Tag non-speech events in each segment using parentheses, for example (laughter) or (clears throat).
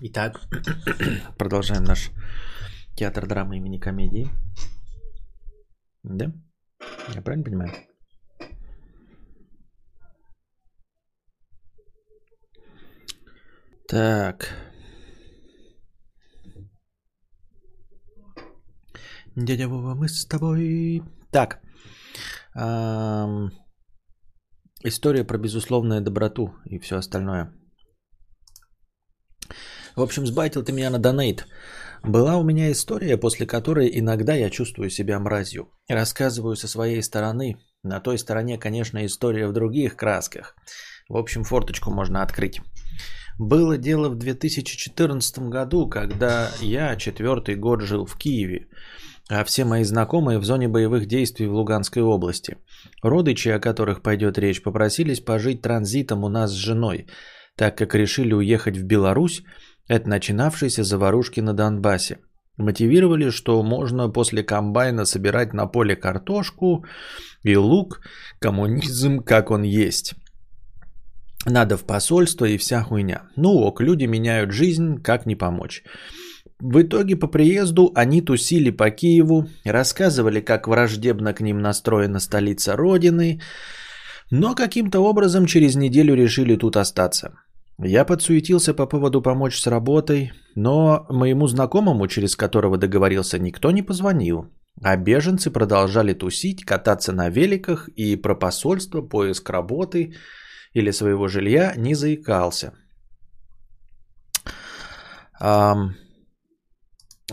Итак, (clears throat) продолжаем наш театр драмы имени комедии. Да? Я правильно понимаю? Так. Дядя Вова, мы с тобой. Так. История про безусловную доброту и все остальное. В общем, сбайтил ты меня на донейт. Была у меня история, после которой иногда я чувствую себя мразью. Рассказываю со своей стороны. На той стороне, конечно, история в других красках. В общем, форточку можно открыть. Было дело в 2014 году, когда я четвертый год жил в Киеве, а все мои знакомые в зоне боевых действий в Луганской области. Родичи, о которых пойдет речь, попросились пожить транзитом у нас с женой, так как решили уехать в Беларусь от начинавшейся заварушки на Донбассе. Мотивировали, что можно после комбайна собирать на поле картошку и лук, коммунизм как он есть. Надо в посольство и вся хуйня. Ну ок, люди меняют жизнь, как не помочь. В итоге по приезду они тусили по Киеву, рассказывали, как враждебно к ним настроена столица Родины, но каким-то образом через неделю решили тут остаться. Я подсуетился по поводу помочь с работой, но моему знакомому, через которого договорился, никто не позвонил. А беженцы продолжали тусить, кататься на великах и про посольство, поиск работы или своего жилья не заикался.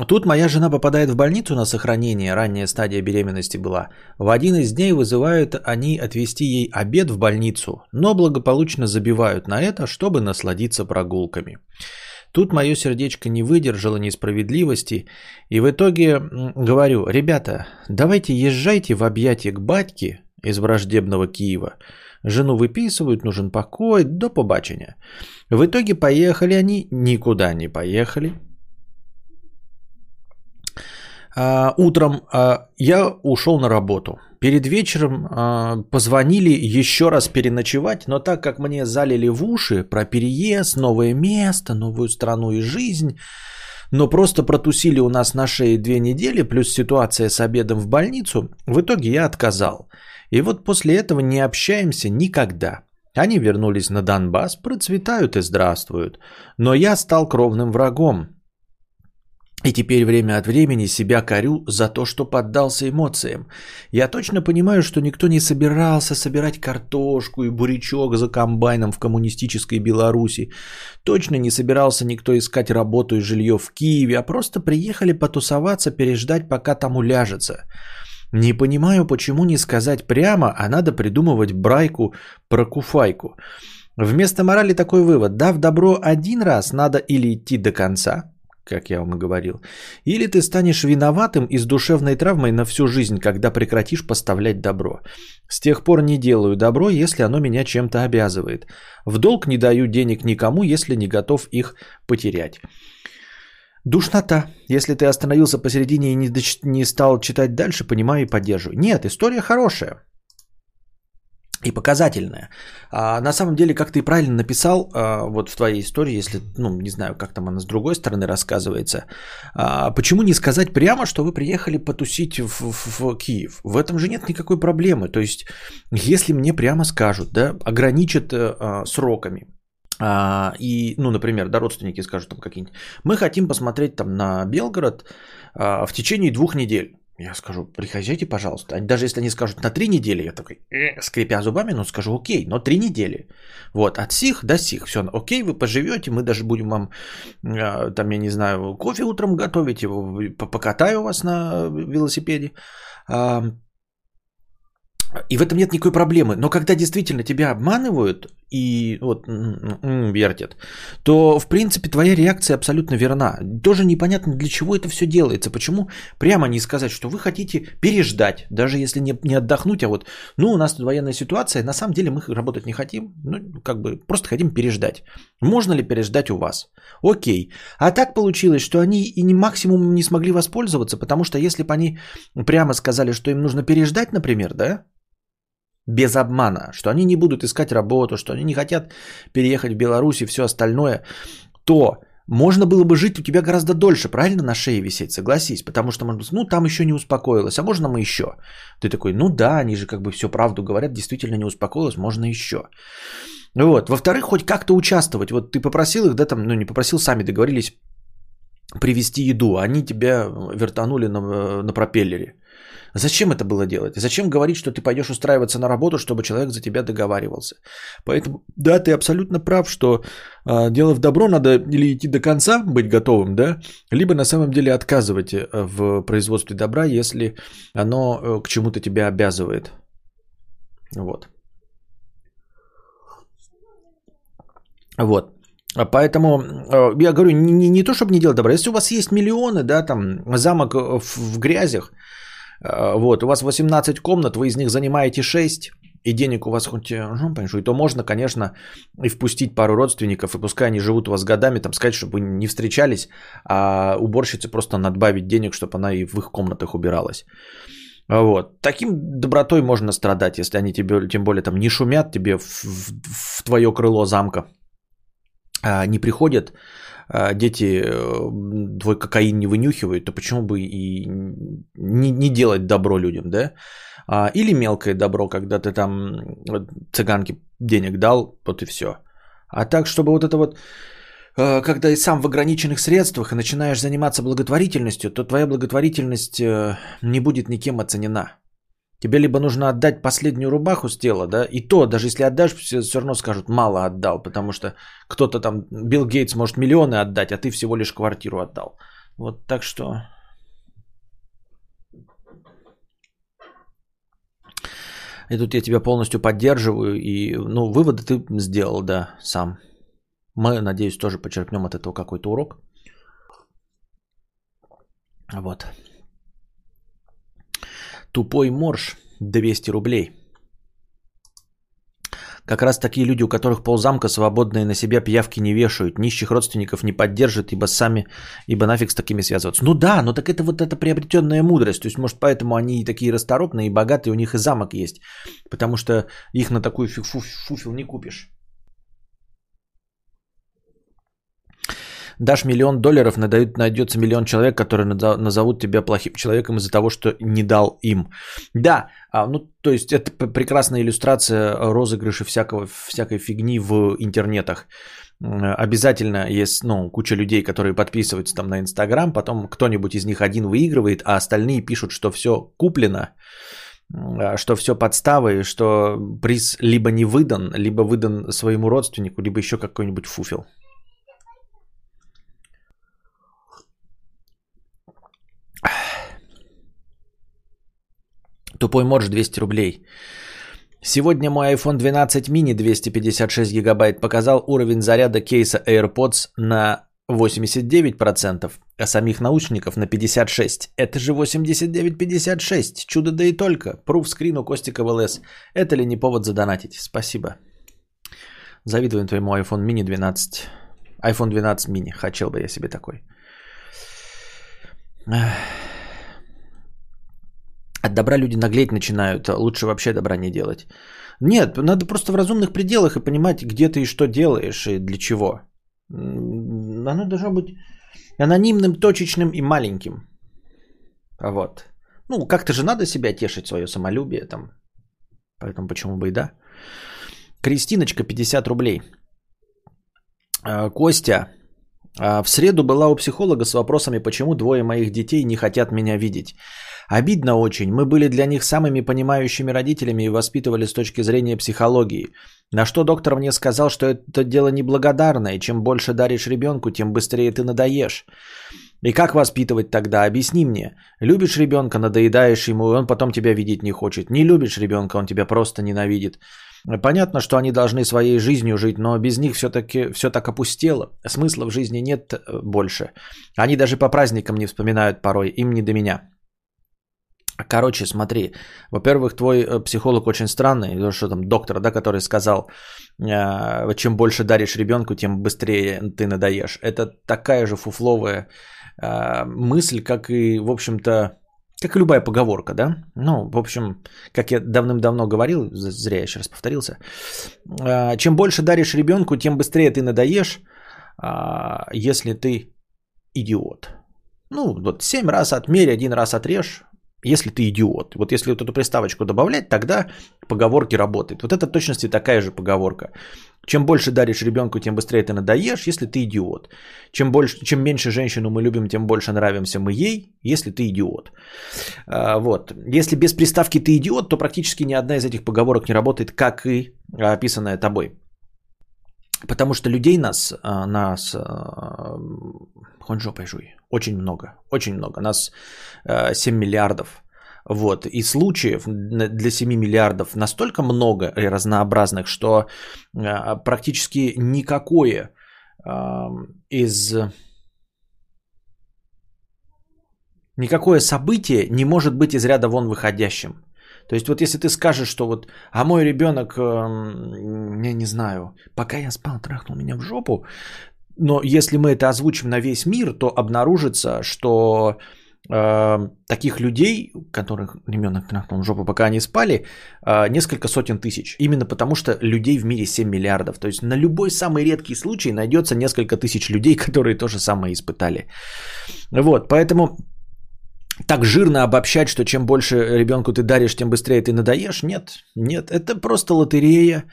Тут моя жена попадает в больницу на сохранение, ранняя стадия беременности была. В один из дней вызывают они отвезти ей обед в больницу, но благополучно забивают на это, чтобы насладиться прогулками. Тут мое сердечко не выдержало несправедливости, и в итоге говорю, ребята, давайте езжайте в объятия к батьке из враждебного Киева. Жену выписывают, нужен покой, до побачення. В итоге поехали они, никуда не поехали. А, утром а, я ушел на работу. Перед вечером а, позвонили еще раз переночевать, но так как мне залили в уши про переезд, новое место, новую страну и жизнь, но просто протусили у нас на шее две недели, плюс ситуация с обедом в больницу, в итоге я отказал. И вот после этого не общаемся никогда. Они вернулись на Донбасс, процветают и здравствуют. Но я стал кровным врагом. И теперь время от времени себя корю за то, что поддался эмоциям. Я точно понимаю, что никто не собирался собирать картошку и бурячок за комбайном в коммунистической Беларуси. Точно не собирался никто искать работу и жилье в Киеве, а просто приехали потусоваться, переждать, пока там уляжется. Не понимаю, почему не сказать прямо, а надо придумывать брайку про куфайку. Вместо морали такой вывод. Дав добро один раз, надо или идти до конца, как я вам и говорил, или ты станешь виноватым и с душевной травмой на всю жизнь, когда прекратишь поставлять добро. С тех пор не делаю добро, если оно меня чем-то обязывает. В долг не даю денег никому, если не готов их потерять. Душнота. Если ты остановился посередине и не, доч- не стал читать дальше, понимаю и поддерживаю. Нет, история хорошая и показательная. А, на самом деле, как ты правильно написал, а, вот в твоей истории, если, ну, не знаю, как там она с другой стороны рассказывается, а, почему не сказать прямо, что вы приехали потусить в, в, в Киев? В этом же нет никакой проблемы. То есть, если мне прямо скажут, да, ограничат а, сроками, а, и, ну, например, да, родственники скажут там какие-нибудь, мы хотим посмотреть там на Белгород а, в течение двух недель. Я скажу, приходите, пожалуйста. Даже если они скажут на три недели, я такой, э, скрипя зубами, ну скажу, окей, но три недели. Вот, от сих до сих. Все, окей, вы поживете, мы даже будем вам, э, там, я не знаю, кофе утром готовить, его покатаю вас на велосипеде. А, и в этом нет никакой проблемы. Но когда действительно тебя обманывают и вот вертят, то в принципе твоя реакция абсолютно верна. Тоже непонятно для чего это все делается. Почему прямо не сказать, что вы хотите переждать, даже если не, не отдохнуть, а вот, ну у нас тут военная ситуация, на самом деле мы работать не хотим, ну как бы просто хотим переждать. Можно ли переждать у вас? Окей. А так получилось, что они и не максимум не смогли воспользоваться, потому что если бы они прямо сказали, что им нужно переждать, например, да, без обмана, что они не будут искать работу, что они не хотят переехать в Беларусь и все остальное, то можно было бы жить у тебя гораздо дольше, правильно, на шее висеть, согласись, потому что, может быть, ну, там еще не успокоилась, а можно мы еще? Ты такой, ну да, они же как бы все правду говорят, действительно не успокоилась, можно еще. Вот. Во-вторых, хоть как-то участвовать. Вот ты попросил их, да, там, ну не попросил, сами договорились привезти еду, они тебя вертанули на, на пропеллере. Зачем это было делать? Зачем говорить, что ты пойдешь устраиваться на работу, чтобы человек за тебя договаривался? Поэтому, да, ты абсолютно прав, что э, дело в добро надо или идти до конца, быть готовым, да, либо на самом деле отказывать э, в производстве добра, если оно э, к чему-то тебя обязывает. Вот. Вот. Поэтому э, я говорю, не, не то, чтобы не делать добра. Если у вас есть миллионы, да, там замок в, в грязях, вот, у вас 18 комнат, вы из них занимаете 6, и денег у вас хоть, э, ну, понимаешь, и то можно, конечно, и впустить пару родственников, и пускай они живут у вас годами, там сказать, чтобы вы не встречались, а уборщице просто надбавить денег, чтобы она и в их комнатах убиралась. Вот. Таким добротой можно страдать, если они тебе, тем более, там не шумят тебе в, в, в твое крыло замка. А, не приходят, дети э, твой кокаин не вынюхивают, то почему бы и не, не делать добро людям, да? А, или мелкое добро, когда ты там цыганке денег дал, вот и все. А так, чтобы вот это вот, когда и сам в ограниченных средствах и начинаешь заниматься благотворительностью, то твоя благотворительность э, не будет никем оценена. Тебе либо нужно отдать последнюю рубаху с тела, да, и то, даже если отдашь, все, все равно скажут, мало отдал, потому что кто-то там, Билл Гейтс может миллионы отдать, а ты всего лишь квартиру отдал. Вот так что... И тут я тебя полностью поддерживаю, и, ну, выводы ты сделал, да, сам. Мы, надеюсь, тоже почерпнем от этого какой-то урок. Вот. Тупой морж 200 рублей. Как раз такие люди, у которых ползамка свободные на себя пиявки не вешают, нищих родственников не поддержат, ибо сами, ибо нафиг с такими связываться. Ну да, но так это вот эта приобретенная мудрость. То есть, может, поэтому они такие расторопные и богатые, у них и замок есть. Потому что их на такую фуфел не купишь. Дашь миллион долларов, надают, найдется миллион человек, которые назовут тебя плохим человеком из-за того, что не дал им. Да, а, ну то есть это прекрасная иллюстрация розыгрыша всякого, всякой фигни в интернетах. Обязательно есть ну, куча людей, которые подписываются там на Инстаграм, потом кто-нибудь из них один выигрывает, а остальные пишут, что все куплено, а, что все подставы, что приз либо не выдан, либо выдан своему родственнику, либо еще какой-нибудь фуфел. Тупой морж 200 рублей. Сегодня мой iPhone 12 mini 256 гигабайт показал уровень заряда кейса AirPods на 89%, а самих наушников на 56%. Это же 89-56. Чудо да и только. Пруф скрин у Костика в ЛС. Это ли не повод задонатить? Спасибо. Завидую твоему iPhone mini 12. iPhone 12 mini. Хотел бы я себе такой. От добра люди наглеть начинают, лучше вообще добра не делать. Нет, надо просто в разумных пределах и понимать, где ты и что делаешь, и для чего. Оно должно быть анонимным, точечным и маленьким. А вот. Ну, как-то же надо себя тешить, свое самолюбие там. Поэтому почему бы и да. Кристиночка, 50 рублей. А, Костя, а, в среду была у психолога с вопросами, почему двое моих детей не хотят меня видеть. Обидно очень. Мы были для них самыми понимающими родителями и воспитывали с точки зрения психологии. На что доктор мне сказал, что это дело неблагодарное. Чем больше даришь ребенку, тем быстрее ты надоешь. И как воспитывать тогда? Объясни мне. Любишь ребенка, надоедаешь ему, и он потом тебя видеть не хочет. Не любишь ребенка, он тебя просто ненавидит. Понятно, что они должны своей жизнью жить, но без них все-таки все так опустело. Смысла в жизни нет э, больше. Они даже по праздникам не вспоминают порой, им не до меня. Короче, смотри, во-первых, твой э, психолог очень странный, ну, что там доктор, да, который сказал, э, чем больше даришь ребенку, тем быстрее ты надоешь. Это такая же фуфловая э, мысль, как и, в общем-то, как и любая поговорка, да? Ну, в общем, как я давным-давно говорил, зря я еще раз повторился, чем больше даришь ребенку, тем быстрее ты надоешь, если ты идиот. Ну, вот 7 раз отмерь, один раз отрежь, если ты идиот. Вот если вот эту приставочку добавлять, тогда поговорки работают. Вот это точности такая же поговорка. Чем больше даришь ребенку, тем быстрее ты надоешь, если ты идиот. Чем, больше, чем меньше женщину мы любим, тем больше нравимся мы ей, если ты идиот. А, вот. Если без приставки ты идиот, то практически ни одна из этих поговорок не работает, как и описанная тобой. Потому что людей нас, а, нас а, хоть жопой жуй, очень много, очень много. Нас 7 миллиардов. Вот. И случаев для 7 миллиардов настолько много и разнообразных, что практически никакое из... Никакое событие не может быть из ряда вон выходящим. То есть вот если ты скажешь, что вот, а мой ребенок, эм, я не знаю, пока я спал, трахнул меня в жопу, но если мы это озвучим на весь мир, то обнаружится, что э, таких людей, которых ребенок трахнул жопу, пока они спали, э, несколько сотен тысяч. Именно потому, что людей в мире 7 миллиардов. То есть на любой самый редкий случай найдется несколько тысяч людей, (laughs) которые то же самое испытали. Вот, поэтому так жирно обобщать, что чем больше ребенку ты даришь, тем быстрее ты надоешь. Нет, нет, это просто лотерея.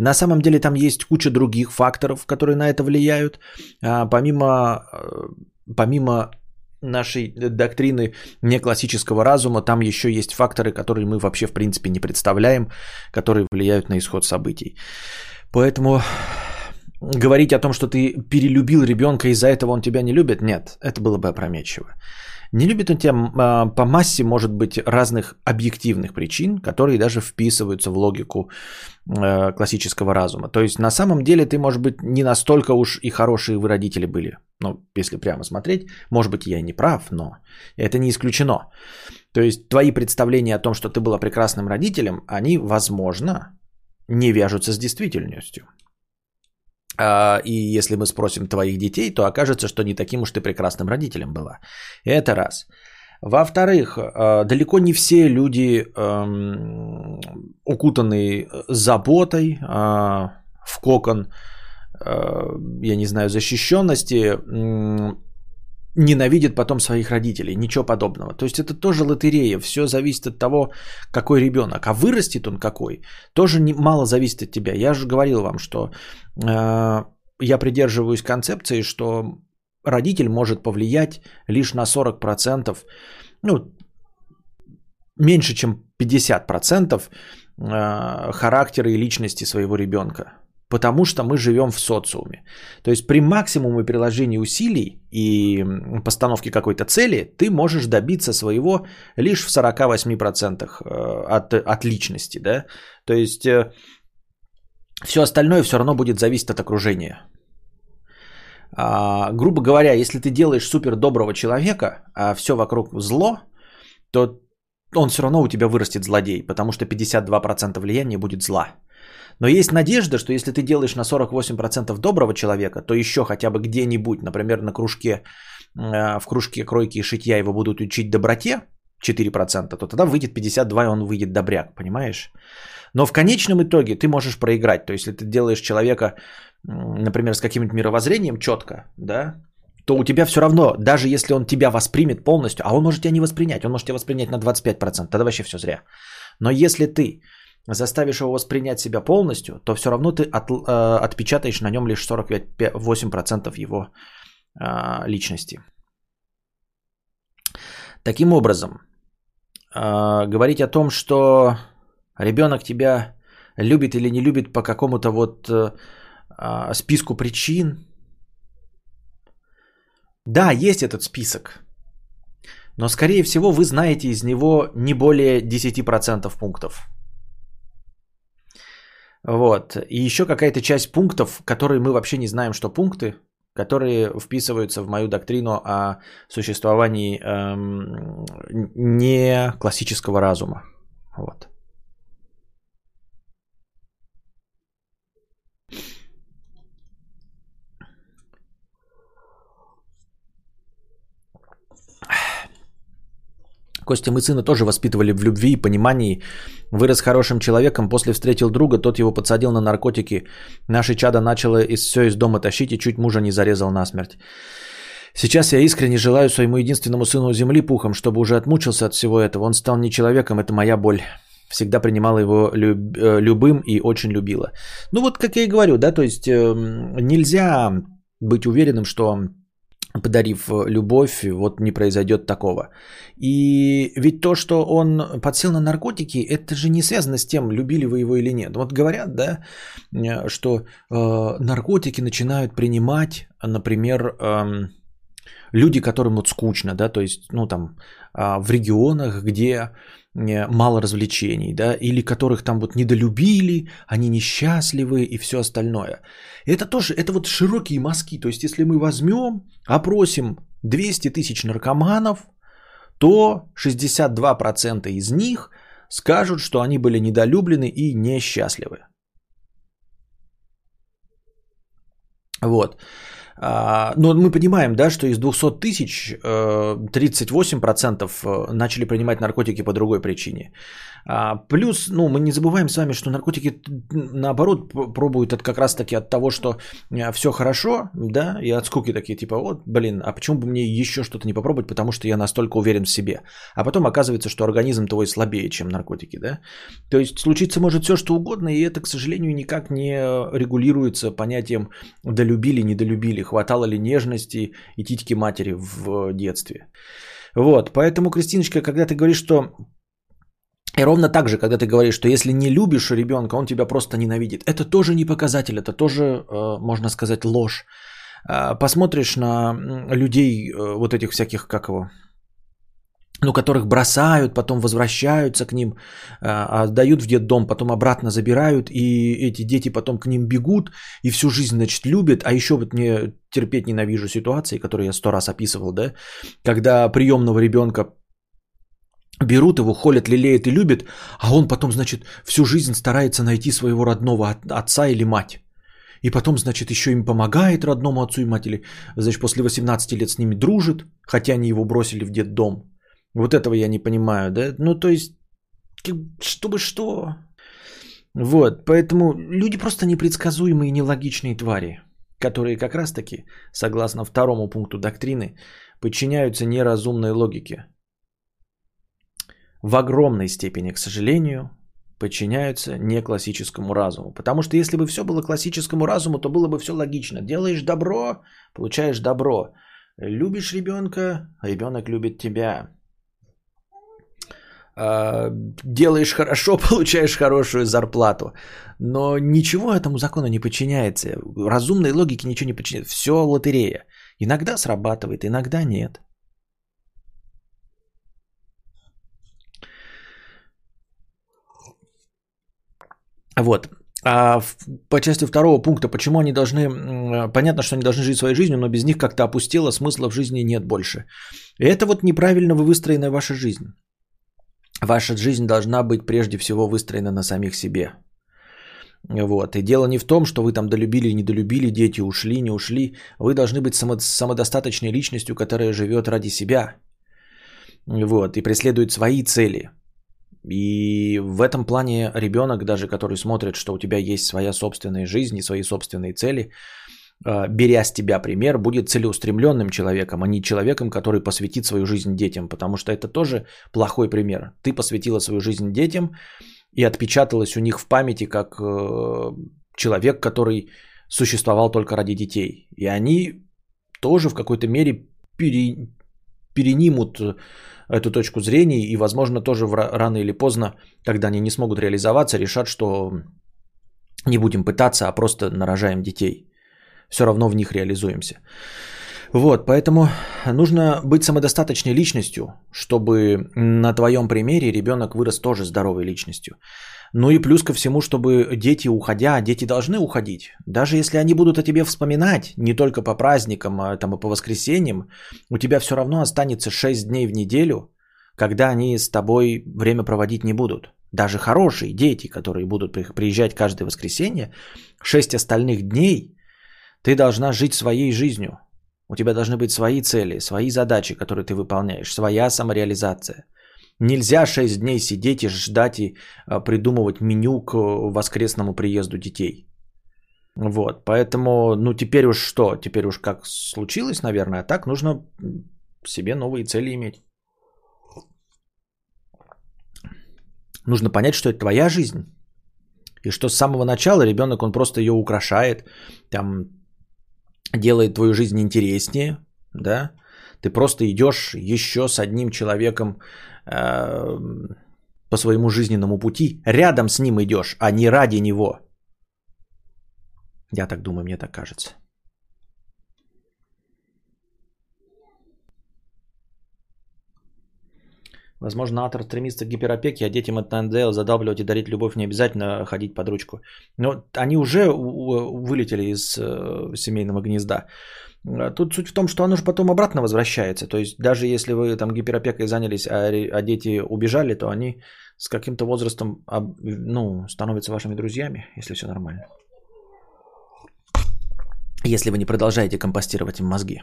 На самом деле там есть куча других факторов, которые на это влияют. А, помимо, э, помимо нашей доктрины неклассического разума, там еще есть факторы, которые мы вообще в принципе не представляем, которые влияют на исход событий. Поэтому говорить о том, что ты перелюбил ребенка, из-за этого он тебя не любит, нет, это было бы опрометчиво. Не любит он тебя а, по массе, может быть, разных объективных причин, которые даже вписываются в логику э, классического разума. То есть на самом деле ты, может быть, не настолько уж и хорошие вы родители были. Ну, если прямо смотреть, может быть, я и не прав, но это не исключено. То есть твои представления о том, что ты была прекрасным родителем, они, возможно, не вяжутся с действительностью. А, и если мы спросим твоих детей, то окажется, что не таким уж ты прекрасным родителем была. Это раз. Во-вторых, а, далеко не все люди, эм, укутанные заботой а, в кокон, я не знаю, защищенности, ненавидят потом своих родителей. Ничего подобного. То есть это тоже лотерея. Все зависит от того, какой ребенок. А вырастет он какой, тоже не, мало зависит от тебя. Я же говорил вам, что э, я придерживаюсь концепции, что родитель может повлиять лишь на 40%, ну, меньше, чем 50% э, характера и личности своего ребенка потому что мы живем в социуме. То есть при максимуме приложения усилий и постановке какой-то цели ты можешь добиться своего лишь в 48% э, от, от личности. Да? То есть э, все остальное все равно будет зависеть от окружения. А, грубо говоря, если ты делаешь супер доброго человека, а все вокруг зло, то он все равно у тебя вырастет злодей, потому что 52% влияния будет зла. Но есть надежда, что если ты делаешь на 48% доброго человека, то еще хотя бы где-нибудь, например, на кружке, э, в кружке кройки и шитья его будут учить доброте 4%, то тогда выйдет 52, и он выйдет добряк, понимаешь? Но в конечном итоге ты можешь проиграть. То есть, если ты делаешь человека, например, с каким-нибудь мировоззрением четко, да, то у тебя все равно, даже если он тебя воспримет полностью, а он может тебя не воспринять, он может тебя воспринять на 25%, тогда вообще все зря. Но если ты заставишь его воспринять себя полностью, то все равно ты от, э, отпечатаешь на нем лишь 48% его э, личности. Таким образом, э, говорить о том, что ребенок тебя любит или не любит по какому-то вот э, э, списку причин, да, есть этот список. Но, скорее всего, вы знаете из него не более 10% пунктов. Вот. И еще какая-то часть пунктов, которые мы вообще не знаем, что пункты, которые вписываются в мою доктрину о существовании эм, не классического разума. Вот. Костя, мы сына тоже воспитывали в любви и понимании. Вырос хорошим человеком, после встретил друга, тот его подсадил на наркотики. Наше чадо начало из, все из дома тащить и чуть мужа не зарезал насмерть. Сейчас я искренне желаю своему единственному сыну земли пухом, чтобы уже отмучился от всего этого. Он стал не человеком, это моя боль. Всегда принимала его люб, э, любым и очень любила. Ну вот, как я и говорю, да, то есть э, нельзя быть уверенным, что подарив э, любовь, вот не произойдет такого. И ведь то, что он подсел на наркотики, это же не связано с тем, любили вы его или нет. Вот говорят, да, э, что э, наркотики начинают принимать, например, э, люди, которым вот скучно, да, то есть, ну там, э, в регионах, где мало развлечений, да, или которых там вот недолюбили, они несчастливы и все остальное. Это тоже, это вот широкие мазки. То есть, если мы возьмем, опросим 200 тысяч наркоманов, то 62% из них скажут, что они были недолюблены и несчастливы. Вот. А, но мы понимаем, да, что из 200 тысяч 38% э, э, начали принимать наркотики по другой причине. А, плюс, ну, мы не забываем с вами, что наркотики, наоборот, пробуют от, как раз-таки от того, что э, все хорошо, да, и от скуки такие, типа, вот, блин, а почему бы мне еще что-то не попробовать, потому что я настолько уверен в себе. А потом оказывается, что организм твой слабее, чем наркотики, да. То есть случиться может все, что угодно, и это, к сожалению, никак не регулируется понятием долюбили, недолюбили, хватало ли нежности и титьки матери в детстве. Вот, поэтому, Кристиночка, когда ты говоришь, что и ровно так же, когда ты говоришь, что если не любишь ребенка, он тебя просто ненавидит. Это тоже не показатель, это тоже, э, можно сказать, ложь. Э, посмотришь на людей, э, вот этих всяких, как его, ну, которых бросают, потом возвращаются к ним, отдают в детдом, потом обратно забирают, и эти дети потом к ним бегут, и всю жизнь, значит, любят. А еще вот мне терпеть ненавижу ситуации, которые я сто раз описывал, да, когда приемного ребенка берут его, холят, лелеют и любят, а он потом, значит, всю жизнь старается найти своего родного отца или мать. И потом, значит, еще им помогает родному отцу и матери. Значит, после 18 лет с ними дружит, хотя они его бросили в детдом. Вот этого я не понимаю, да? Ну, то есть, чтобы что? Вот, поэтому люди просто непредсказуемые нелогичные твари, которые как раз-таки, согласно второму пункту доктрины, подчиняются неразумной логике – в огромной степени, к сожалению, подчиняются не классическому разуму. Потому что если бы все было классическому разуму, то было бы все логично. Делаешь добро, получаешь добро. Любишь ребенка, ребенок любит тебя. А, делаешь хорошо, (laughs) получаешь хорошую зарплату. Но ничего этому закону не подчиняется. Разумной логике ничего не подчиняется. Все лотерея. Иногда срабатывает, иногда нет. Вот. А по части второго пункта, почему они должны, понятно, что они должны жить своей жизнью, но без них как-то опустело, смысла в жизни нет больше. И это вот неправильно вы выстроена ваша жизнь. Ваша жизнь должна быть прежде всего выстроена на самих себе. Вот. И дело не в том, что вы там долюбили, не долюбили, дети ушли, не ушли. Вы должны быть само- самодостаточной личностью, которая живет ради себя. Вот. И преследует свои цели – и в этом плане ребенок, даже который смотрит, что у тебя есть своя собственная жизнь и свои собственные цели, а, беря с тебя пример, будет целеустремленным человеком, а не человеком, который посвятит свою жизнь детям, потому что это тоже плохой пример. Ты посвятила свою жизнь детям и отпечаталась у них в памяти как э, человек, который существовал только ради детей. И они тоже в какой-то мере пере, перенимут эту точку зрения и, возможно, тоже рано или поздно, когда они не смогут реализоваться, решат, что не будем пытаться, а просто нарожаем детей. Все равно в них реализуемся. Вот, поэтому нужно быть самодостаточной личностью, чтобы на твоем примере ребенок вырос тоже здоровой личностью. Ну и плюс ко всему, чтобы дети, уходя, дети должны уходить. Даже если они будут о тебе вспоминать, не только по праздникам, а там и по воскресеньям, у тебя все равно останется 6 дней в неделю, когда они с тобой время проводить не будут. Даже хорошие дети, которые будут приезжать каждое воскресенье, 6 остальных дней ты должна жить своей жизнью. У тебя должны быть свои цели, свои задачи, которые ты выполняешь, своя самореализация. Нельзя 6 дней сидеть и ждать и а, придумывать меню к воскресному приезду детей. Вот, поэтому, ну теперь уж что, теперь уж как случилось, наверное, так нужно себе новые цели иметь. Нужно понять, что это твоя жизнь. И что с самого начала ребенок, он просто ее украшает, там делает твою жизнь интереснее, да, ты просто идешь еще с одним человеком э, по своему жизненному пути, рядом с ним идешь, а не ради него. Я так думаю, мне так кажется. Возможно, автор стремится к гиперопеке, а детям это надоело задалбливать и дарить любовь не обязательно ходить под ручку. Но они уже вылетели из э, семейного гнезда. А тут суть в том, что оно же потом обратно возвращается. То есть даже если вы там гиперопекой занялись, а, а дети убежали, то они с каким-то возрастом ну, становятся вашими друзьями, если все нормально. Если вы не продолжаете компостировать им мозги.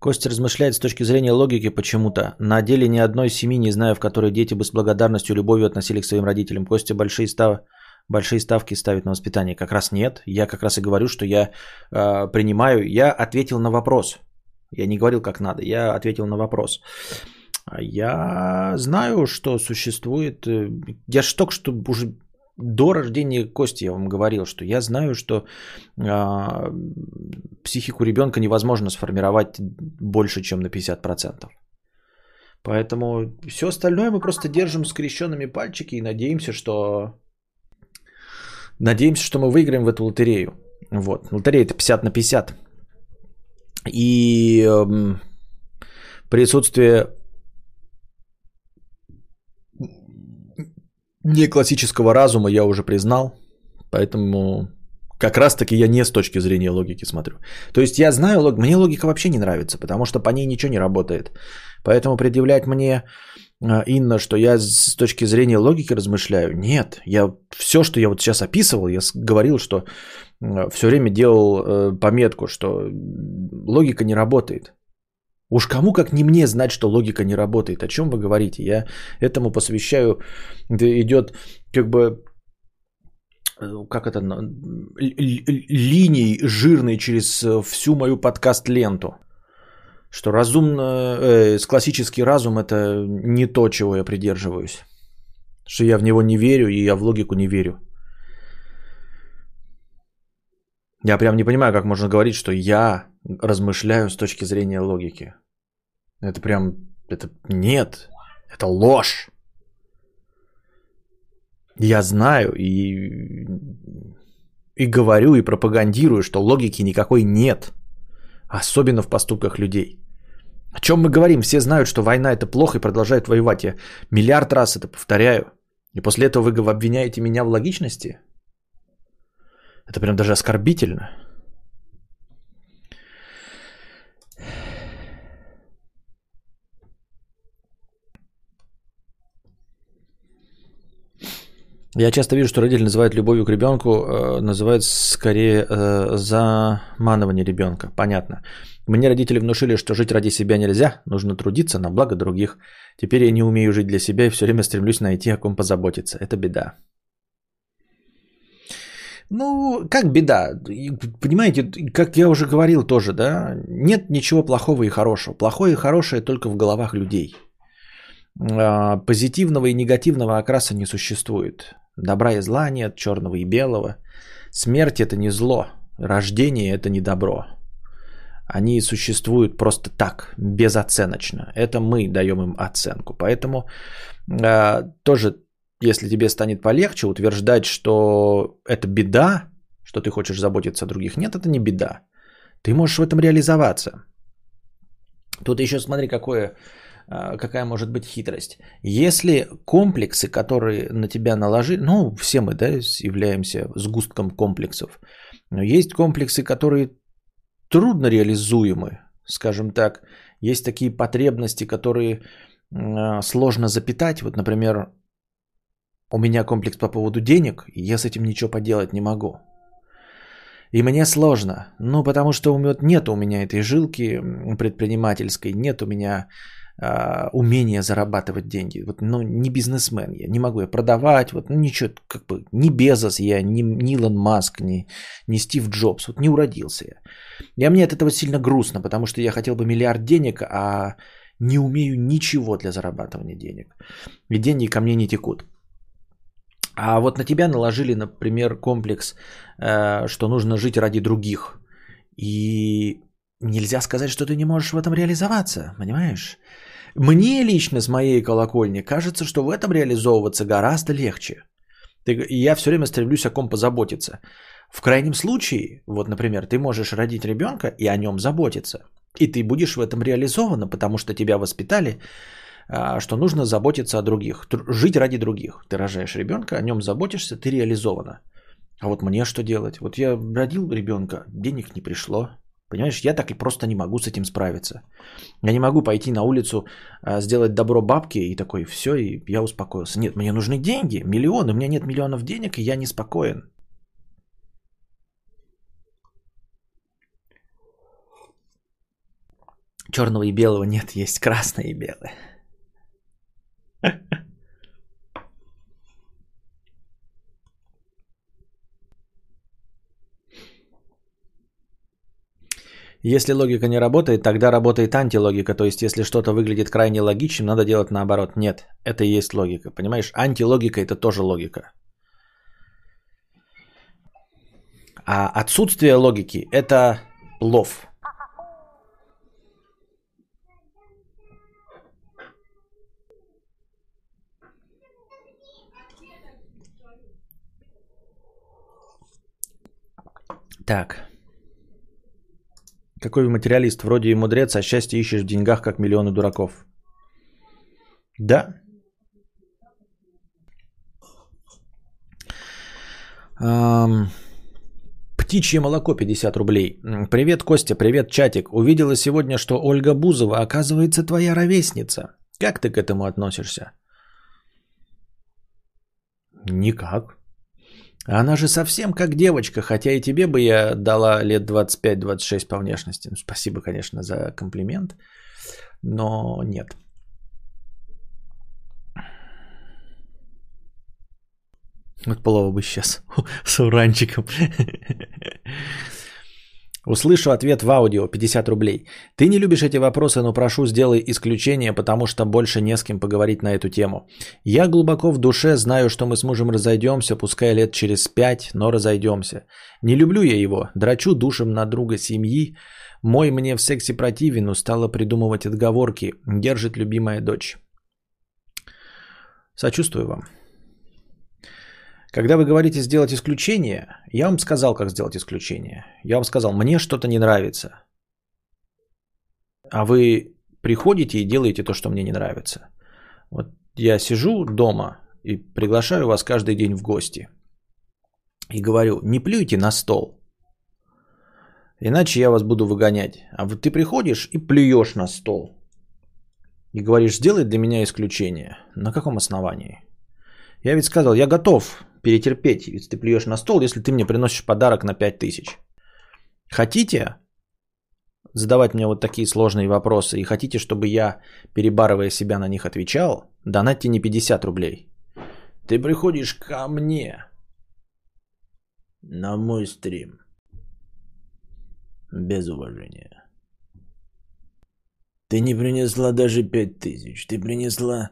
Костя размышляет с точки зрения логики почему-то. На деле ни одной семьи не знаю, в которой дети бы с благодарностью и любовью относились к своим родителям. Костя большие, став... большие ставки ставит на воспитание. Как раз нет. Я как раз и говорю, что я э, принимаю. Я ответил на вопрос. Я не говорил, как надо. Я ответил на вопрос. Я знаю, что существует. Э, я же только что уже до рождения Кости я вам говорил, что я знаю, что э, психику ребенка невозможно сформировать больше, чем на 50%. Поэтому все остальное мы просто держим скрещенными пальчики и надеемся, что надеемся, что мы выиграем в эту лотерею. Вот. Лотерея это 50 на 50. И э, присутствие не классического разума я уже признал, поэтому как раз таки я не с точки зрения логики смотрю. То есть я знаю, мне логика вообще не нравится, потому что по ней ничего не работает. Поэтому предъявлять мне, а, Инна, что я с точки зрения логики размышляю, нет. Я все, что я вот сейчас описывал, я говорил, что все время делал э, пометку, что логика не работает. Уж кому как не мне знать, что логика не работает. О чем вы говорите? Я этому посвящаю, идет как бы э, как это, линий жирной через э, всю мою подкаст-ленту. Что разумно, э, с классический разум это не то, чего я придерживаюсь. Что я в него не верю, и я в логику не верю. Я прям не понимаю, как можно говорить, что я размышляю с точки зрения логики. Это прям, это нет, это ложь. Я знаю и, и говорю, и пропагандирую, что логики никакой нет. Особенно в поступках людей. О чем мы говорим? Все знают, что война это плохо и продолжают воевать. Я миллиард раз это повторяю. И после этого вы обвиняете меня в логичности? Это прям даже оскорбительно. Я часто вижу, что родители называют любовью к ребенку, э, называют скорее э, заманывание ребенка. Понятно. Мне родители внушили, что жить ради себя нельзя, нужно трудиться на благо других. Теперь я не умею жить для себя и все время стремлюсь найти, о ком позаботиться. Это беда. Ну, как беда? Понимаете, как я уже говорил тоже, да, нет ничего плохого и хорошего. Плохое и хорошее только в головах людей. А, позитивного и негативного окраса не существует. Добра и зла нет, черного и белого. Смерть это не зло, рождение это не добро. Они существуют просто так, безоценочно. Это мы даем им оценку. Поэтому э, тоже, если тебе станет полегче утверждать, что это беда, что ты хочешь заботиться о других, нет, это не беда. Ты можешь в этом реализоваться. Тут еще смотри, какое какая может быть хитрость. Если комплексы, которые на тебя наложили, ну, все мы, да, являемся сгустком комплексов, но есть комплексы, которые трудно реализуемы, скажем так, есть такие потребности, которые э, сложно запитать. Вот, например, у меня комплекс по поводу денег, и я с этим ничего поделать не могу. И мне сложно, ну потому что нет у меня этой жилки предпринимательской, нет у меня э, умения зарабатывать деньги. Вот, ну не бизнесмен я, не могу я продавать, вот ну, ничего, как бы ни Безос я, ни, ни Илон Маск, ни, ни Стив Джобс, вот не уродился я. И мне от этого сильно грустно, потому что я хотел бы миллиард денег, а не умею ничего для зарабатывания денег. И деньги ко мне не текут. А вот на тебя наложили, например, комплекс, э, что нужно жить ради других. И нельзя сказать, что ты не можешь в этом реализоваться, понимаешь? Мне лично с моей колокольни кажется, что в этом реализовываться гораздо легче. и я все время стремлюсь о ком позаботиться. В крайнем случае, вот, например, ты можешь родить ребенка и о нем заботиться. И ты будешь в этом реализована, потому что тебя воспитали, а, что нужно заботиться о других, жить ради других. Ты рожаешь ребенка, о нем заботишься, ты реализована. А вот мне что делать? Вот я родил ребенка, денег не пришло. Понимаешь, я так и просто не могу с этим справиться. Я не могу пойти на улицу, а, сделать добро бабке и такой, все, и я успокоился. Нет, мне нужны деньги, миллионы, у меня нет миллионов денег, и я не спокоен. Черного и белого нет, есть красное и белое. (laughs) Если логика не работает, тогда работает антилогика. То есть, если что-то выглядит крайне логичным, надо делать наоборот. Нет, это и есть логика. Понимаешь, антилогика это тоже логика. А отсутствие логики это лов. Так. Какой материалист? Вроде и мудрец, а счастье ищешь в деньгах, как миллионы дураков. Да. Um, птичье молоко 50 рублей. Привет, Костя, привет, чатик. Увидела сегодня, что Ольга Бузова оказывается твоя ровесница. Как ты к этому относишься? Никак. Она же совсем как девочка, хотя и тебе бы я дала лет 25-26 по внешности. Ну, спасибо, конечно, за комплимент, но нет. Вот полова бы сейчас (laughs) с уранчиком. (laughs) Услышу ответ в аудио 50 рублей. Ты не любишь эти вопросы, но прошу, сделай исключение, потому что больше не с кем поговорить на эту тему. Я глубоко в душе знаю, что мы с мужем разойдемся, пускай лет через пять, но разойдемся. Не люблю я его, драчу душем на друга семьи. Мой мне в сексе противен, устала придумывать отговорки. Держит любимая дочь. Сочувствую вам. Когда вы говорите сделать исключение, я вам сказал, как сделать исключение. Я вам сказал, мне что-то не нравится. А вы приходите и делаете то, что мне не нравится. Вот я сижу дома и приглашаю вас каждый день в гости. И говорю, не плюйте на стол. Иначе я вас буду выгонять. А вот ты приходишь и плюешь на стол. И говоришь, сделай для меня исключение. На каком основании? Я ведь сказал, я готов перетерпеть, если ты плюешь на стол, если ты мне приносишь подарок на 5000. Хотите задавать мне вот такие сложные вопросы и хотите, чтобы я, перебарывая себя на них, отвечал, донатьте не 50 рублей. Ты приходишь ко мне на мой стрим без уважения. Ты не принесла даже 5000, ты принесла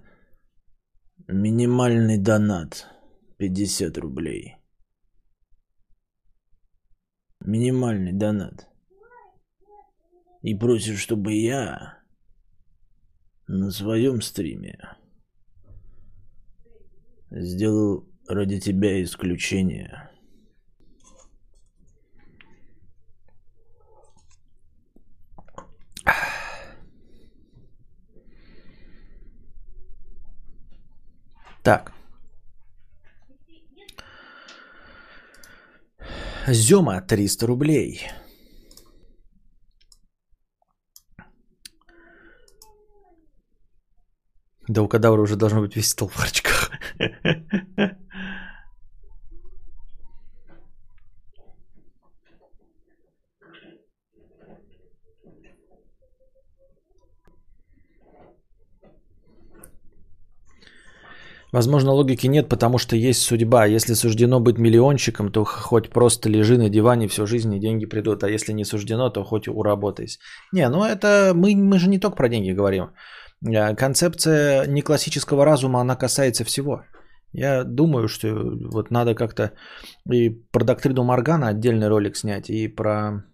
минимальный донат – 50 рублей. Минимальный донат. И просишь, чтобы я на своем стриме сделал ради тебя исключение. Так. Зема 300 рублей. Да у кадавра уже должно быть весь стол в харчках. (laughs) Возможно, логики нет, потому что есть судьба. Если суждено быть миллионщиком, то хоть просто лежи на диване всю жизнь, и деньги придут. А если не суждено, то хоть уработайся. Не, ну это мы, мы же не только про деньги говорим. Э, концепция неклассического разума, она касается всего. Я думаю, что вот надо как-то и про доктрину Моргана отдельный ролик снять, и про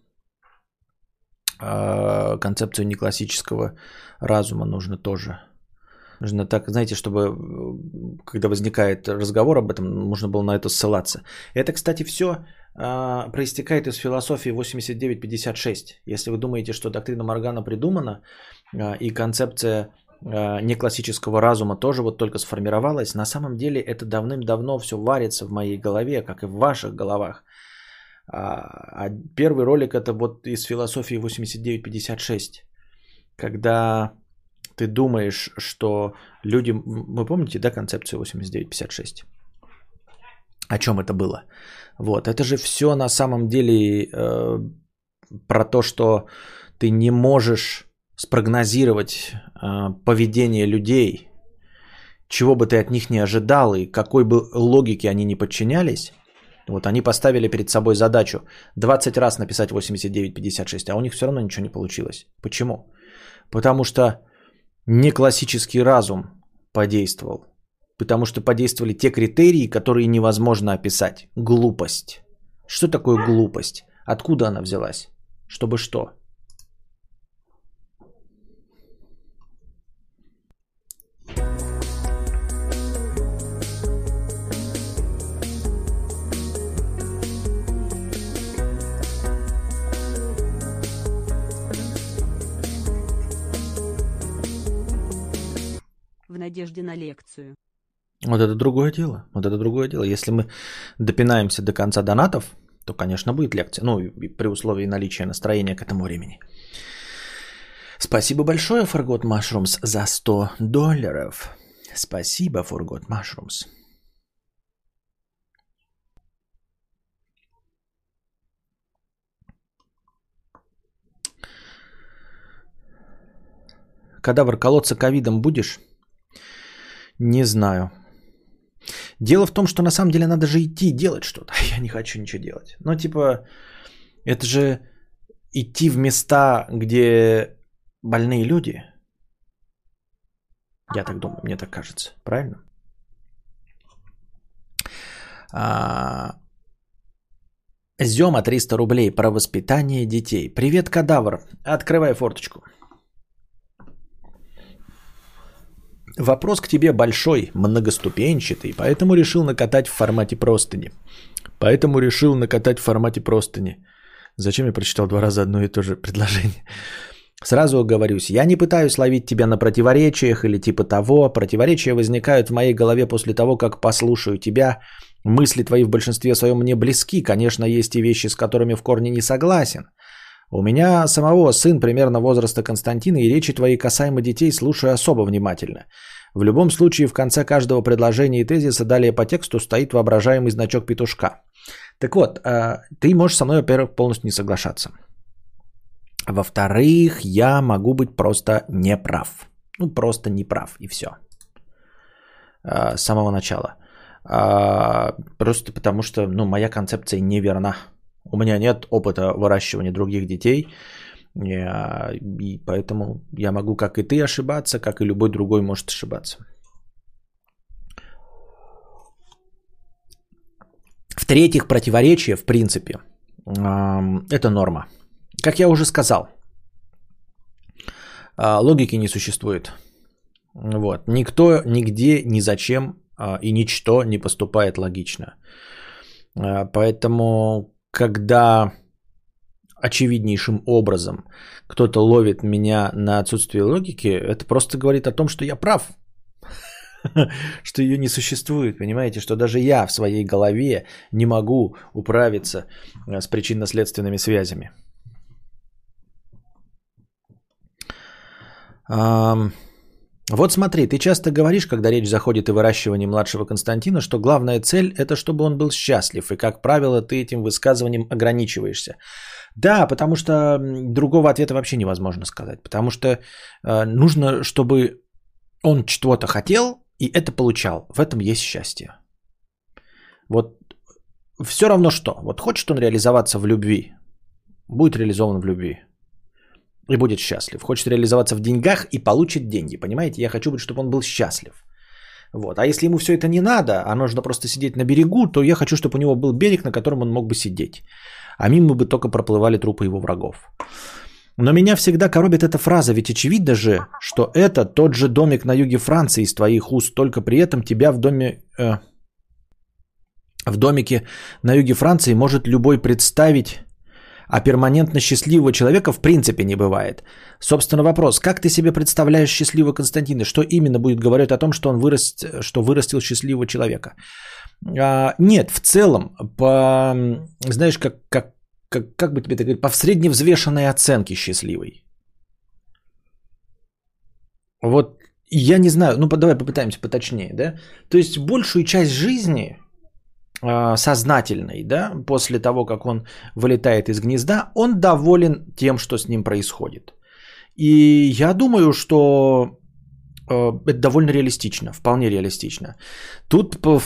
э, концепцию неклассического разума нужно тоже Нужно так, знаете, чтобы э, когда возникает разговор об этом, нужно было на это ссылаться. Это, кстати, все а, проистекает из философии 8956. Если вы думаете, что доктрина Моргана придумана, а, и концепция а, неклассического разума тоже вот только сформировалась, на самом деле это давным-давно все варится в моей голове, как и в ваших головах. А первый ролик это вот из философии 8956, когда ты думаешь, что люди... Вы помните, да, концепцию 8956? О чем это было? Вот, это же все на самом деле э, про то, что ты не можешь спрогнозировать э, поведение людей, чего бы ты от них не ожидал и какой бы логике они не подчинялись. Вот они поставили перед собой задачу 20 раз написать 8956, а у них все равно ничего не получилось. Почему? Потому что не классический разум подействовал, потому что подействовали те критерии, которые невозможно описать. Глупость. Что такое глупость? Откуда она взялась? Чтобы что? Надежде на лекцию. Вот это другое дело. Вот это другое дело. Если мы допинаемся до конца донатов, то, конечно, будет лекция. Ну, при условии наличия настроения к этому времени. Спасибо большое, Forgot Mushrooms, за 100 долларов. Спасибо, Forgot Mushrooms. Кадавр, колоться ковидом будешь? Не знаю. Дело в том, что на самом деле надо же идти делать что-то. (laughs) Я не хочу ничего делать. Но типа, это же идти в места, где больные люди. Я так думаю, мне так кажется. Правильно? А... Зема 300 рублей про воспитание детей. Привет, кадавр. Открывай форточку. Вопрос к тебе большой, многоступенчатый, поэтому решил накатать в формате простыни. Поэтому решил накатать в формате простыни. Зачем я прочитал два раза одно и то же предложение? Сразу оговорюсь, я не пытаюсь ловить тебя на противоречиях или типа того. Противоречия возникают в моей голове после того, как послушаю тебя. Мысли твои в большинстве своем мне близки. Конечно, есть и вещи, с которыми в корне не согласен. У меня самого сын примерно возраста Константина, и речи твои касаемо детей слушаю особо внимательно. В любом случае, в конце каждого предложения и тезиса далее по тексту стоит воображаемый значок петушка. Так вот, э, ты можешь со мной, во-первых, полностью не соглашаться. Во-вторых, я могу быть просто неправ. Ну, просто неправ, и все. Э, с самого начала. А, просто потому что, ну, моя концепция неверна. У меня нет опыта выращивания других детей, и поэтому я могу, как и ты, ошибаться, как и любой другой может ошибаться. В-третьих, противоречие, в принципе, это норма. Как я уже сказал, а, логики не существует. Вот. Никто, нигде, ни зачем а, и ничто не поступает логично. А, поэтому когда очевиднейшим образом кто-то ловит меня на отсутствие логики, это просто говорит о том, что я прав, (laughs) что ее не существует, понимаете, что даже я в своей голове не могу управиться э, с причинно-следственными связями. Вот смотри, ты часто говоришь, когда речь заходит о выращивании младшего Константина, что главная цель – это чтобы он был счастлив, и, как правило, ты этим высказыванием ограничиваешься. Да, потому что другого ответа вообще невозможно сказать, потому что э, нужно, чтобы он чего-то хотел и это получал. В этом есть счастье. Вот все равно что. Вот хочет он реализоваться в любви, будет реализован в любви и будет счастлив. Хочет реализоваться в деньгах и получит деньги. Понимаете? Я хочу, чтобы он был счастлив. Вот. А если ему все это не надо, а нужно просто сидеть на берегу, то я хочу, чтобы у него был берег, на котором он мог бы сидеть. А мимо бы только проплывали трупы его врагов. Но меня всегда коробит эта фраза, ведь очевидно же, что это тот же домик на юге Франции из твоих уст, только при этом тебя в доме... Э, в домике на юге Франции может любой представить а перманентно счастливого человека в принципе не бывает. Собственно, вопрос, как ты себе представляешь счастливого Константина? Что именно будет говорить о том, что он вырос, что вырастил счастливого человека? А, нет, в целом, по, знаешь, как, как, как, как бы тебе это говорить, по средневзвешенной оценке счастливый. Вот я не знаю, ну давай попытаемся поточнее, да? То есть большую часть жизни сознательный, да, после того, как он вылетает из гнезда, он доволен тем, что с ним происходит. И я думаю, что э, это довольно реалистично, вполне реалистично. Тут э,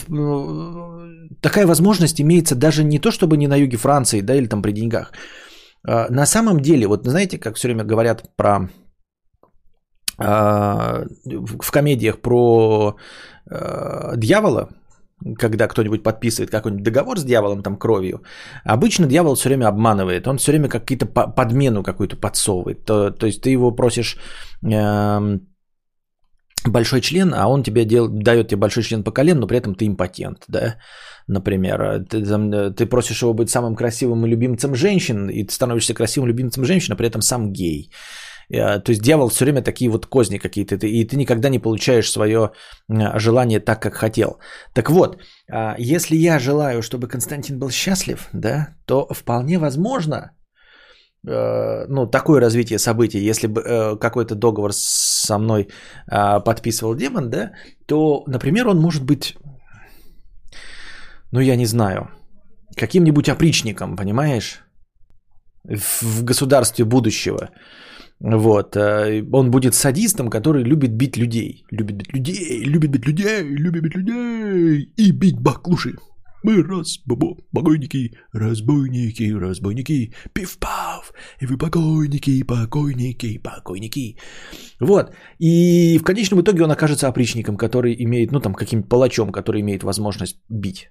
такая возможность имеется даже не то, чтобы не на юге Франции, да, или там при деньгах. На самом деле, вот знаете, как все время говорят про в комедиях про дьявола, когда кто-нибудь подписывает какой-нибудь договор с дьяволом, там, кровью, обычно дьявол все время обманывает. Он все время какие-то подмену какую-то подсовывает. То, то есть ты его просишь э, большой член, а он тебе дел, дает тебе большой член по колен, но при этом ты импотент, да, например. Ты, ты просишь его быть самым красивым и любимцем женщин, и ты становишься красивым любимцем женщин, а при этом сам гей. Э, то есть дьявол все время такие вот козни какие-то, и ты никогда не получаешь свое желание так, как хотел. Так вот, а, если я желаю, чтобы Константин был счастлив, да, то вполне возможно, э, ну, такое развитие событий, если бы э, какой-то договор со мной а, подписывал демон, да, то, например, он может быть, ну, я не знаю, каким-нибудь опричником, понимаешь, в государстве будущего. Вот. Э, он будет садистом, который любит бить людей. Любит бить людей, любит бить людей, любит бить людей и бить баклуши. Мы раз, бабо, покойники, разбойники, разбойники, пив-пав, и вы покойники, покойники, покойники. Вот. И в конечном итоге он окажется опричником, который имеет, ну там, каким-то палачом, который имеет возможность бить.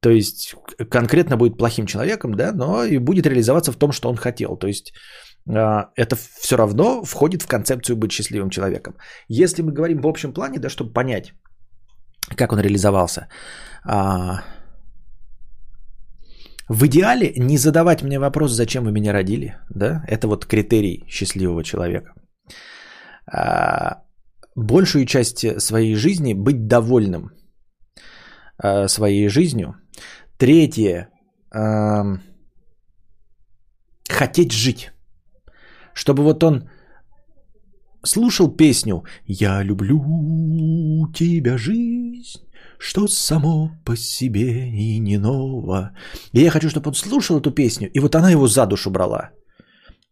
То есть конкретно будет плохим человеком, да, но и будет реализоваться в том, что он хотел. То есть это все равно входит в концепцию быть счастливым человеком. Если мы говорим в общем плане, да, чтобы понять, как он реализовался, а, в идеале не задавать мне вопрос, зачем вы меня родили, да, это вот критерий счастливого человека. А, большую часть своей жизни быть довольным своей жизнью. Третье, хотеть жить чтобы вот он слушал песню «Я люблю тебя, жизнь, что само по себе и не ново». И я хочу, чтобы он слушал эту песню, и вот она его за душу брала.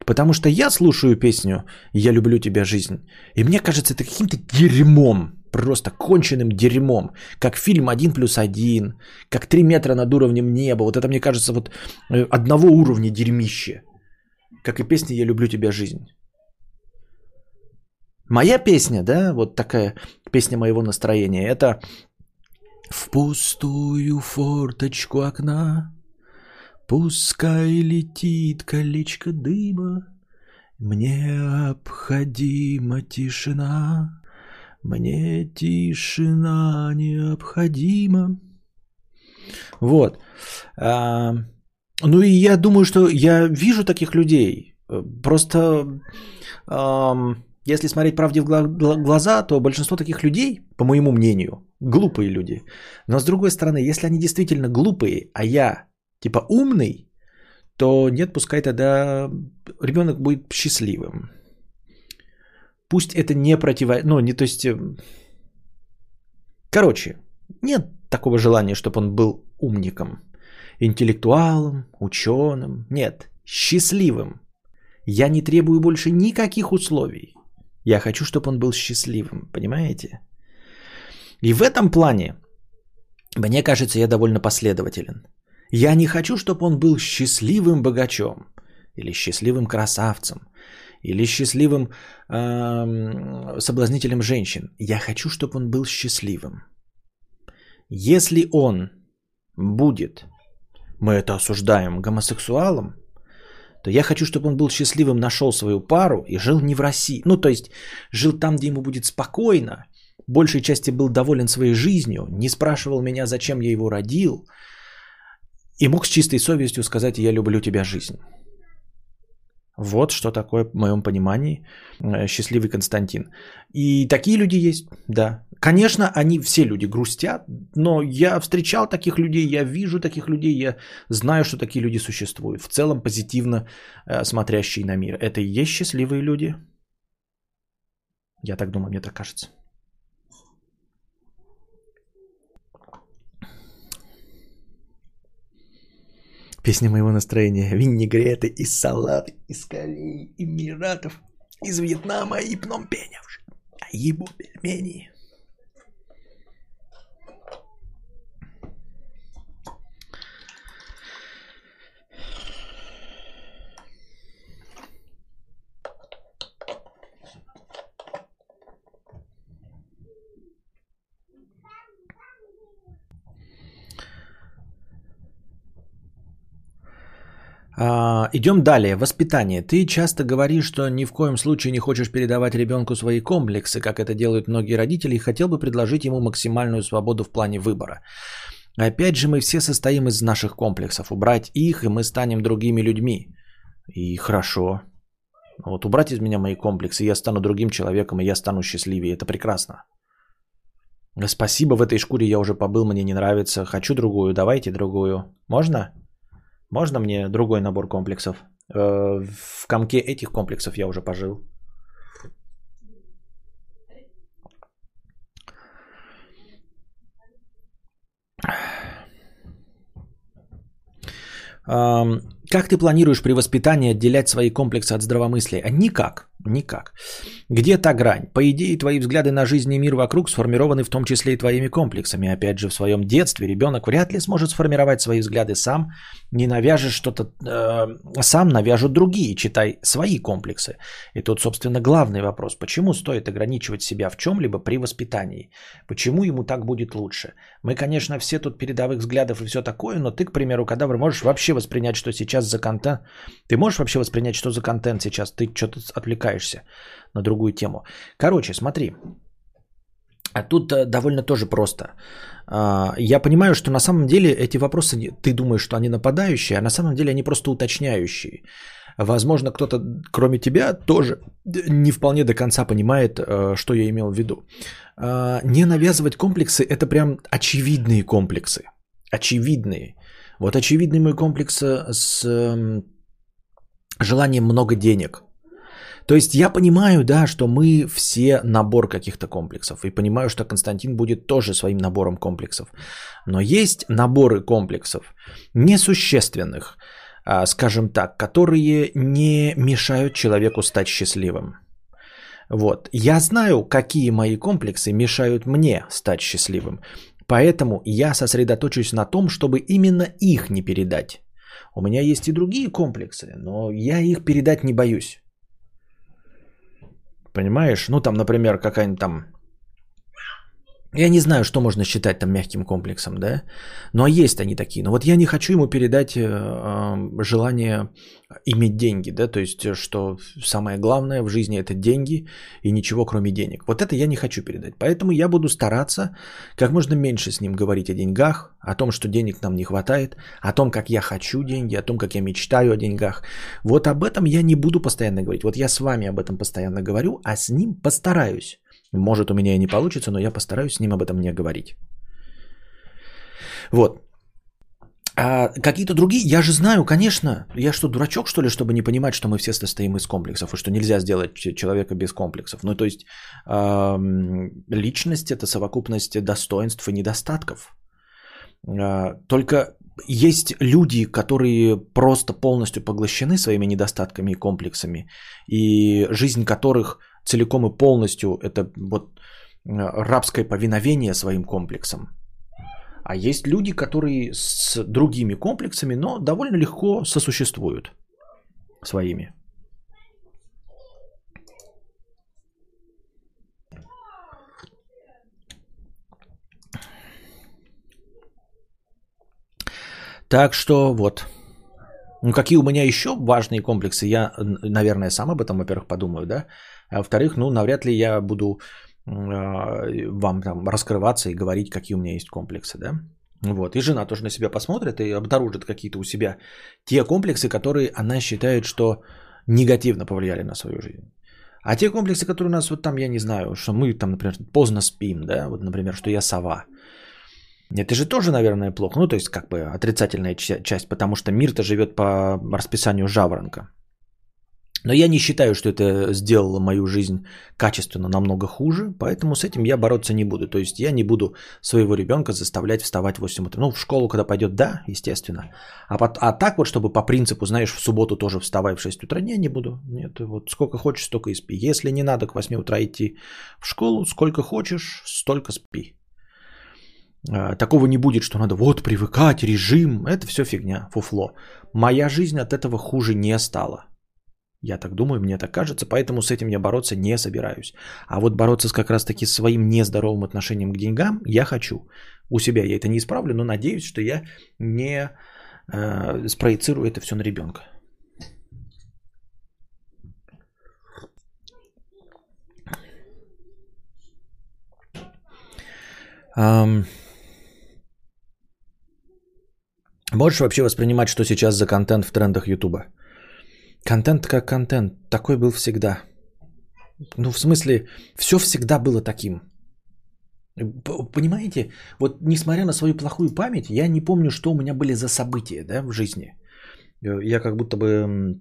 Потому что я слушаю песню «Я люблю тебя, жизнь», и мне кажется это каким-то дерьмом, просто конченным дерьмом, как фильм «Один плюс один», как «Три метра над уровнем неба». Вот это, мне кажется, вот э, одного уровня дерьмище – как и песня «Я люблю тебя, жизнь». Моя песня, да, вот такая песня моего настроения, это «В пустую форточку окна Пускай летит колечко дыма, Мне необходима тишина, Мне тишина необходима». Вот. Ну и я думаю, что я вижу таких людей. Просто эм, если смотреть правде в глаза, то большинство таких людей, по моему мнению, глупые люди. Но с другой стороны, если они действительно глупые, а я типа умный, то нет, пускай тогда ребенок будет счастливым. Пусть это не противо... Ну, не то есть... э, Короче, нет такого желания, чтобы он был умником, интеллектуалом, ученым. Нет, счастливым. Я не требую больше никаких условий. Я хочу, чтобы он был счастливым, понимаете? И в этом плане, мне кажется, я довольно последователен. Я не хочу, чтобы он был счастливым богачом, или счастливым красавцем, или счастливым эм, соблазнителем женщин. Я хочу, чтобы он был счастливым. Если он будет, мы это осуждаем, гомосексуалом, то я хочу, чтобы он был счастливым, нашел свою пару и жил не в России. Ну, то есть жил там, где ему будет спокойно, большей части был доволен своей жизнью, не спрашивал меня, зачем я его родил, и мог с чистой совестью сказать «я люблю тебя, жизнь». Вот что такое, в моем понимании, э, счастливый Константин. И такие люди есть, да. Конечно, они все люди грустят, но я встречал таких людей, я вижу таких людей, я знаю, что такие люди существуют. В целом позитивно э, смотрящие на мир. Это и есть счастливые люди? Я так думаю, мне так кажется. Песня моего настроения. Винегреты и салаты из Кореи, Эмиратов, из Вьетнама и Пномпеня. А ебу пельмени. Идем далее. Воспитание. Ты часто говоришь, что ни в коем случае не хочешь передавать ребенку свои комплексы, как это делают многие родители, и хотел бы предложить ему максимальную свободу в плане выбора. Опять же, мы все состоим из наших комплексов. Убрать их, и мы станем другими людьми. И хорошо. Вот убрать из меня мои комплексы, я стану другим человеком, и я стану счастливее. Это прекрасно. Спасибо, в этой шкуре я уже побыл, мне не нравится. Хочу другую, давайте другую. Можно? Можно мне другой набор комплексов? Э, в комке этих комплексов я уже пожил. Как ты планируешь при воспитании отделять свои комплексы от здравомыслия? Никак, никак. Где та грань? По идее, твои взгляды на жизнь и мир вокруг сформированы в том числе и твоими комплексами. Опять же, в своем детстве ребенок вряд ли сможет сформировать свои взгляды сам. Не навяжешь что-то, э, сам навяжут другие, читай свои комплексы. И тут, собственно, главный вопрос. Почему стоит ограничивать себя в чем-либо при воспитании? Почему ему так будет лучше? Мы, конечно, все тут передовых взглядов и все такое, но ты, к примеру, кадавр, можешь вообще воспринять, что сейчас за контент. Ты можешь вообще воспринять, что за контент сейчас? Ты что-то отвлекаешься на другую тему. Короче, смотри. А тут э, довольно тоже просто. А, я понимаю, что на самом деле эти вопросы, ты думаешь, что они нападающие, а на самом деле они просто уточняющие. Возможно, кто-то, кроме тебя, тоже не вполне до конца понимает, э, что я имел в виду. А, не навязывать комплексы – это прям очевидные комплексы. Очевидные. Вот очевидный мой комплекс э, с эм, желанием много денег. То есть я понимаю, да, что мы все набор каких-то комплексов. И понимаю, что Константин будет тоже своим набором комплексов. Но есть наборы комплексов несущественных, а, скажем так, которые не мешают человеку стать счастливым. Вот. Я знаю, какие мои комплексы мешают мне стать счастливым. Поэтому я сосредоточусь на том, чтобы именно их не передать. У меня есть и другие комплексы, но я их передать не боюсь. Понимаешь? Ну там, например, какая-нибудь там я не знаю, что можно считать там мягким комплексом, да, но есть они такие. Но вот я не хочу ему передать э, э, желание иметь деньги, да, то есть, что самое главное в жизни это деньги и ничего кроме денег. Вот это я не хочу передать. Поэтому я буду стараться как можно меньше с ним говорить о деньгах, о том, что денег нам не хватает, о том, как я хочу деньги, о том, как я мечтаю о деньгах. Вот об этом я не буду постоянно говорить. Вот я с вами об этом постоянно говорю, а с ним постараюсь. Может, у меня и не получится, но я постараюсь с ним об этом не говорить. Вот. А какие-то другие, я же знаю, конечно, я что, дурачок, что ли, чтобы не понимать, что мы все состоим из комплексов, и что нельзя сделать человека без комплексов. Ну, то есть, э, личность – это совокупность достоинств и недостатков. Э, только есть люди, которые просто полностью поглощены своими недостатками и комплексами, и жизнь которых целиком и полностью – это вот рабское повиновение своим комплексам – а есть люди, которые с другими комплексами, но довольно легко сосуществуют своими. Так что вот. Ну, какие у меня еще важные комплексы, я, наверное, сам об этом, во-первых, подумаю, да. А во-вторых, ну, навряд ли я буду а, вам там раскрываться и говорить, какие у меня есть комплексы, да. Вот. И жена тоже на себя посмотрит и обнаружит какие-то у себя те комплексы, которые она считает, что негативно повлияли на свою жизнь. А те комплексы, которые у нас вот там, я не знаю, что мы там, например, поздно спим, да, вот, например, что я сова. Это же тоже, наверное, плохо. Ну, то есть, как бы отрицательная часть, потому что мир-то живет по расписанию жаворонка. Но я не считаю, что это сделало мою жизнь качественно намного хуже, поэтому с этим я бороться не буду. То есть я не буду своего ребенка заставлять вставать в 8 утра. Ну, в школу, когда пойдет, да, естественно. А, под, а так вот, чтобы по принципу, знаешь, в субботу тоже вставай в 6 утра, не, не буду. Нет, вот сколько хочешь, столько и спи. Если не надо к 8 утра идти в школу, сколько хочешь, столько спи. А, такого не будет, что надо вот привыкать, режим. Это все фигня, фуфло. Моя жизнь от этого хуже не стала. Я так думаю, мне так кажется, поэтому с этим я бороться не собираюсь. А вот бороться с как раз-таки своим нездоровым отношением к деньгам я хочу. У себя я это не исправлю, но надеюсь, что я не э, спроецирую это все на ребенка. Um, можешь вообще воспринимать, что сейчас за контент в трендах Ютуба? Контент как контент. Такой был всегда. Ну, в смысле, все всегда было таким. Понимаете, вот несмотря на свою плохую память, я не помню, что у меня были за события да, в жизни. Я как будто бы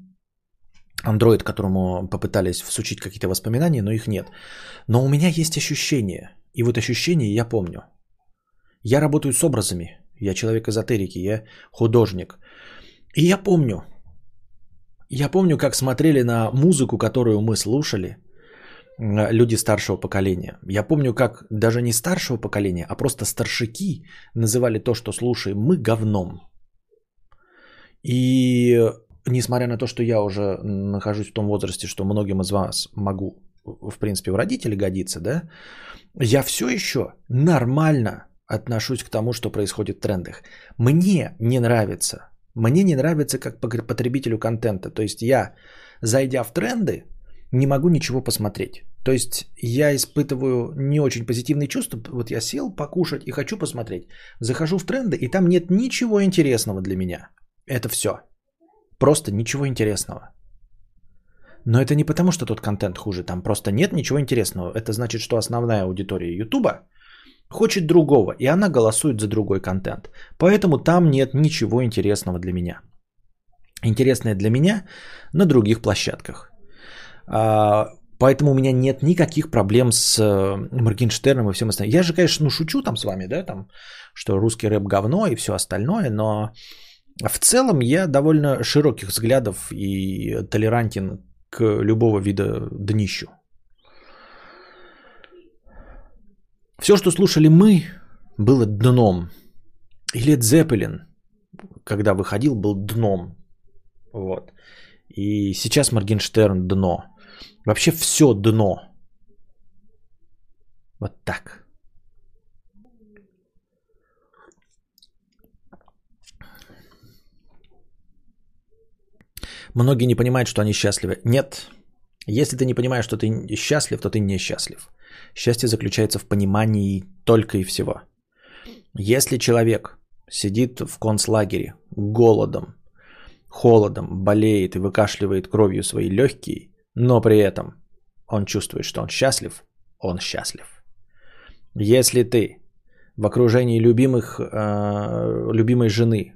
андроид, которому попытались всучить какие-то воспоминания, но их нет. Но у меня есть ощущение. И вот ощущение я помню. Я работаю с образами. Я человек эзотерики, я художник. И я помню, я помню, как смотрели на музыку, которую мы слушали, люди старшего поколения. Я помню, как даже не старшего поколения, а просто старшики называли то, что слушаем мы, говном. И несмотря на то, что я уже нахожусь в том возрасте, что многим из вас могу, в принципе, в родители годиться, да, я все еще нормально отношусь к тому, что происходит в трендах. Мне не нравится мне не нравится как потребителю контента. То есть я, зайдя в тренды, не могу ничего посмотреть. То есть я испытываю не очень позитивные чувства. Вот я сел покушать и хочу посмотреть. Захожу в тренды, и там нет ничего интересного для меня. Это все. Просто ничего интересного. Но это не потому, что тот контент хуже. Там просто нет ничего интересного. Это значит, что основная аудитория Ютуба хочет другого, и она голосует за другой контент. Поэтому там нет ничего интересного для меня. Интересное для меня на других площадках. А, поэтому у меня нет никаких проблем с э, Моргенштерном и всем остальным. Я же, конечно, ну, шучу там с вами, да, там, что русский рэп говно и все остальное, но в целом я довольно широких взглядов и толерантен к любого вида днищу. Все, что слушали мы, было дном. И Led Zeppelin, когда выходил, был дном. Вот. И сейчас Моргенштерн дно. Вообще все дно. Вот так. Многие не понимают, что они счастливы. Нет. Если ты не понимаешь, что ты счастлив, то ты несчастлив. Счастье заключается в понимании только и всего. Если человек сидит в концлагере голодом, холодом, болеет и выкашливает кровью свои легкие, но при этом он чувствует, что он счастлив, он счастлив. Если ты в окружении любимых, э, любимой жены,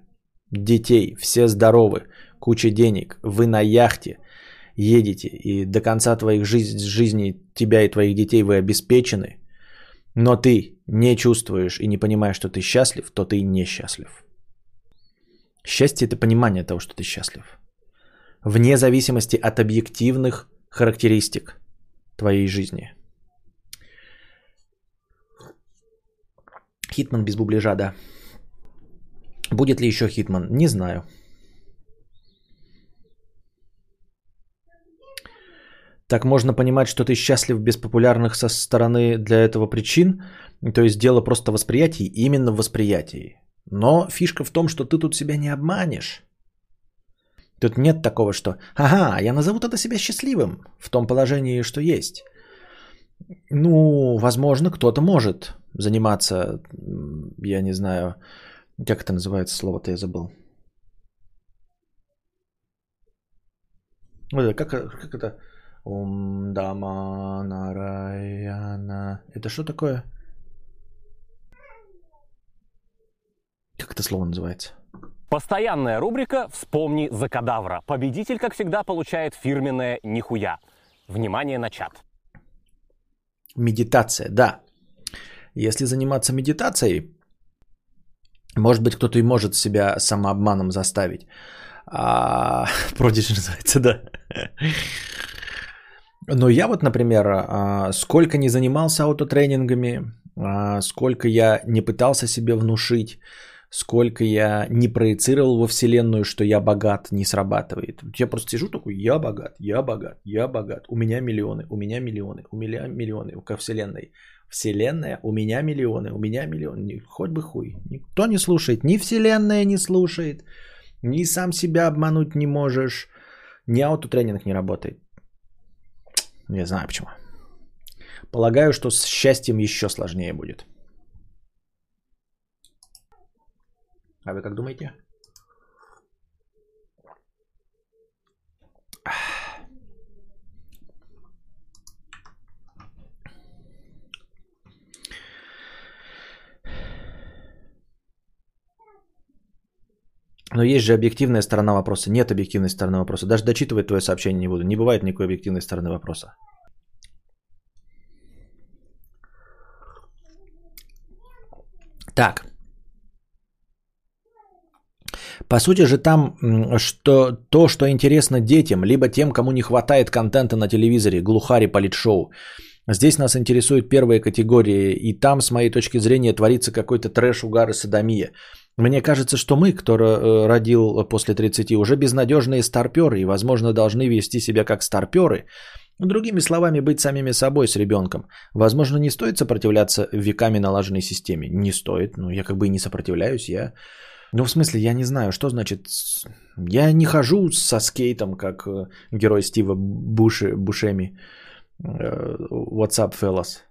детей, все здоровы, куча денег, вы на яхте едете, и до конца твоих жиз- жизней тебя и твоих детей вы обеспечены, но ты не чувствуешь и не понимаешь, что ты счастлив, то ты несчастлив. Счастье – это понимание того, что ты счастлив. Вне зависимости от объективных характеристик твоей жизни. Хитман без бубляжа, да. Будет ли еще Хитман? Не знаю. Так можно понимать, что ты счастлив без популярных со стороны для этого причин. То есть дело просто восприятия, именно в восприятии. Но фишка в том, что ты тут себя не обманешь. Тут нет такого, что «Ага, я назову тогда себя счастливым» в том положении, что есть. Ну, возможно, кто-то может заниматься, я не знаю, как это называется, слово-то я забыл. Как, как это? Ум дама нараяна. Это что такое? Как это слово называется? Постоянная рубрика «Вспомни за кадавра». Победитель, как всегда, получает фирменное «Нихуя». Внимание на чат. Медитация, да. Если заниматься медитацией, может быть, кто-то и может себя самообманом заставить. А, (laughs) продиж называется, да. Но я вот, например, а, сколько не занимался аутотренингами, а, сколько я не пытался себе внушить, сколько я не проецировал во Вселенную, что я богат, не срабатывает. Я просто сижу такой, я богат, я богат, я богат, у меня миллионы, у меня миллионы, у меня миллионы, ко Вселенной. Вселенная, у меня миллионы, у меня миллионы, хоть бы хуй. Никто не слушает, ни Вселенная не слушает, ни сам себя обмануть не можешь, ни аутотренинг не работает. Не знаю почему. Полагаю, что с счастьем еще сложнее будет. А вы как думаете? Но есть же объективная сторона вопроса. Нет объективной стороны вопроса. Даже дочитывать твое сообщение не буду. Не бывает никакой объективной стороны вопроса. Так. По сути же там что, то, что интересно детям, либо тем, кому не хватает контента на телевизоре, глухари политшоу. Здесь нас интересуют первые категории, и там, с моей точки зрения, творится какой-то трэш, угар и садомия. Мне кажется, что мы, кто э, родил после 30, уже безнадежные старперы и, возможно, должны вести себя как старперы. Другими словами, быть самими собой с ребенком. Возможно, не стоит сопротивляться веками налаженной системе. Не стоит. Ну, я как бы и не сопротивляюсь. Я ну, в смысле, я не знаю, что значит... Я не хожу со скейтом, как э, герой Стива Буши, Бушеми. Э, What's up, fellas?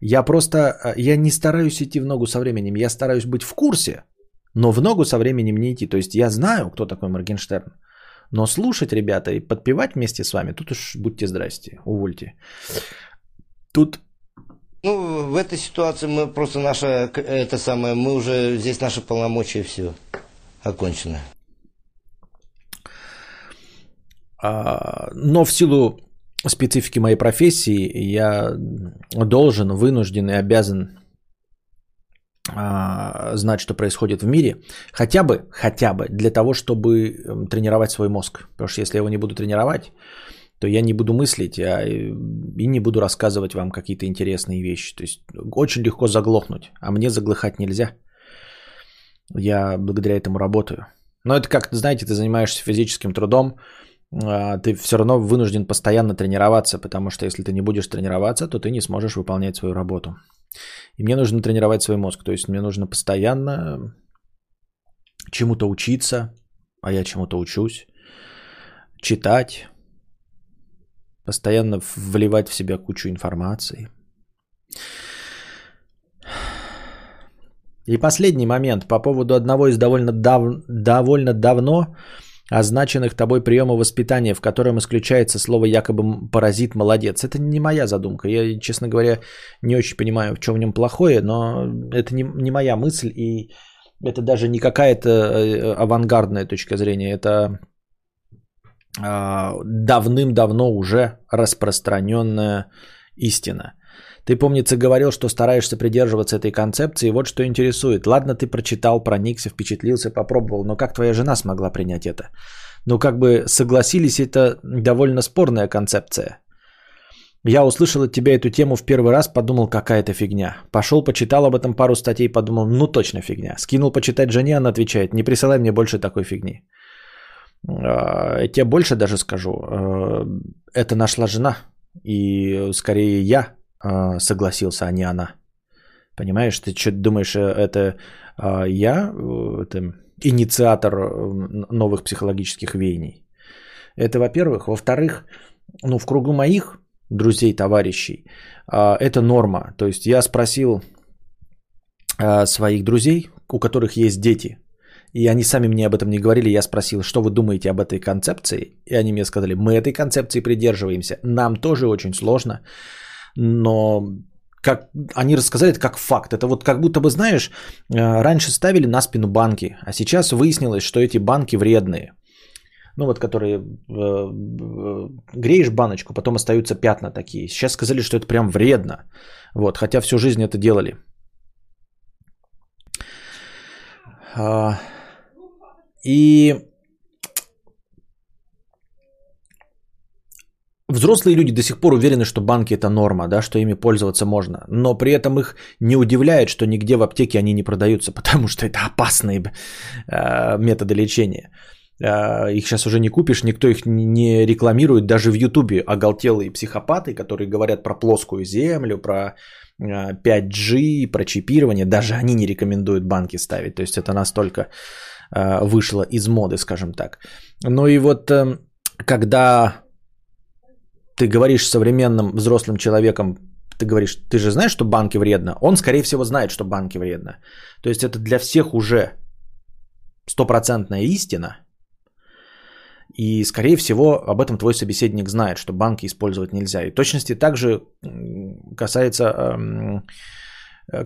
Я просто... Я не стараюсь идти в ногу со временем. Я стараюсь быть в курсе, но в ногу со временем не идти. То есть я знаю, кто такой Моргенштерн. Но слушать, ребята, и подпевать вместе с вами, тут уж будьте здрасте, увольте. Тут ну, в этой ситуации мы просто наша, это самое, мы уже, здесь наши полномочия все окончено. А, но в силу специфики моей профессии я должен, вынужден и обязан знать, что происходит в мире, хотя бы, хотя бы для того, чтобы эм, тренировать свой мозг. Потому что если я его не буду тренировать, то я не буду мыслить а и не буду рассказывать вам какие-то интересные вещи. То есть очень легко заглохнуть, а мне заглыхать нельзя. Я благодаря этому работаю. Но это как, знаете, ты занимаешься физическим трудом, а, ты все равно вынужден постоянно тренироваться, потому что если ты не будешь тренироваться, то ты не сможешь выполнять свою работу. И мне нужно тренировать свой мозг, то есть мне нужно постоянно чему-то учиться, а я чему-то учусь, читать, постоянно вливать в себя кучу информации. И последний момент по поводу одного из довольно, дав... довольно давно означенных тобой приема воспитания, в котором исключается слово якобы паразит молодец. Это не моя задумка. Я, честно говоря, не очень понимаю, в чем в нем плохое, но это не, не моя мысль. И Это даже не какая-то э, авангардная точка зрения, это а, давным-давно уже распространенная истина. Ты, помнится, говорил, что стараешься придерживаться этой концепции. Вот что интересует. Ладно, ты прочитал, проникся, впечатлился, попробовал, но как твоя жена смогла принять это? Ну, как бы согласились, это довольно спорная концепция. Я услышал от тебя эту тему в первый раз, подумал, какая-то фигня. Пошел, почитал об этом пару статей, подумал, ну точно фигня. Скинул почитать жене, она отвечает, не присылай мне больше такой фигни. А, я тебе больше даже скажу. А, это нашла жена. И скорее я согласился, а не она. Понимаешь, ты что думаешь, э, это я э, это инициатор э, новых психологических веяний? Это во-первых. Во-вторых, ну, в кругу моих друзей, товарищей, это норма. То есть я спросил своих друзей, у которых есть дети, и они сами мне об этом не говорили. Я спросил, что вы думаете об этой концепции? И они мне сказали, мы этой концепции придерживаемся. Нам тоже очень сложно. Но как они рассказали это как факт. Это вот как будто бы, знаешь, э, раньше ставили на спину банки, а сейчас выяснилось, что эти банки вредные. Ну вот, которые э, э, греешь баночку, потом остаются пятна такие. Сейчас сказали, что это прям вредно. Вот, хотя всю жизнь это делали. А, и Взрослые люди до сих пор уверены, что банки это норма, да, что ими пользоваться можно. Но при этом их не удивляет, что нигде в аптеке они не продаются, (laughs) потому что это опасные э, методы лечения. Э, их сейчас уже не купишь, никто их не рекламирует. Даже в Ютубе оголтелые психопаты, которые говорят про плоскую землю, про 5G, э, про чипирование, даже они не рекомендуют банки ставить. То есть это настолько Э, вышло из моды, скажем так. Ну и вот эм, когда ты говоришь современным взрослым человеком, ты говоришь, ты же знаешь, что банки вредно, он, скорее всего, знает, что банки вредно. То есть это для всех уже стопроцентная истина. И, скорее всего, об этом твой собеседник знает, что банки использовать нельзя. И точности также касается эм,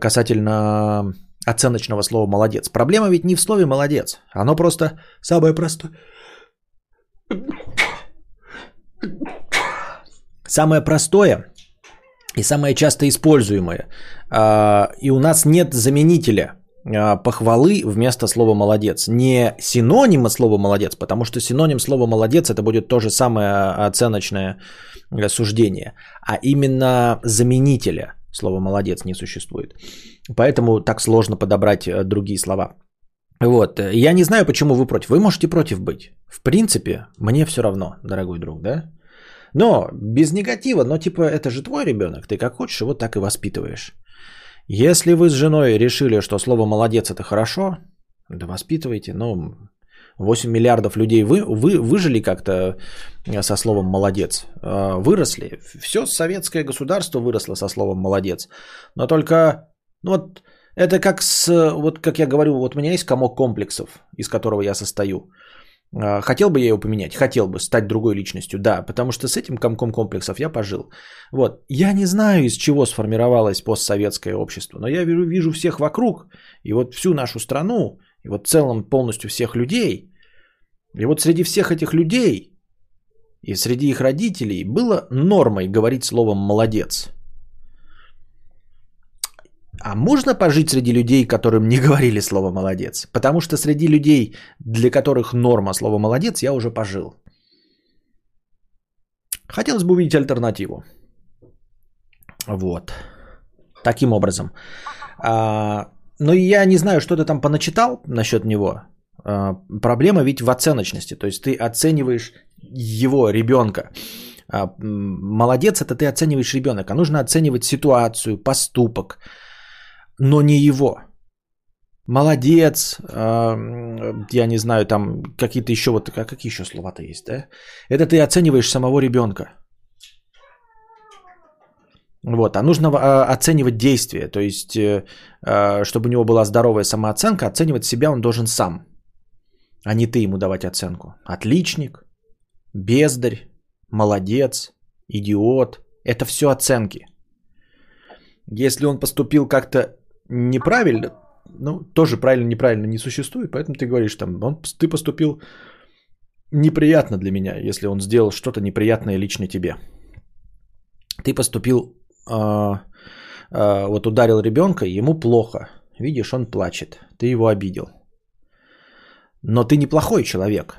касательно оценочного слова «молодец». Проблема ведь не в слове «молодец». Оно просто самое простое. Самое простое и самое часто используемое. А, и у нас нет заменителя а, похвалы вместо слова «молодец». Не синонима слова «молодец», потому что синоним слова «молодец» это будет то же самое оценочное суждение, а именно заменителя – Слово «молодец» не существует. Поэтому так сложно подобрать э, другие слова. Вот. Я не знаю, почему вы против. Вы можете против быть. В принципе, мне все равно, дорогой друг, да? Но без негатива, но типа это же твой ребенок, ты как хочешь его так и воспитываешь. Если вы с женой решили, что слово молодец это хорошо, да воспитывайте, но 8 миллиардов людей вы, вы выжили как-то э, со словом молодец, э, выросли. Все советское государство выросло со словом молодец. Но только, ну вот, это как с, вот как я говорю, вот у меня есть комок комплексов, из которого я состою. Э, хотел бы я его поменять? Хотел бы стать другой личностью, да, потому что с этим комком комплексов я пожил. Вот, я не знаю, из чего сформировалось постсоветское общество, но я вижу всех вокруг, и вот всю нашу страну, и вот в целом полностью всех людей, и вот среди всех этих людей и среди их родителей было нормой говорить словом «молодец». А можно пожить среди людей, которым не говорили слово «молодец»? Потому что среди людей, для которых норма слово «молодец», я уже пожил. Хотелось бы увидеть альтернативу. Вот. Таким образом. А, но я не знаю, что ты там поначитал насчет него. А, проблема ведь в оценочности. То есть ты оцениваешь его, ребенка. А, молодец, это ты оцениваешь ребенка. Нужно оценивать ситуацию, поступок, но не его. Молодец, а, я не знаю, там какие-то еще вот, какие еще слова-то есть, да? Это ты оцениваешь самого ребенка. Вот, а нужно оценивать действия, то есть, э, чтобы у него была здоровая самооценка, оценивать себя он должен сам а не ты ему давать оценку. Отличник, бездарь, молодец, идиот. Это все оценки. Если он поступил как-то неправильно, ну, тоже правильно, неправильно не существует, поэтому ты говоришь, там, он, ты поступил неприятно для меня, если он сделал что-то неприятное лично тебе. Ты поступил, э, э, вот ударил ребенка, ему плохо. Видишь, он плачет, ты его обидел. Но ты неплохой человек.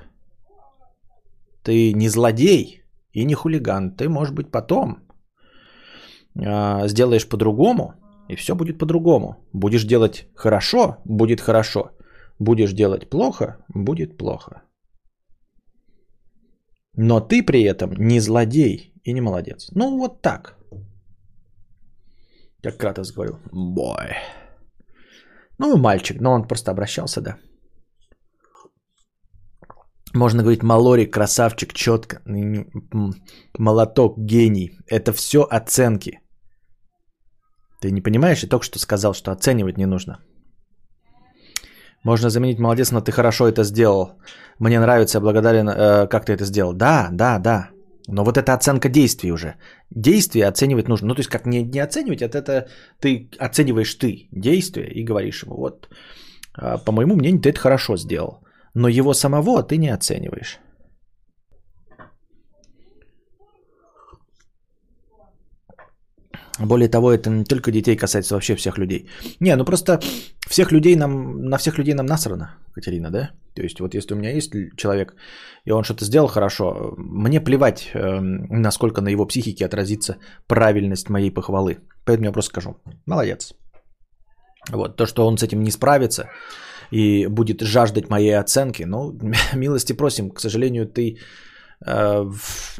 Ты не злодей и не хулиган. Ты, может быть, потом э, сделаешь по-другому, и все будет по-другому. Будешь делать хорошо, будет хорошо. Будешь делать плохо, будет плохо. Но ты при этом не злодей и не молодец. Ну, вот так. Как Кратос говорил. Бой. Ну, мальчик, но он просто обращался, да. Можно говорить, Малори, красавчик, четко, молоток, гений. Это все оценки. Ты не понимаешь? Я только что сказал, что оценивать не нужно. Можно заменить молодец, но ты хорошо это сделал. Мне нравится, благодарен, э, как ты это сделал. Да, да, да. Но вот это оценка действий уже. Действия оценивать нужно. Ну, то есть, как не, не оценивать, это, это ты оцениваешь ты действие и говоришь ему, вот, э, по моему мнению, ты это хорошо сделал. Но его самого ты не оцениваешь. Более того, это не только детей касается, вообще всех людей. Не, ну просто всех людей нам, на всех людей нам насрано, Катерина, да? То есть вот если у меня есть человек, и он что-то сделал хорошо, мне плевать, эм, насколько на его психике отразится правильность моей похвалы. Поэтому я просто скажу, молодец. Вот, то, что он с этим не справится и будет жаждать моей оценки, ну, (laughs) милости просим, к сожалению, ты э, в,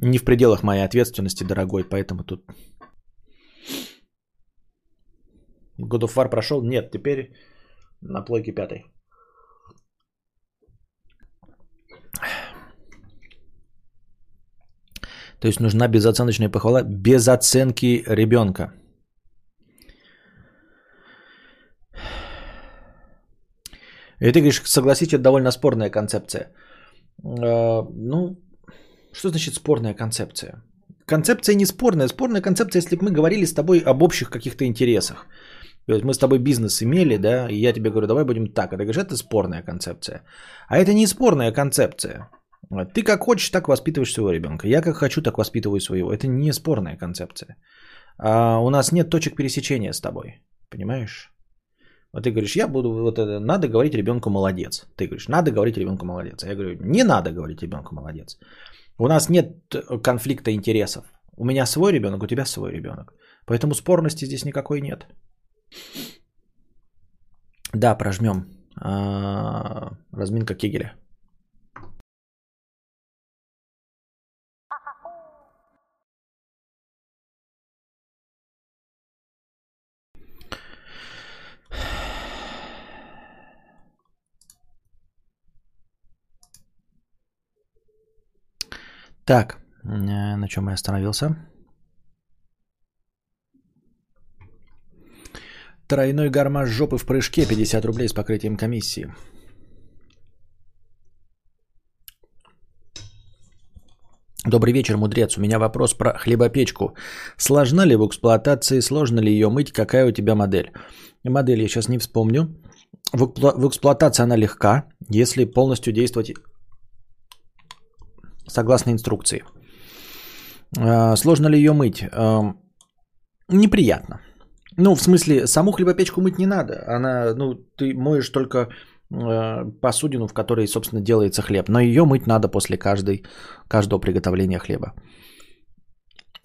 не в пределах моей ответственности, дорогой, поэтому тут God of War прошел? Нет, теперь на плойке пятой. То есть нужна безоценочная похвала без оценки ребенка. И ты говоришь, согласитесь, это довольно спорная концепция. Э, ну, что значит спорная концепция? Концепция не спорная. Спорная концепция, если бы мы говорили с тобой об общих каких-то интересах. Мы с тобой бизнес имели, да, и я тебе говорю, давай будем так. А ты говоришь, это спорная концепция. А это не спорная концепция. Ты как хочешь, так воспитываешь своего ребенка. Я как хочу, так воспитываю своего. Это не спорная концепция. А у нас нет точек пересечения с тобой. Понимаешь? Вот ты говоришь, я буду, вот это, надо говорить ребенку молодец. Ты говоришь, надо говорить ребенку молодец. А я говорю, не надо говорить ребенку молодец. У нас нет конфликта интересов. У меня свой ребенок, у тебя свой ребенок. Поэтому спорности здесь никакой нет. Да, прожмем. А, разминка Кегеля. Так, э, на чем я остановился? Тройной гармаш жопы в прыжке 50 рублей с покрытием комиссии. Добрый вечер, мудрец. У меня вопрос про хлебопечку. Сложна ли в эксплуатации, сложно ли ее мыть, какая у тебя модель? Модель я сейчас не вспомню. В, эксплуатации она легка, если полностью действовать согласно инструкции. А, сложно ли ее мыть? Неприятно. Ну, в смысле, саму хлебопечку мыть не надо. Она, ну, ты моешь только а, посудину, в которой, собственно, делается хлеб. Но ее мыть надо после каждой, каждого приготовления хлеба.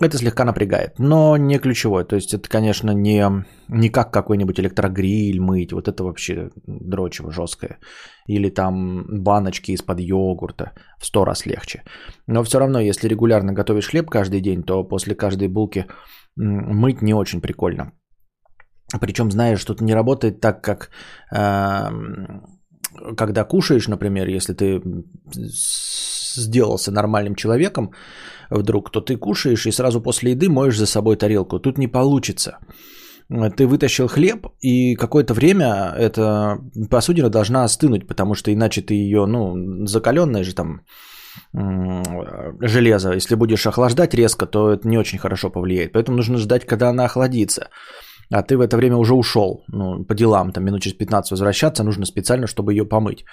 Это слегка напрягает, но не ключевое. То есть это, конечно, не, не как какой-нибудь электрогриль мыть. Вот это вообще дрочево жесткое. Или там баночки из-под йогурта. В сто раз легче. Но все равно, если регулярно готовишь хлеб каждый день, то после каждой булки мыть не очень прикольно. Причем знаешь, что это не работает так, как э, когда кушаешь, например, если ты сделался нормальным человеком, вдруг, то ты кушаешь и сразу после еды моешь за собой тарелку. Тут не получится. Ты вытащил хлеб, и какое-то время эта посудина должна остынуть, потому что иначе ты ее, ну, закаленная же там железо, если будешь охлаждать резко, то это не очень хорошо повлияет. Поэтому нужно ждать, когда она охладится. А ты в это время уже ушел, ну, по делам, там минут через 15 возвращаться нужно специально, чтобы ее помыть.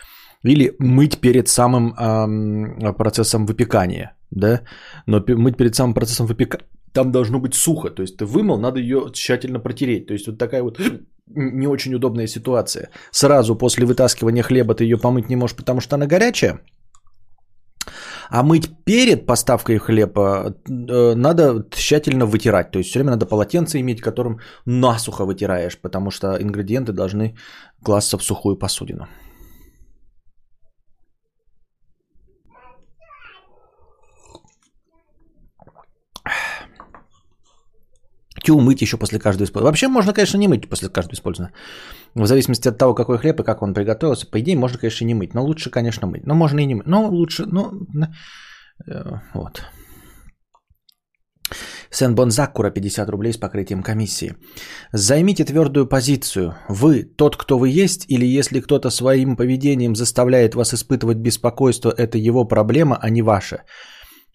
Или мыть перед самым эм, процессом выпекания, да, но мыть перед самым процессом выпекания, там должно быть сухо, то есть ты вымыл, надо ее тщательно протереть, то есть вот такая вот (sniffs) не очень удобная ситуация. Сразу после вытаскивания хлеба ты ее помыть не можешь, потому что она горячая, а мыть перед поставкой хлеба э, надо тщательно вытирать. То есть все время надо полотенце иметь, которым насухо вытираешь, потому что ингредиенты должны класться в сухую посудину. Тю мыть еще после каждого использования. Вообще можно, конечно, не мыть после каждого использования. В зависимости от того, какой хлеб и как он приготовился. По идее, можно, конечно, не мыть. Но лучше, конечно, мыть. Но можно и не мыть. Но лучше, ну, э, вот. Сен Бонзакура 50 рублей с покрытием комиссии. Займите твердую позицию. Вы тот, кто вы есть, или если кто-то своим поведением заставляет вас испытывать беспокойство, это его проблема, а не ваша.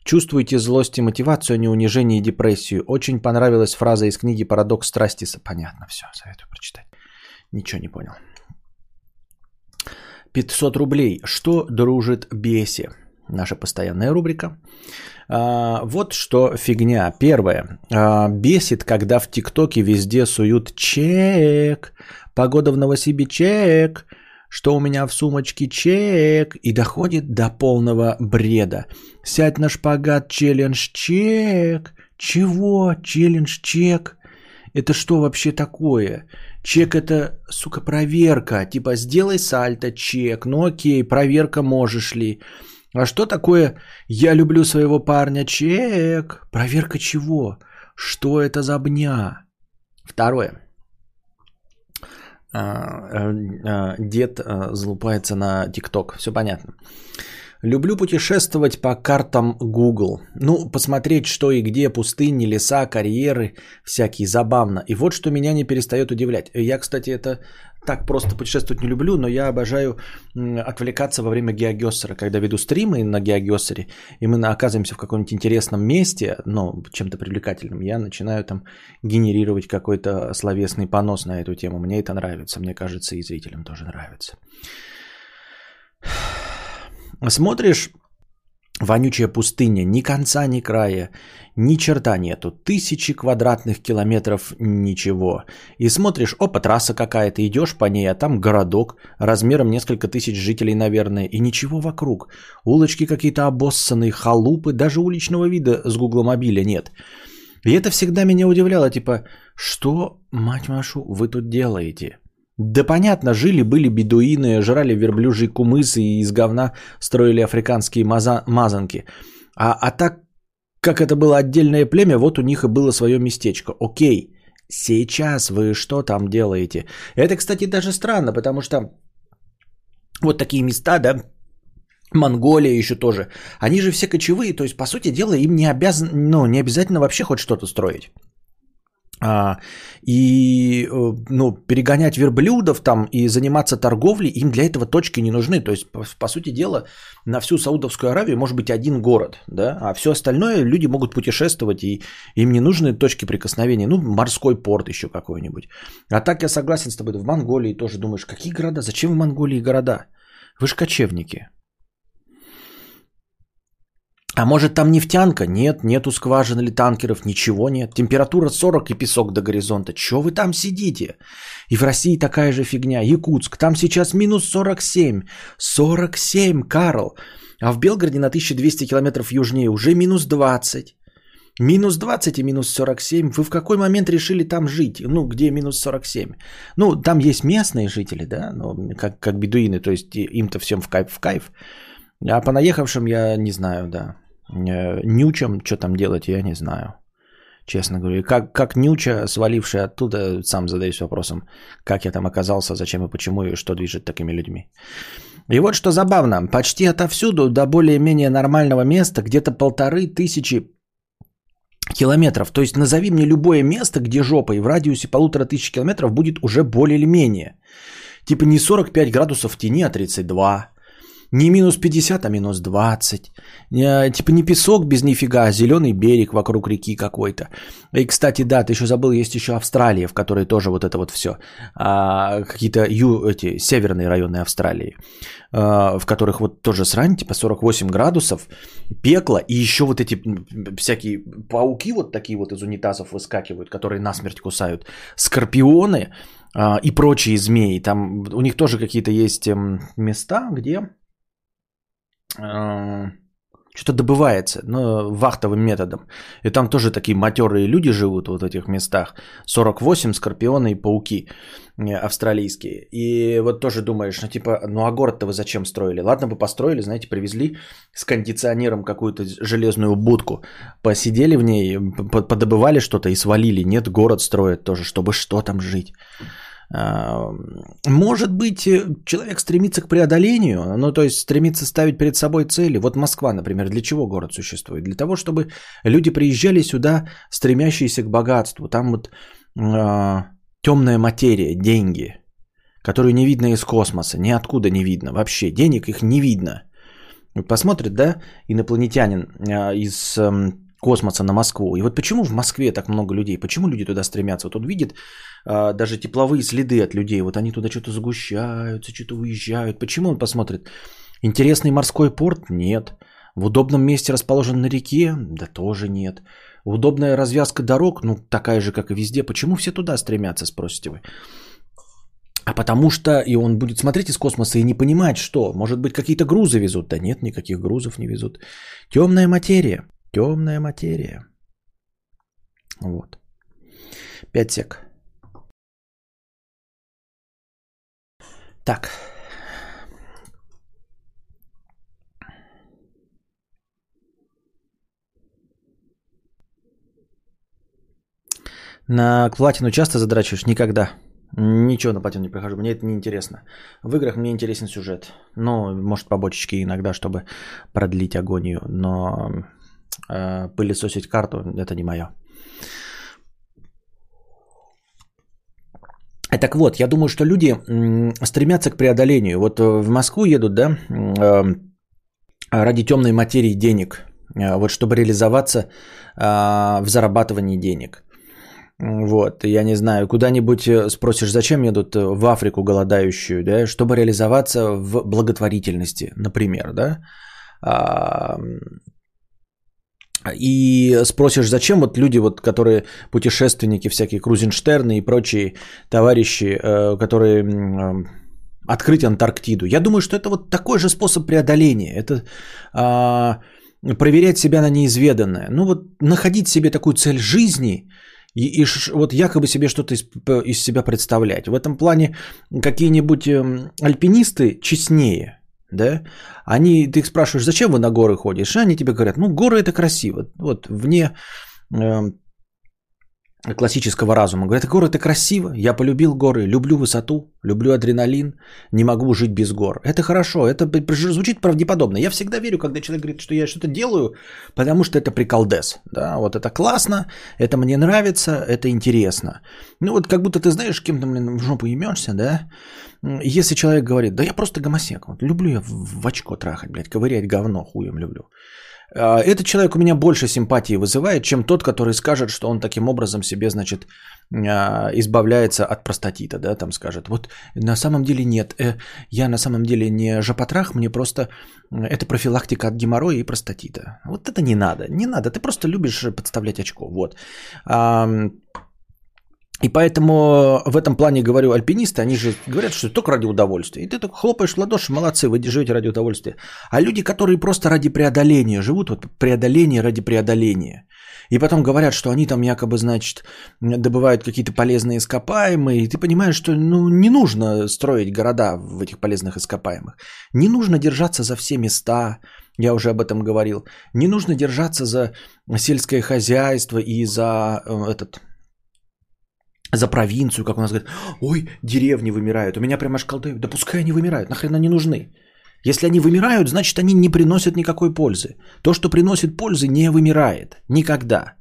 Чувствуете злость и мотивацию, а не унижение и депрессию. Очень понравилась фраза из книги «Парадокс страсти». Понятно, все, советую прочитать. Ничего не понял. 500 рублей. Что дружит бесе? Наша постоянная рубрика. А, вот что фигня. Первое. А, бесит, когда в ТикТоке везде суют чек. Погода в Новосибе чек. Что у меня в сумочке чек. И доходит до полного бреда. Сядь на шпагат челлендж чек. Чего? Челлендж чек? Это что вообще такое? Чек это, сука, проверка. Типа сделай сальто, чек. Ну окей, проверка можешь ли. А что такое «я люблю своего парня, чек»? Проверка чего? Что это за бня? Второе. А, а, Дед а, залупается на ТикТок. Все понятно. Люблю путешествовать по картам Google. Ну, посмотреть, что и где, пустыни, леса, карьеры, всякие, забавно. И вот что меня не перестает удивлять. Я, кстати, это так просто путешествовать не люблю, но я обожаю отвлекаться во время геогессера, когда веду стримы на геогессере, и мы оказываемся в каком-нибудь интересном месте, ну, чем-то привлекательном, я начинаю там генерировать какой-то словесный понос на эту тему. Мне это нравится, мне кажется, и зрителям тоже нравится. (sighs) Смотришь, вонючая пустыня, ни конца, ни края, ни черта нету, тысячи квадратных километров ничего. И смотришь, опа, трасса какая-то, идешь по ней, а там городок, размером несколько тысяч жителей, наверное, и ничего вокруг. Улочки какие-то обоссанные, халупы, даже уличного вида с гугломобиля нет. И это всегда меня удивляло, типа, что, мать вашу, вы тут делаете? Да понятно, жили-были бедуины, жрали верблюжий кумыс и из говна строили африканские маза- мазанки. А, а так, как это было отдельное племя, вот у них и было свое местечко. Окей, сейчас вы что там делаете? Это, кстати, даже странно, потому что вот такие места, да, Монголия еще тоже, они же все кочевые, то есть, по сути дела, им не, обязан, ну, не обязательно вообще хоть что-то строить. А, и э, ну, перегонять верблюдов там и заниматься торговлей, им для этого точки не нужны. То есть, по, по сути дела, на всю Саудовскую Аравию может быть один город, да, а все остальное люди могут путешествовать, и им не нужны точки прикосновения. Ну, морской порт еще какой-нибудь. А так я согласен с тобой, в Монголии тоже думаешь, какие города, зачем в Монголии города? Вы же кочевники. А может там нефтянка? Нет, нету скважин или танкеров, ничего нет. Температура 40 и песок до горизонта. Чего вы там сидите? И в России такая же фигня. Якутск, там сейчас минус 47. 47, Карл. А в Белгороде на 1200 километров южнее уже минус 20. Минус 20 и минус 47. Вы в какой момент решили там жить? Ну, где минус 47? Ну, там есть местные жители, да, ну, как, как бедуины, то есть им-то всем в кайф, в кайф. А по наехавшим я не знаю, да. Э, Нючам, что там делать, я не знаю. Честно говоря. Как, как Нюча, сваливший оттуда, сам задаюсь вопросом, как я там оказался, зачем и почему, и что движет такими людьми. И вот что забавно. Почти отовсюду до более-менее нормального места где-то полторы тысячи километров. То есть назови мне любое место, где жопа и в радиусе полутора тысяч километров будет уже более или менее. Типа не 45 градусов в тени, а 32. Не минус 50, а минус 20. Не, типа не песок без нифига, а зеленый берег вокруг реки какой-то. И, кстати, да, ты еще забыл, есть еще Австралия, в которой тоже вот это вот все. А, какие-то ю, эти, северные районы Австралии, а, в которых вот тоже срань, типа 48 градусов, пекло, и еще вот эти всякие пауки вот такие вот из унитазов выскакивают, которые насмерть кусают. Скорпионы а, и прочие змеи. Там у них тоже какие-то есть эм, места, где что-то добывается, но вахтовым методом. И там тоже такие матерые люди живут вот в этих местах. 48 скорпионы и пауки э, австралийские. И вот тоже думаешь, ну типа, ну а город-то вы зачем строили? Ладно бы построили, знаете, привезли с кондиционером какую-то железную будку, посидели в ней, подобывали что-то и свалили. Нет, город строят тоже, чтобы что там жить. Может быть, э, человек стремится к преодолению, ну то есть стремится ставить перед собой цели. Вот Москва, например, для чего город существует? Для того, чтобы люди приезжали сюда, стремящиеся к богатству. Там вот э, темная материя, деньги, которую не видно из космоса, ниоткуда не видно. Вообще денег их не видно. Посмотрит, да, инопланетянин э, из космоса на Москву. И вот почему в Москве так много людей? Почему люди туда стремятся? Вот он видит а, даже тепловые следы от людей. Вот они туда что-то загущаются, что-то уезжают. Почему он посмотрит? Интересный морской порт? Нет. В удобном месте расположен на реке? Да тоже нет. Удобная развязка дорог? Ну, такая же, как и везде. Почему все туда стремятся, спросите вы? А потому что и он будет смотреть из космоса и не понимать, что, может быть, какие-то грузы везут. Да нет, никаких грузов не везут. Темная материя. Темная материя. Вот. Пять сек. Так. На платину часто задрачиваешь? Никогда. Ничего на платину не прихожу, мне это не интересно. В играх мне интересен сюжет. Ну, может, побочечки иногда, чтобы продлить агонию, но пылесосить карту это не мое. Так вот, я думаю, что люди стремятся к преодолению. Вот э, в Москву едут, да, э, ради темной материи денег, э, вот чтобы реализоваться в зарабатывании денег. Вот, я не знаю, куда-нибудь спросишь, зачем едут в Африку голодающую, да, чтобы реализоваться в благотворительности, например, да. И спросишь, зачем вот люди, вот, которые путешественники, всякие Крузенштерны и прочие товарищи, э, которые э, открыть Антарктиду. Я думаю, что это вот такой же способ преодоления. Это а, проверять себя на неизведанное. Ну вот находить себе такую цель жизни и, и вот якобы себе что-то из, из себя представлять. В этом плане какие-нибудь эм, альпинисты честнее – да, они, ты их спрашиваешь, зачем вы на горы ходишь, они тебе говорят, ну, горы это красиво, вот вне э, классического разума. Говорят, горы это красиво, я полюбил горы, люблю высоту, люблю адреналин, не могу жить без гор. Это хорошо, это звучит правдеподобно. Я всегда верю, когда человек говорит, что я что-то делаю, потому что это приколдес. Да, вот это классно, это мне нравится, это интересно. Ну вот как будто ты знаешь, кем-то, блин, в жопу емешься, да, если человек говорит, да я просто гомосек, вот люблю я в очко трахать, блядь, ковырять говно хуем люблю. А, этот человек у меня больше симпатии вызывает, чем тот, который скажет, что он таким образом себе, значит, а, избавляется от простатита, да, там скажет. Вот на самом деле нет, э, я на самом деле не жопотрах, мне просто это профилактика от геморроя и простатита. Вот это не надо, не надо, ты просто любишь подставлять очко, вот. И поэтому в этом плане говорю, альпинисты, они же говорят, что только ради удовольствия. И ты так хлопаешь в ладоши, молодцы, вы живете ради удовольствия. А люди, которые просто ради преодоления живут, вот преодоление ради преодоления. И потом говорят, что они там якобы, значит, добывают какие-то полезные ископаемые. И ты понимаешь, что ну, не нужно строить города в этих полезных ископаемых. Не нужно держаться за все места, я уже об этом говорил. Не нужно держаться за сельское хозяйство и за э, этот за провинцию, как у нас говорят, ой, деревни вымирают. У меня прямо аж колдают. Да пускай они вымирают, нахрена они нужны. Если они вымирают, значит они не приносят никакой пользы. То, что приносит пользы, не вымирает. Никогда.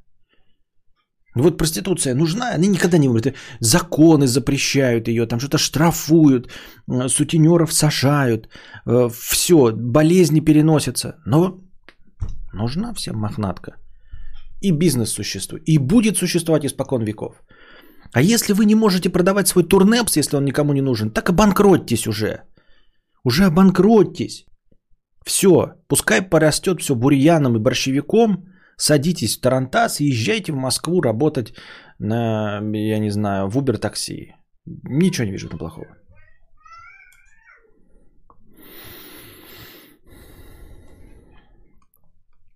Вот проституция нужна, они никогда не говорят. Законы запрещают ее, там что-то штрафуют, э, сутенеров сажают, все, болезни переносятся. Но нужна всем мохнатка. И бизнес существует. И будет существовать испокон веков. А если вы не можете продавать свой турнепс, если он никому не нужен, так обанкротьтесь уже. Уже обанкротьтесь. Все, пускай порастет все бурьяном и борщевиком, садитесь в Тарантас и езжайте в Москву работать на, я не знаю, в Uber такси. Ничего не вижу там плохого.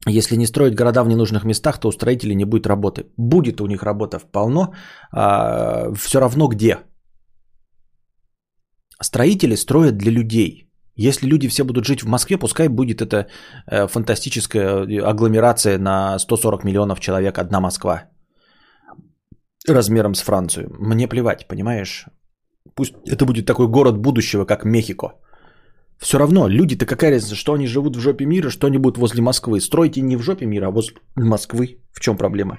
Если не строить города в ненужных местах, то у строителей не будет работы. Будет у них работа полно, а, все равно где. Строители строят для людей. Если люди все будут жить в Москве, пускай будет это э, фантастическая агломерация на 140 миллионов человек, одна Москва. Размером с Францию. Мне плевать, понимаешь? Пусть это будет такой город будущего, как Мехико. Все равно, люди-то какая разница, что они живут в жопе мира, что они будут возле Москвы. Стройте не в жопе мира, а возле Москвы. В чем проблема?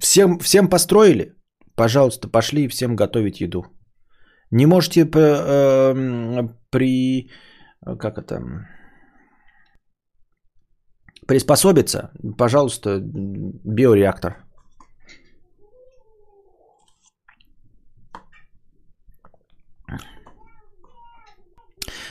Всем, всем построили? Пожалуйста, пошли всем готовить еду. Не можете э, при... Как это? Приспособиться? Пожалуйста, биореактор.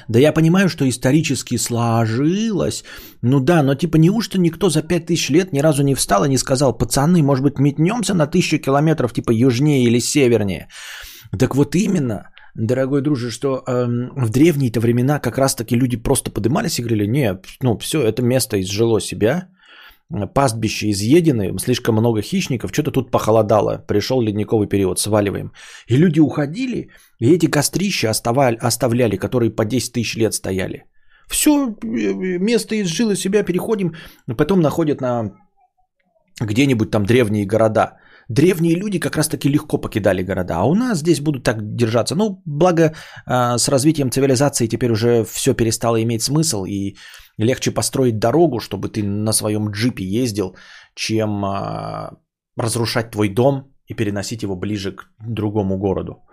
Да я понимаю, что исторически сложилось. Ну да, но типа неужто никто за 5000 лет ни разу не встал и не сказал, пацаны, может быть, метнемся на тысячу километров типа южнее или севернее. Так вот именно, дорогой друже, что эм, в древние-то времена как раз-таки люди просто подымались и говорили, не, ну все, это место изжило себя, пастбище изъедены, слишком много хищников, что-то тут похолодало, пришел ледниковый период, сваливаем. И люди уходили, и эти кострища оставали, оставляли, которые по 10 тысяч лет стояли. Все, э, место изжило себя, переходим, потом находят на где-нибудь там древние города. Древние люди как раз-таки легко покидали города, а у нас здесь будут так держаться. Ну, благо э, с развитием цивилизации теперь уже все перестало иметь смысл, и легче построить дорогу, чтобы ты на своем джипе ездил, чем э, разрушать твой дом и переносить его ближе к другому городу.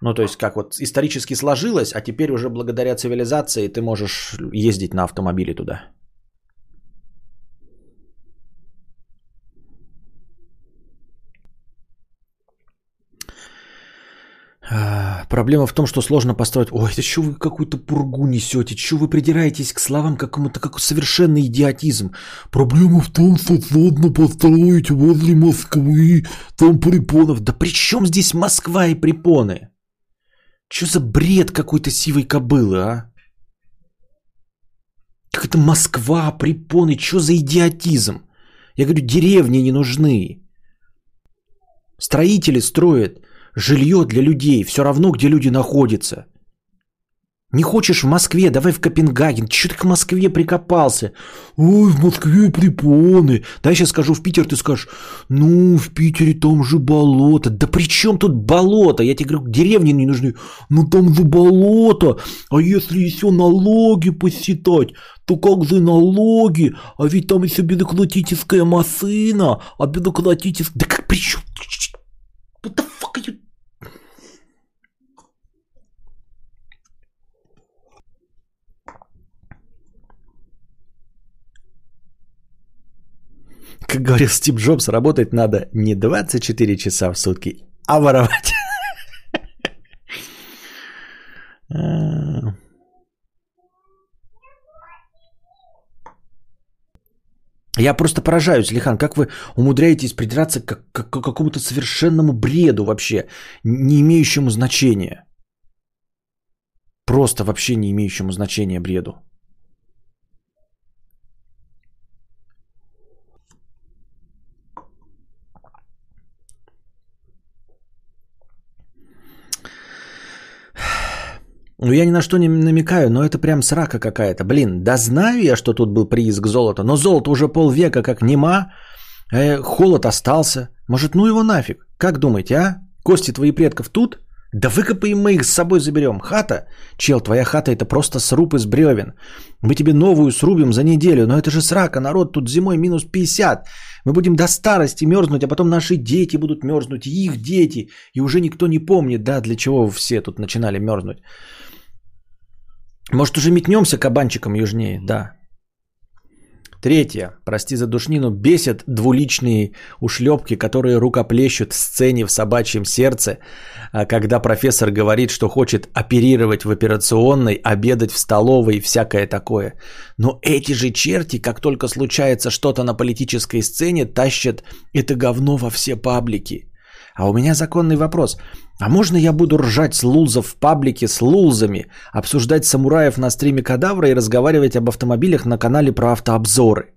Ну, то есть, как вот исторически сложилось, а теперь уже благодаря цивилизации ты можешь ездить на автомобиле туда. А, проблема в том, что сложно построить... Ой, это что вы какую-то пургу несете? Что вы придираетесь к словам какому-то как совершенный идиотизм? Проблема в том, что сложно построить возле Москвы, там препонов. Да при чем здесь Москва и препоны? Что за бред какой-то сивой кобылы, а? Как это Москва, препоны, что за идиотизм? Я говорю, деревни не нужны. Строители строят жилье для людей, все равно, где люди находятся. Не хочешь в Москве, давай в Копенгаген. Чего ты к Москве прикопался? Ой, в Москве препоны. Да я сейчас скажу в Питер, ты скажешь, ну, в Питере там же болото. Да при чем тут болото? Я тебе говорю, деревни не нужны. Ну, там же болото. А если еще налоги посчитать, то как же налоги? А ведь там еще бюрократическая машина. А бюрократическая... Да как при чем? What the fuck are you Как говорил Стив Джобс, работать надо не 24 часа в сутки, а воровать. Я просто поражаюсь, Лихан, как вы умудряетесь придираться к, к, к какому-то совершенному бреду вообще, не имеющему значения. Просто вообще не имеющему значения бреду. Ну, я ни на что не намекаю, но это прям срака какая-то. Блин, да знаю я, что тут был прииск золота, но золото уже полвека как нема, э, холод остался. Может, ну его нафиг? Как думаете, а? Кости твоих предков тут? Да выкопаем мы их с собой заберем. Хата? Чел, твоя хата это просто сруб из бревен. Мы тебе новую срубим за неделю, но это же срака, народ, тут зимой минус 50. Мы будем до старости мерзнуть, а потом наши дети будут мерзнуть, и их дети. И уже никто не помнит, да, для чего все тут начинали мерзнуть. Может, уже метнемся кабанчиком южнее, да. Третье. Прости за душнину. Бесят двуличные ушлепки, которые рукоплещут сцене в собачьем сердце, а когда профессор говорит, что хочет оперировать в операционной, обедать в столовой и всякое такое. Но эти же черти, как только случается что-то на политической сцене, тащат это говно во все паблики. А у меня законный вопрос. А можно я буду ржать с лулзов в паблике с лулзами, обсуждать самураев на стриме кадавра и разговаривать об автомобилях на канале про автообзоры?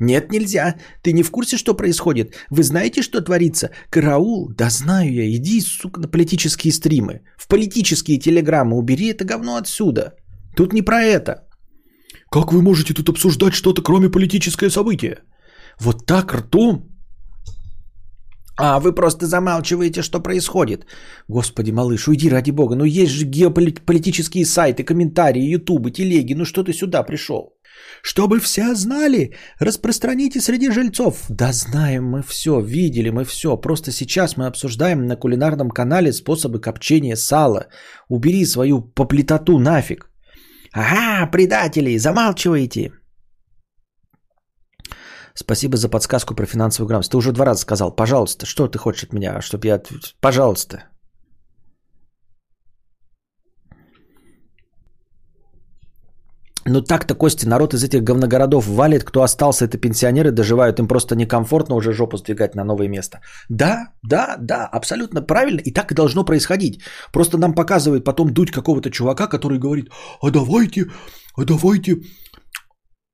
Нет, нельзя. Ты не в курсе, что происходит? Вы знаете, что творится? Караул? Да знаю я. Иди, сука, на политические стримы. В политические телеграммы убери это говно отсюда. Тут не про это. Как вы можете тут обсуждать что-то, кроме политическое событие? Вот так ртом а вы просто замалчиваете, что происходит. Господи, малыш, уйди ради бога. Ну есть же геополитические сайты, комментарии, ютубы, телеги. Ну что ты сюда пришел? Чтобы все знали, распространите среди жильцов. Да знаем мы все, видели мы все. Просто сейчас мы обсуждаем на кулинарном канале способы копчения сала. Убери свою поплитоту нафиг. Ага, предатели, замалчивайте. Спасибо за подсказку про финансовую грамотность. Ты уже два раза сказал. Пожалуйста, что ты хочешь от меня? Чтобы я... Пожалуйста. Ну так-то, Костя, народ из этих говногородов валит, кто остался, это пенсионеры доживают, им просто некомфортно уже жопу сдвигать на новое место. Да, да, да, абсолютно правильно, и так и должно происходить. Просто нам показывает потом дуть какого-то чувака, который говорит, а давайте, а давайте,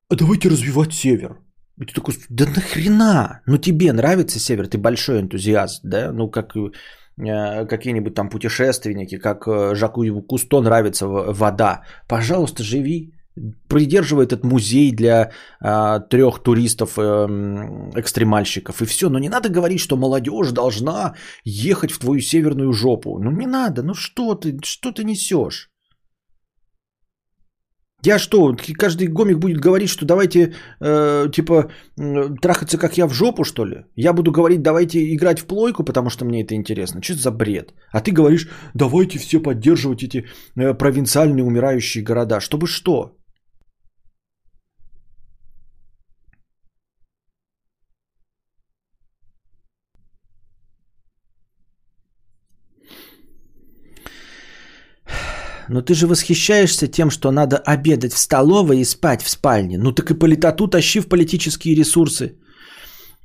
а давайте развивать север. И ты такой, да нахрена? Ну тебе нравится север, ты большой энтузиаст, да? Ну как э, какие-нибудь там путешественники, как э, Жаку Кусто нравится вода. Пожалуйста, живи. Придерживай этот музей для э, трех туристов, э, экстремальщиков и все. Но не надо говорить, что молодежь должна ехать в твою северную жопу. Ну не надо, ну что ты, что ты несешь? Я что, каждый гомик будет говорить, что давайте, э, типа, э, трахаться как я в жопу, что ли? Я буду говорить, давайте играть в плойку, потому что мне это интересно. Что это за бред? А ты говоришь, давайте все поддерживать эти э, провинциальные умирающие города. Чтобы что? Но ты же восхищаешься тем, что надо обедать в столовой и спать в спальне. Ну так и политоту тащи в политические ресурсы.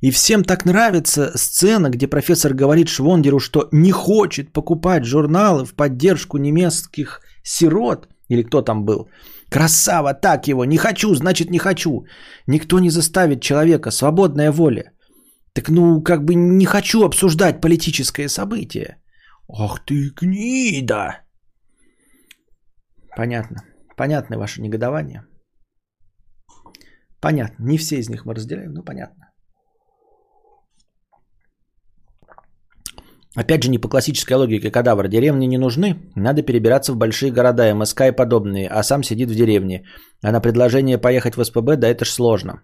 И всем так нравится сцена, где профессор говорит Швондеру, что не хочет покупать журналы в поддержку немецких сирот. Или кто там был. Красава, так его, не хочу, значит не хочу. Никто не заставит человека, свободная воля. Так ну, как бы не хочу обсуждать политическое событие. Ах ты гнида! Понятно. Понятно ваше негодование. Понятно. Не все из них мы разделяем, но понятно. Опять же, не по классической логике кадавр. Деревни не нужны, надо перебираться в большие города, МСК и подобные, а сам сидит в деревне. А на предложение поехать в СПБ, да это ж сложно.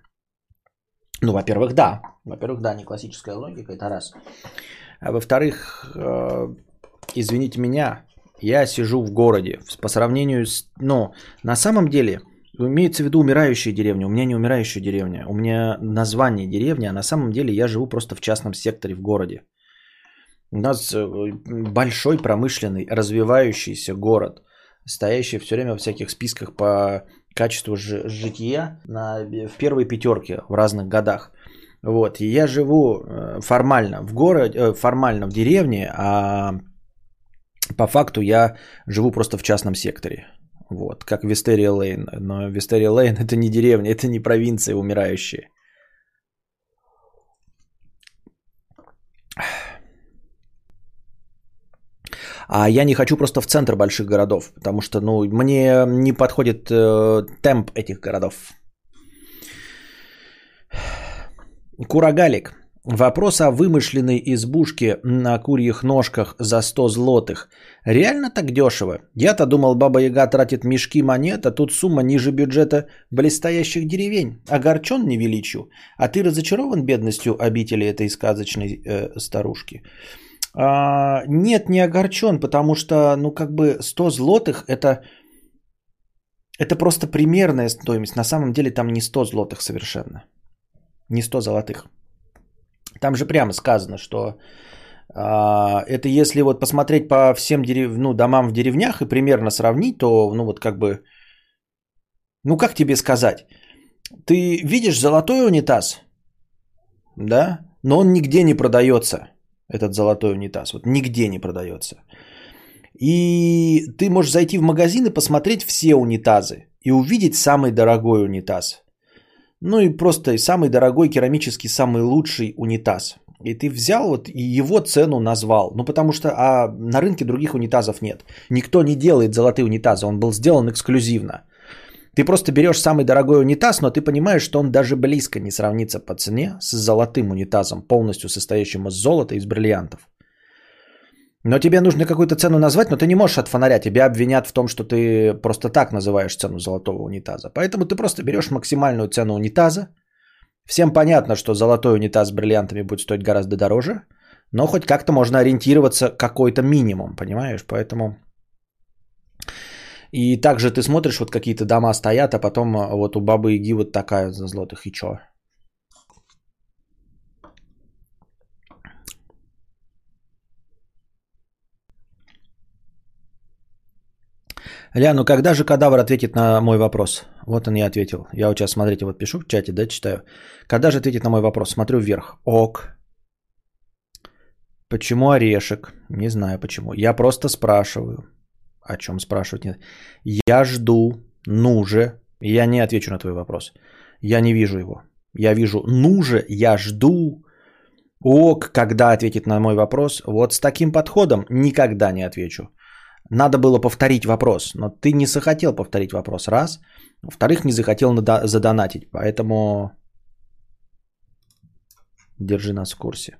Ну, во-первых, да. Во-первых, да, не классическая логика, это раз. А во-вторых, э, извините меня, я сижу в городе. По сравнению с... Ну, на самом деле, имеется в виду умирающая деревня. У меня не умирающая деревня. У меня название деревни, а на самом деле я живу просто в частном секторе в городе. У нас э, большой промышленный, развивающийся город, стоящий все время в всяких списках по качеству жития на, в первой пятерке в разных годах. Вот, и я живу э, формально в городе, э, формально в деревне, а по факту я живу просто в частном секторе. Вот, как Вистерия Лейн. Но Вистерия Лейн это не деревня, это не провинция умирающая. А я не хочу просто в центр больших городов, потому что ну, мне не подходит э, темп этих городов. Курагалик. Вопрос о вымышленной избушке на курьих ножках за 100 злотых. Реально так дешево? Я-то думал, Баба Яга тратит мешки монет, а тут сумма ниже бюджета блестящих деревень. Огорчен невеличию. А ты разочарован бедностью обители этой сказочной э, старушки? А, нет, не огорчен, потому что, ну, как бы 100 злотых это, это просто примерная стоимость. На самом деле там не 100 злотых совершенно. Не 100 золотых. Там же прямо сказано, что а, это если вот посмотреть по всем дерев... ну, домам в деревнях и примерно сравнить, то, ну, вот как бы, ну, как тебе сказать? Ты видишь золотой унитаз, да, но он нигде не продается, этот золотой унитаз, вот нигде не продается. И ты можешь зайти в магазин и посмотреть все унитазы и увидеть самый дорогой унитаз. Ну и просто самый дорогой керамический, самый лучший унитаз. И ты взял вот и его цену назвал. Ну потому что а на рынке других унитазов нет. Никто не делает золотые унитазы. Он был сделан эксклюзивно. Ты просто берешь самый дорогой унитаз, но ты понимаешь, что он даже близко не сравнится по цене с золотым унитазом, полностью состоящим из золота и из бриллиантов. Но тебе нужно какую-то цену назвать, но ты не можешь от фонаря. Тебя обвинят в том, что ты просто так называешь цену золотого унитаза. Поэтому ты просто берешь максимальную цену унитаза. Всем понятно, что золотой унитаз с бриллиантами будет стоить гораздо дороже. Но хоть как-то можно ориентироваться какой-то минимум, понимаешь? Поэтому... И также ты смотришь, вот какие-то дома стоят, а потом а, вот у бабы Яги вот такая за злотых, и чё? Ля, ну когда же кадавр ответит на мой вопрос? Вот он и ответил. Я вот сейчас, смотрите, вот пишу в чате, да, читаю. Когда же ответит на мой вопрос? Смотрю вверх. Ок. Почему орешек? Не знаю почему. Я просто спрашиваю. О чем спрашивать? Нет. Я жду, ну же. Я не отвечу на твой вопрос. Я не вижу его. Я вижу, ну же, я жду. Ок, когда ответит на мой вопрос? Вот с таким подходом никогда не отвечу. Надо было повторить вопрос, но ты не захотел повторить вопрос, раз. Во-вторых, не захотел задонатить, поэтому держи нас в курсе.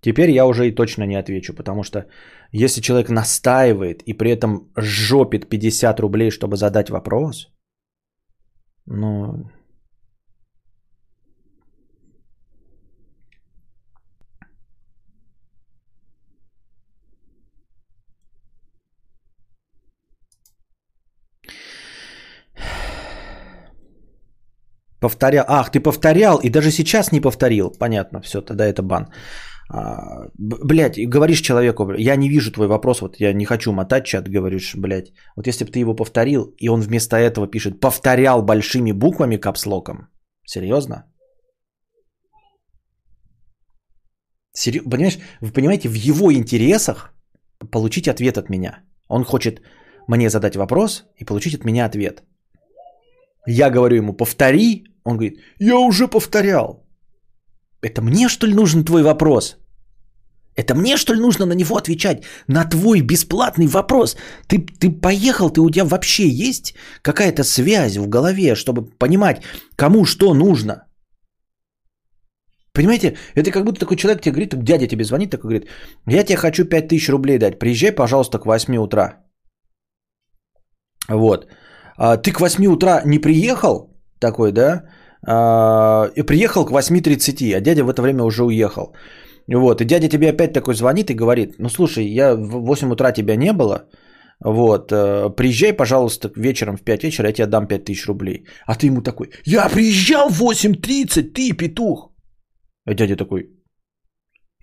Теперь я уже и точно не отвечу, потому что если человек настаивает и при этом жопит 50 рублей, чтобы задать вопрос, ну, Повторял. Ах, ты повторял и даже сейчас не повторил. Понятно, все, тогда это бан. А, блять, говоришь человеку, я не вижу твой вопрос, вот я не хочу мотать чат, говоришь, блядь. Вот если бы ты его повторил, и он вместо этого пишет, повторял большими буквами капслоком. Серьезно? Серьез... Понимаешь, вы понимаете, в его интересах получить ответ от меня. Он хочет мне задать вопрос и получить от меня ответ. Я говорю ему, повтори. Он говорит, я уже повторял. Это мне, что ли, нужен твой вопрос? Это мне, что ли, нужно на него отвечать? На твой бесплатный вопрос? Ты, ты поехал, ты у тебя вообще есть какая-то связь в голове, чтобы понимать, кому что нужно? Понимаете, это как будто такой человек тебе говорит, дядя тебе звонит, такой говорит, я тебе хочу 5000 рублей дать, приезжай, пожалуйста, к 8 утра. Вот. А, ты к 8 утра не приехал, такой, да, а, и приехал к 8.30, а дядя в это время уже уехал. Вот, и дядя тебе опять такой звонит и говорит, ну слушай, я в 8 утра тебя не было, вот, э, приезжай, пожалуйста, вечером в 5 вечера, я тебе дам 5000 рублей. А ты ему такой, я приезжал в 8.30, ты петух. А дядя такой,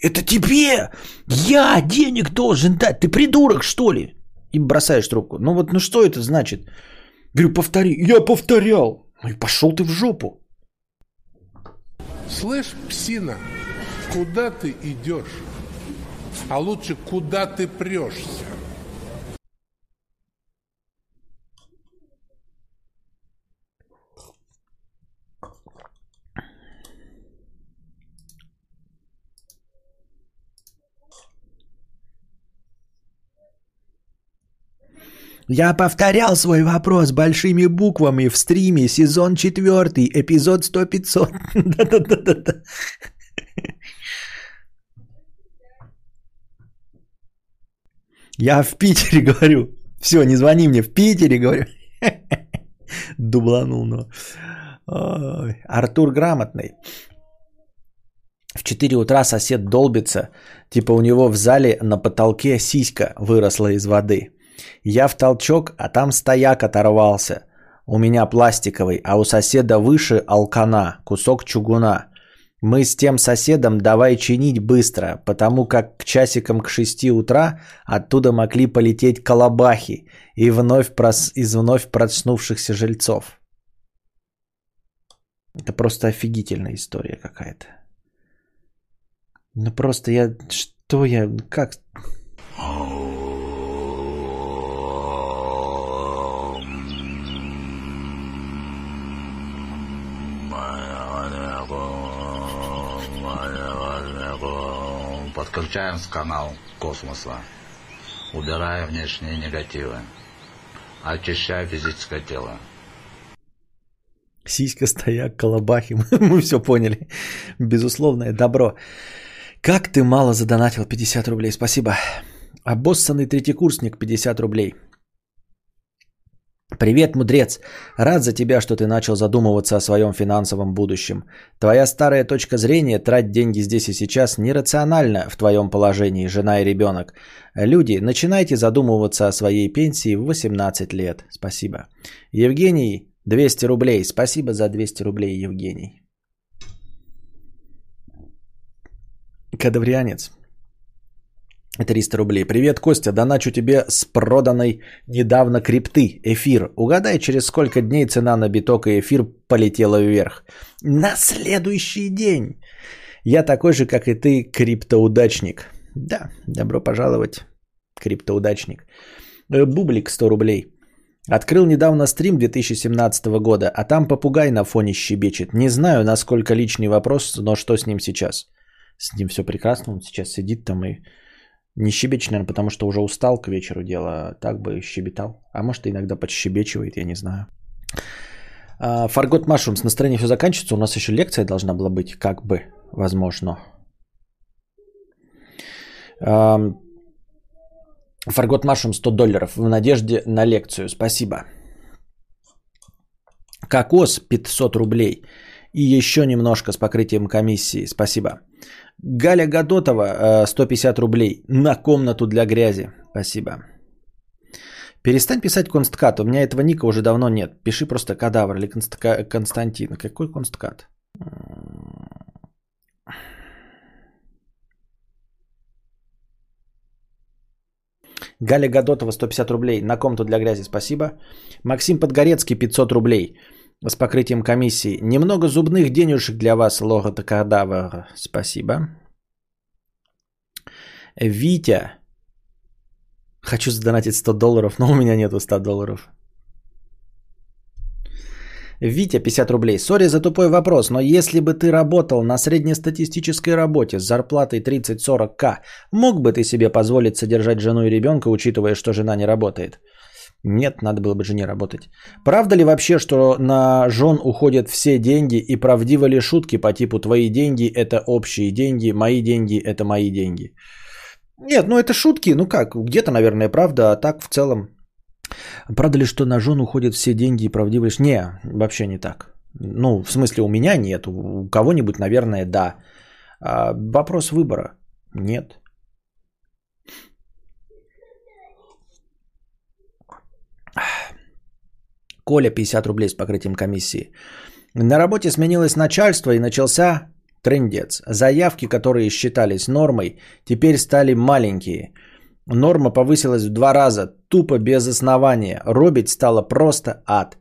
это тебе, я денег должен дать, ты придурок что ли? И бросаешь трубку. Ну вот, ну что это значит? Говорю, повтори. Я повторял. Ну и пошел ты в жопу. Слышь, псина, куда ты идешь? А лучше, куда ты прешься? Я повторял свой вопрос большими буквами в стриме, сезон 4, эпизод 100-500. (laughs) Я в Питере (laughs) говорю. Все, не звони мне, в Питере говорю. (laughs) Дубланул, но. Артур грамотный. В 4 утра сосед долбится, типа у него в зале на потолке сиська выросла из воды. Я в толчок, а там стояк оторвался. У меня пластиковый, а у соседа выше алкана, кусок чугуна. Мы с тем соседом давай чинить быстро, потому как к часикам к 6 утра оттуда могли полететь колобахи и вновь прос... из вновь проснувшихся жильцов. Это просто офигительная история какая-то. Ну просто я... Что я... Как... Подключаем с канал космоса. Убирая внешние негативы. Очищая физическое тело. Сиська, стояк, колобахи. (laughs) Мы все поняли. Безусловное добро. Как ты мало задонатил 50 рублей. Спасибо. Обоссанный третьекурсник 50 рублей. Привет, мудрец. Рад за тебя, что ты начал задумываться о своем финансовом будущем. Твоя старая точка зрения трать деньги здесь и сейчас нерациональна в твоем положении, жена и ребенок. Люди, начинайте задумываться о своей пенсии в 18 лет. Спасибо. Евгений, 200 рублей. Спасибо за 200 рублей, Евгений. Кадаврианец. 300 рублей. Привет, Костя. Доначу тебе с проданной недавно крипты. Эфир. Угадай, через сколько дней цена на биток и эфир полетела вверх. На следующий день. Я такой же, как и ты, криптоудачник. Да, добро пожаловать, криптоудачник. Э, Бублик 100 рублей. Открыл недавно стрим 2017 года, а там попугай на фоне щебечет. Не знаю, насколько личный вопрос, но что с ним сейчас? С ним все прекрасно, он сейчас сидит там и не щебечет, наверное, потому что уже устал к вечеру дела, так бы щебетал. А может, иногда подщебечивает, я не знаю. Фаргот Машрум, с настроением все заканчивается, у нас еще лекция должна была быть, как бы, возможно. Фаргот Машрум 100 долларов в надежде на лекцию, спасибо. Кокос 500 рублей и еще немножко с покрытием комиссии, спасибо. Галя Гадотова, 150 рублей на комнату для грязи. Спасибо. Перестань писать Консткат. У меня этого ника уже давно нет. Пиши просто Кадавр или Констка... Константин. Какой Консткат? Галя Гадотова 150 рублей на комнату для грязи. Спасибо. Максим Подгорецкий 500 рублей с покрытием комиссии. Немного зубных денежек для вас, логота кадавр. Спасибо. Витя. Хочу задонатить 100 долларов, но у меня нету 100 долларов. Витя, 50 рублей. Сори за тупой вопрос, но если бы ты работал на среднестатистической работе с зарплатой 30-40к, мог бы ты себе позволить содержать жену и ребенка, учитывая, что жена не работает? Нет, надо было бы жене работать. Правда ли вообще, что на жен уходят все деньги и правдивы ли шутки по типу «твои деньги – это общие деньги, мои деньги – это мои деньги»? Нет, ну это шутки, ну как, где-то, наверное, правда, а так в целом. Правда ли, что на жен уходят все деньги и правдивы лишь? Не, вообще не так. Ну, в смысле, у меня нет, у кого-нибудь, наверное, да. А вопрос выбора. Нет. Коля 50 рублей с покрытием комиссии. На работе сменилось начальство и начался трендец. Заявки, которые считались нормой, теперь стали маленькие. Норма повысилась в два раза, тупо без основания. Робить стало просто ад.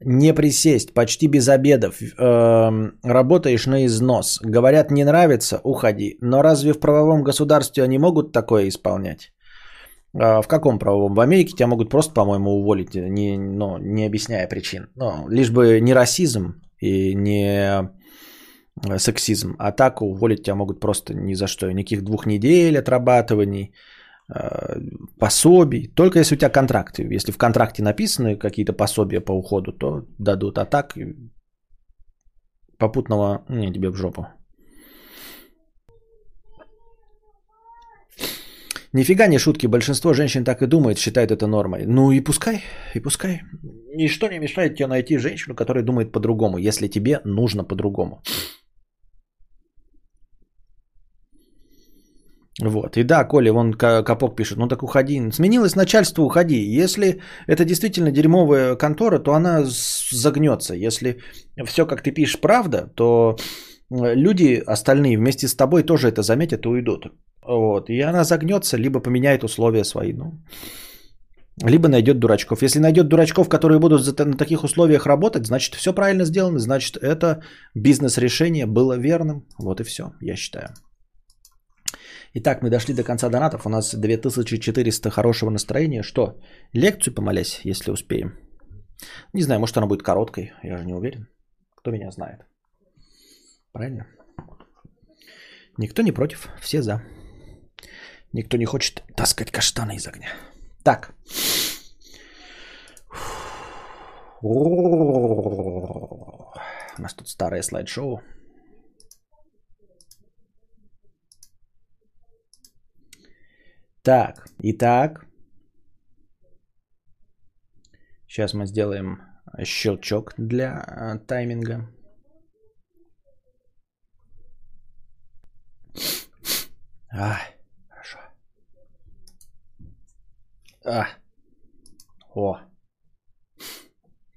Не присесть, почти без обедов. Эм, работаешь на износ. Говорят, не нравится, уходи. Но разве в правовом государстве они могут такое исполнять? А, в каком правовом? В Америке тебя могут просто, по-моему, уволить, не, ну, не объясняя причин. Ну, лишь бы не расизм и не сексизм. А так уволить тебя могут просто ни за что. Никаких двух недель отрабатываний, а, пособий. Только если у тебя контракты. Если в контракте написаны какие-то пособия по уходу, то дадут. А так попутного не тебе в жопу. Нифига не шутки, большинство женщин так и думает, считает это нормой. Ну и пускай, и пускай. Ничто не мешает тебе найти женщину, которая думает по-другому, если тебе нужно по-другому. Вот. И да, Коля, вон Капок пишет, ну так уходи. Сменилось начальство, уходи. Если это действительно дерьмовая контора, то она загнется. Если все, как ты пишешь, правда, то люди остальные вместе с тобой тоже это заметят и уйдут. Вот. И она загнется, либо поменяет условия свои. Ну, либо найдет дурачков. Если найдет дурачков, которые будут на таких условиях работать, значит все правильно сделано, значит это бизнес-решение было верным. Вот и все, я считаю. Итак, мы дошли до конца донатов. У нас 2400 хорошего настроения. Что? Лекцию помолясь, если успеем. Не знаю, может она будет короткой. Я же не уверен. Кто меня знает. Правильно? Никто не против. Все за. Никто не хочет таскать каштаны из огня. Так. У нас тут старое слайд-шоу. Так, итак. Сейчас мы сделаем щелчок для э, тайминга. А, хорошо. А. О.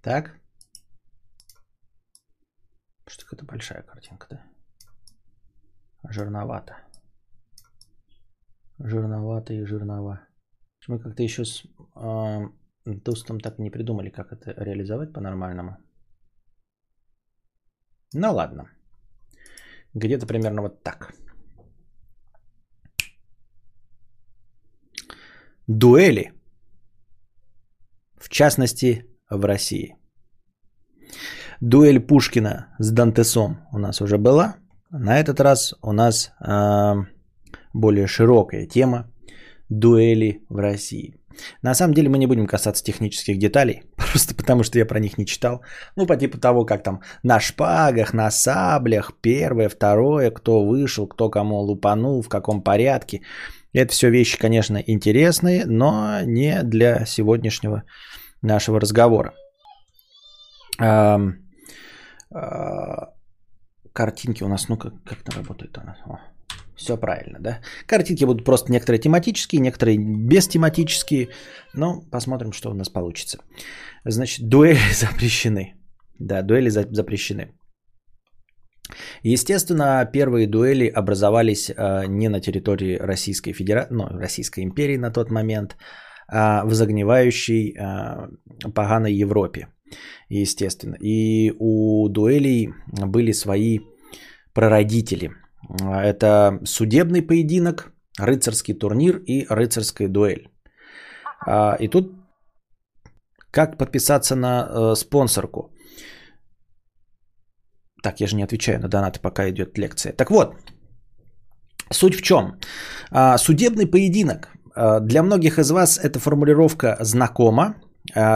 Так. Что то большая картинка, да? Жирновато. Жирновато и жирнова. Мы как-то еще с э, Тустом так не придумали, как это реализовать по-нормальному. Ну ладно. Где-то примерно вот так. Дуэли. В частности, в России. Дуэль Пушкина с Дантесом у нас уже была. На этот раз у нас э, более широкая тема дуэли в России. На самом деле мы не будем касаться технических деталей, (laughs) просто потому что я про них не читал. Ну, по типу того, как там на шпагах, на саблях, первое, второе, кто вышел, кто кому лупанул, в каком порядке. Это все вещи, конечно, интересные, но не для сегодняшнего нашего разговора. А, а, картинки у нас, ну как, как это работает у нас? Все правильно, да? Картинки будут просто некоторые тематические, некоторые бестематические. Но посмотрим, что у нас получится. Значит, дуэли (laughs) запрещены. Да, дуэли запрещены. Естественно, первые дуэли образовались э, не на территории Российской Федерации, ну, Российской империи на тот момент, а в загнивающей э, поганой Европе, естественно. И у дуэлей были свои прародители – это судебный поединок, рыцарский турнир и рыцарская дуэль. А, и тут как подписаться на э, спонсорку? Так, я же не отвечаю на донаты, пока идет лекция. Так вот, суть в чем? А, судебный поединок. А, для многих из вас эта формулировка знакома.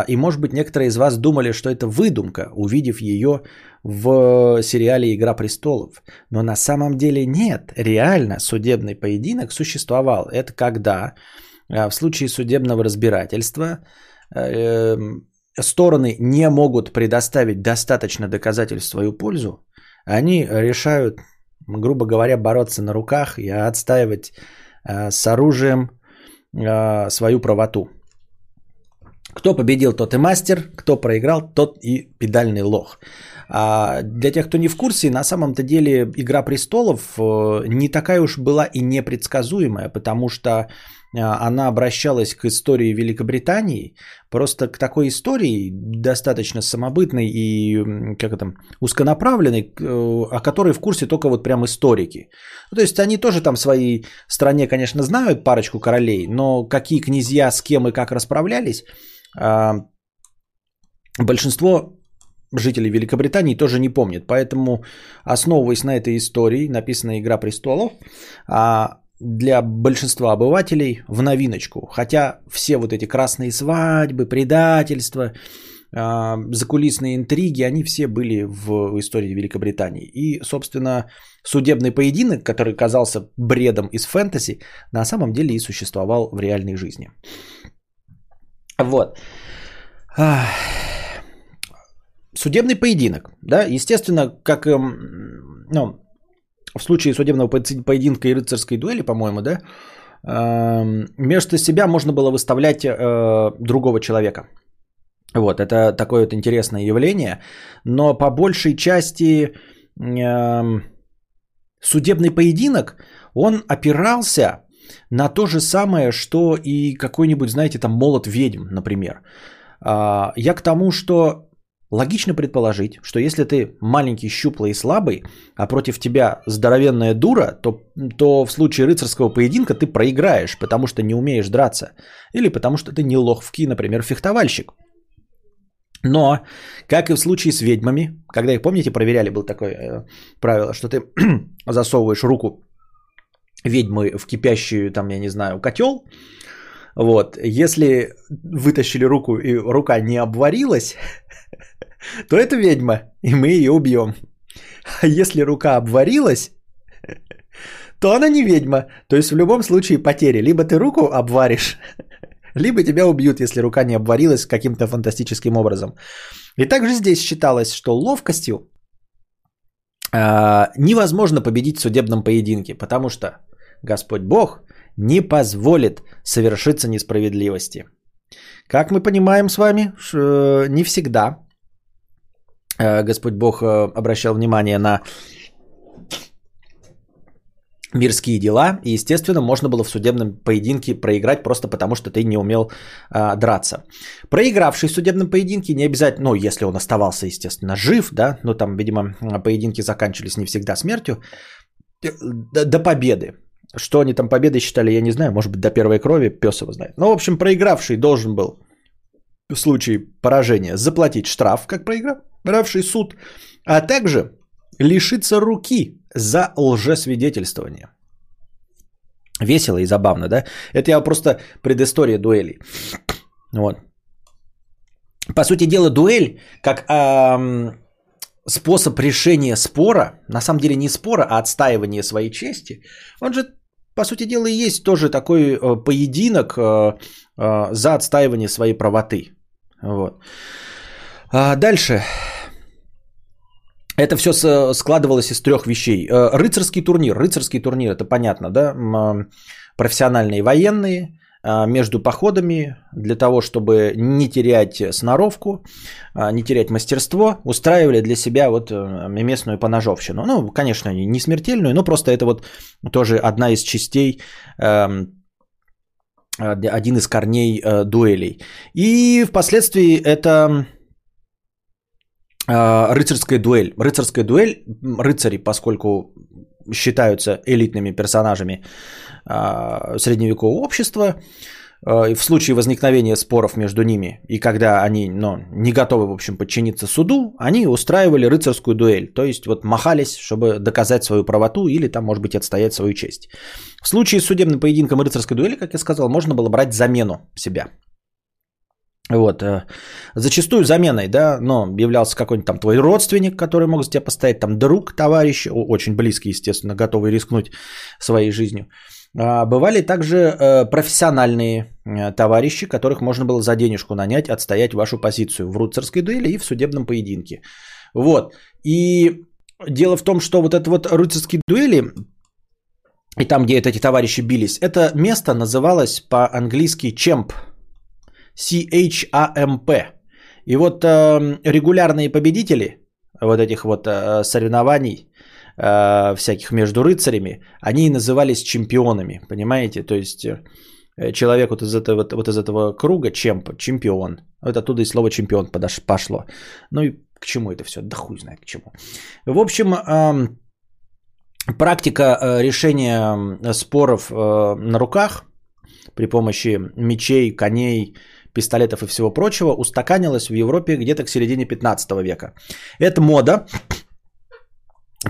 И, может быть, некоторые из вас думали, что это выдумка, увидев ее в сериале «Игра престолов». Но на самом деле нет. Реально судебный поединок существовал. Это когда в случае судебного разбирательства стороны не могут предоставить достаточно доказательств в свою пользу, они решают, грубо говоря, бороться на руках и отстаивать э, с оружием э, свою правоту. Кто победил, тот и мастер, кто проиграл, тот и педальный лох. А для тех, кто не в курсе, на самом-то деле «Игра престолов» э, не такая уж была и непредсказуемая, потому что она обращалась к истории Великобритании, просто к такой истории, достаточно самобытной и как это, узконаправленной, э, о которой в курсе только вот прям историки. то есть они тоже там в своей стране, конечно, знают парочку королей, но какие князья с кем и как расправлялись, а, большинство жителей Великобритании тоже не помнят. Поэтому, основываясь на этой истории, написана «Игра престолов», а для большинства обывателей в новиночку. Хотя все вот эти красные свадьбы, предательства, закулисные интриги, они все были в истории Великобритании. И, собственно, судебный поединок, который казался бредом из фэнтези, на самом деле и существовал в реальной жизни. Вот. Судебный поединок, да, естественно, как эм, ну, в случае судебного поединка и рыцарской дуэли, по-моему, да, эм, вместо себя можно было выставлять э, другого человека. Вот, это такое вот интересное явление, но по большей части эм, судебный поединок, он опирался на то же самое, что и какой-нибудь, знаете, там молот ведьм, например. А, Я к тому, что логично предположить, что если ты маленький, щуплый и слабый, а против тебя здоровенная дура, то, то в случае рыцарского поединка ты проиграешь, потому что не умеешь драться. Или потому что ты не ловкий, например, фехтовальщик. Но, как и в случае с ведьмами, когда их, помните, проверяли, было такое э, правило, что ты (clears throat) засовываешь руку ведьмы в кипящую, там, я не знаю, котел, вот, если вытащили руку и рука не обварилась, (laughs) (laughs) то это ведьма, и мы ее убьем. А если рука обварилась, (laughs) то она не ведьма. То есть в любом случае потери. Либо ты руку обваришь, (laughs) либо тебя убьют, если рука не обварилась каким-то фантастическим образом. И также здесь считалось, что ловкостью а, невозможно победить в судебном поединке, потому что Господь Бог не позволит совершиться несправедливости. Как мы понимаем с вами, э, не всегда э, Господь Бог э, обращал внимание на мирские дела, и, естественно, можно было в судебном поединке проиграть просто потому, что ты не умел а, драться. Проигравший в судебном поединке не обязательно, ну, если он оставался, естественно, жив, да, но там, видимо, поединки заканчивались не всегда смертью, э, до, до победы. Что они там победой считали, я не знаю, может быть, до первой крови, пес его знает. Ну, в общем, проигравший должен был в случае поражения заплатить штраф, как проигравший суд, а также лишиться руки за лжесвидетельствование. Весело и забавно, да? Это я просто предыстория дуэли. Вот. По сути дела, дуэль как ам, способ решения спора, на самом деле не спора, а отстаивания своей чести, он же, по сути дела, и есть тоже такой э, поединок э, э, за отстаивание своей правоты. Вот. А дальше. Это все складывалось из трех вещей. Э, Рыцарский турнир. Рыцарский турнир, это понятно, да? А, Профессиональные военные между походами для того, чтобы не терять сноровку, не терять мастерство, устраивали для себя вот э, местную поножовщину. Ну, конечно, не смертельную, но просто это вот тоже одна из частей эм, э, один из корней э, дуэлей. И впоследствии это э, рыцарская дуэль. Рыцарская дуэль, рыцари, поскольку считаются элитными персонажами э, средневекового общества, э, в случае возникновения споров между ними, и когда они ну, не готовы, в общем, подчиниться суду, они устраивали рыцарскую дуэль. То есть вот махались, чтобы доказать свою правоту или там, может быть, отстоять свою честь. В случае с судебным поединком и рыцарской дуэли, как я сказал, можно было брать замену себя. Вот. э, Зачастую заменой, да, но являлся какой-нибудь там твой родственник, который мог за тебя поставить, там друг, товарищ, очень близкий, естественно, готовый рискнуть своей жизнью. А, Бывали также э, профессиональные э, товарищи, которых можно было за денежку нанять, отстоять вашу позицию в рыцарской дуэли и в судебном поединке. Вот. И дело в том, что вот это вот рыцарские дуэли, и там, где эти товарищи бились, это место называлось по-английски чемп. C-H-A-M-P. И вот э, регулярные победители вот этих вот э, соревнований э, всяких между рыцарями, они и назывались чемпионами, понимаете? То есть э, человек вот из этого, вот, вот из этого круга, чемп, чемпион. Вот оттуда и слово чемпион подош, пошло. Ну и к чему это все? Да хуй знает к чему. В общем, эм, практика э, решения м, споров э, на руках при помощи мечей, коней, пистолетов и всего прочего устаканилась в Европе где-то к середине 15 века. Эта мода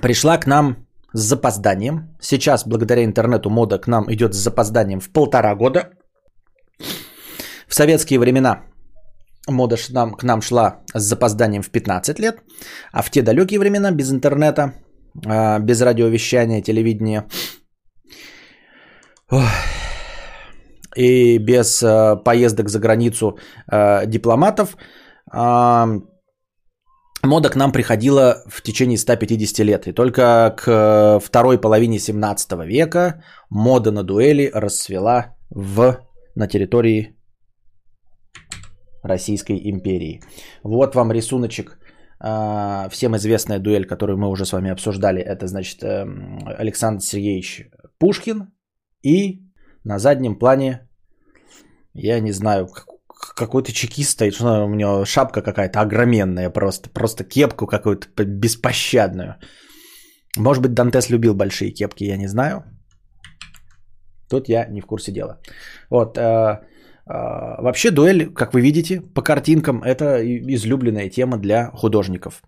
пришла к нам с запозданием. Сейчас, благодаря интернету, мода к нам идет с запозданием в полтора года. В советские времена мода к нам шла с запозданием в 15 лет, а в те далекие времена без интернета, а, без радиовещания, телевидения ох, и без а, поездок за границу а, дипломатов, а, мода к нам приходила в течение 150 лет. И только к второй половине 17 века мода на дуэли расцвела в, на территории Российской империи. Вот вам рисуночек. а, Всем известная дуэль, которую мы уже с вами обсуждали. Это, значит, эм, Александр Сергеевич Пушкин. И на заднем плане, я не знаю, как- какой-то чекист стоит. У него шапка какая-то огроменная просто. Просто кепку какую-то беспощадную. Может быть, Дантес любил большие кепки, я не знаю. Тут я не в курсе дела. Вот. э, э, Вообще дуэль, как вы видите, по картинкам, это излюбленная тема для художников.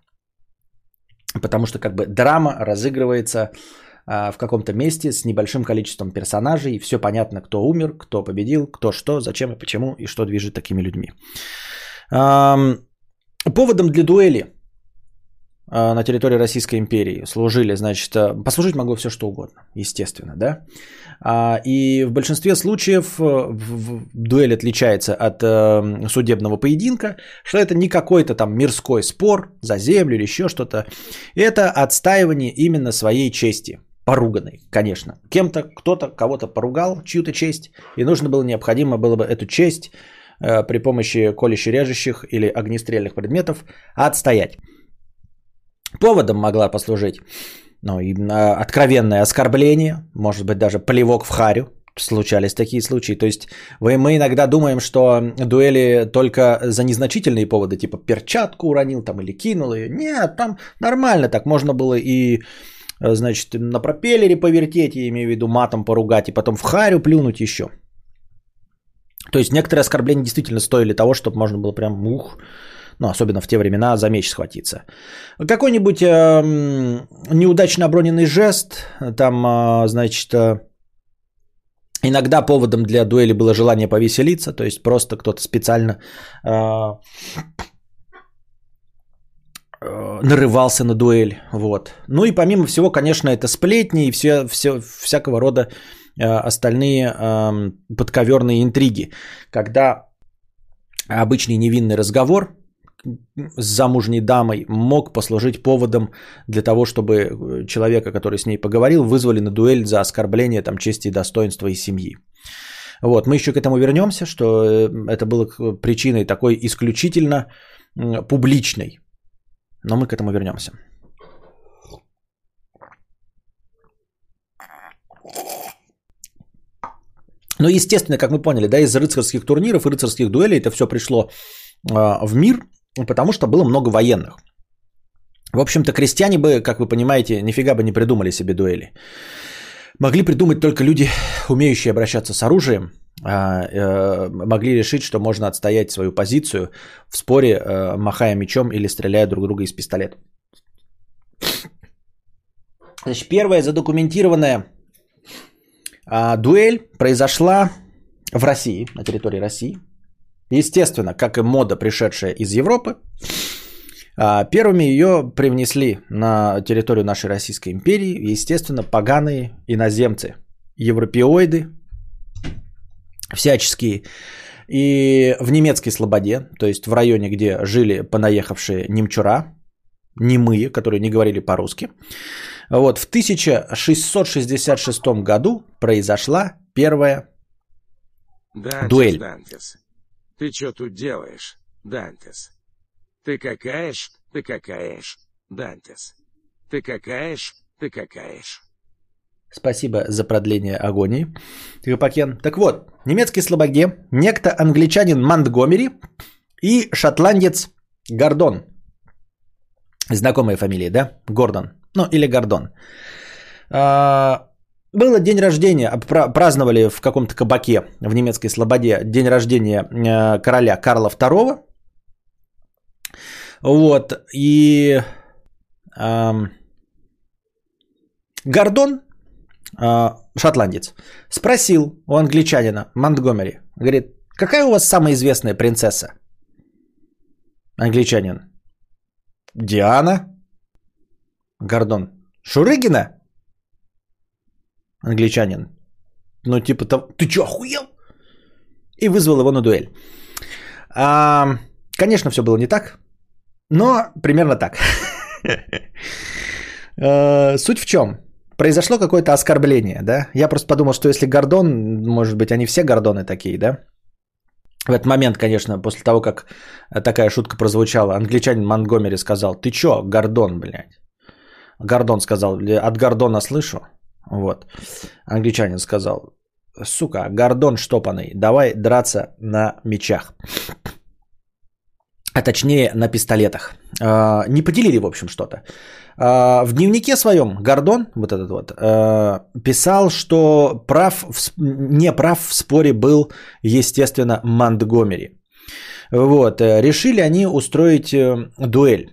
Потому что как бы драма разыгрывается в каком-то месте с небольшим количеством персонажей. Все понятно, кто умер, кто победил, кто что, зачем и почему, и что движет такими людьми. Поводом для дуэли а, на территории Российской империи служили, значит, а, послужить могло все что угодно, естественно, да. А, И в большинстве случаев э, дуэль отличается от э, судебного поединка, что это не какой-то там мирской спор за землю или еще что-то. Это отстаивание именно своей чести, поруганной, конечно. Кем-то, кто-то кого-то поругал, чью-то честь, и нужно было, необходимо было бы эту честь э, при помощи колюще-режущих или огнестрельных предметов отстоять. Поводом могла послужить ну, и, а, откровенное оскорбление, может быть, даже плевок в харю. Случались такие случаи. То есть вы, мы иногда думаем, что дуэли только за незначительные поводы, типа перчатку уронил там или кинул ее. Нет, там нормально так. Можно было и, э, значит, на пропеллере повертеть, я имею в виду матом поругать, и потом в харю плюнуть еще. То есть некоторые оскорбления действительно стоили того, чтобы можно было прям ух, ну, особенно в те времена, за меч схватиться. Какой-нибудь эм, неудачно оброненный жест, там, э, значит, э, иногда поводом для дуэли было желание повеселиться, то есть просто кто-то специально э, э, нарывался на дуэль, вот. Ну и помимо всего, конечно, это сплетни и все, все всякого рода э, остальные э, подковерные интриги, когда обычный невинный разговор с замужней дамой мог послужить поводом для того, чтобы э, человека, который с ней поговорил, вызвали на дуэль за оскорбление там, чести, достоинства и семьи. Вот, мы еще к этому вернемся, что э, это было причиной такой исключительно публичной. Но мы к этому вернемся. Ну, естественно, как мы поняли, да, из рыцарских турниров и рыцарских дуэлей это все пришло а, в мир, потому что было много военных. В общем-то, крестьяне бы, как вы понимаете, нифига бы не придумали себе дуэли. Могли придумать только люди, умеющие обращаться с оружием, э, могли решить, что можно отстоять свою позицию в споре, э, махая мечом или стреляя друг друга из пистолета. Значит, первая задокументированная а, дуэль произошла в России, на территории России. Естественно, как и мода, пришедшая из Европы, а, первыми ее привнесли на территорию нашей Российской империи, естественно, поганые иноземцы, европеоиды всяческие. И в немецкой слободе, то есть в районе, где жили понаехавшие немчура, немые, которые не говорили по-русски, вот, в 1666 году произошла первая Дантес, Дуэль. Дантес. Ты что тут делаешь, Дантес? Ты какаешь, ты какаешь, Дантес. Ты какаешь, ты какаешь. Спасибо за продление агонии, Трюпакен. Так вот, в немецкой слободе некто англичанин Монтгомери и шотландец Гордон. Знакомая фамилия, да? Гордон. Ну, или Гордон. А, Было день рождения, а, пра- праздновали в каком-то кабаке в немецкой слободе день рождения э, короля Карла II. Вот, и ам, Гордон, а, шотландец, спросил у англичанина Монтгомери, говорит, какая у вас самая известная принцесса? Англичанин. Диана. Гордон. Шурыгина? Англичанин. Ну, типа, там, ты чё, охуел? И вызвал его на дуэль. А, конечно, все было не так, но примерно так. (laughs) А, суть в чем? Произошло какое-то оскорбление, да? Я просто подумал, что если Гордон, может быть, они все Гордоны такие, да? В этот момент, конечно, после того, как такая шутка прозвучала, англичанин Монгомери сказал, ты чё, Гордон, блядь? Гордон сказал, от Гордона слышу. Вот. Англичанин сказал, сука, Гордон штопанный, давай драться на мечах. А точнее на пистолетах. А, не поделили, в общем, что-то. А, в дневнике своем Гордон, вот этот вот, а, писал, что прав, не прав в споре был, естественно, Монтгомери. Вот, э, решили они устроить э, дуэль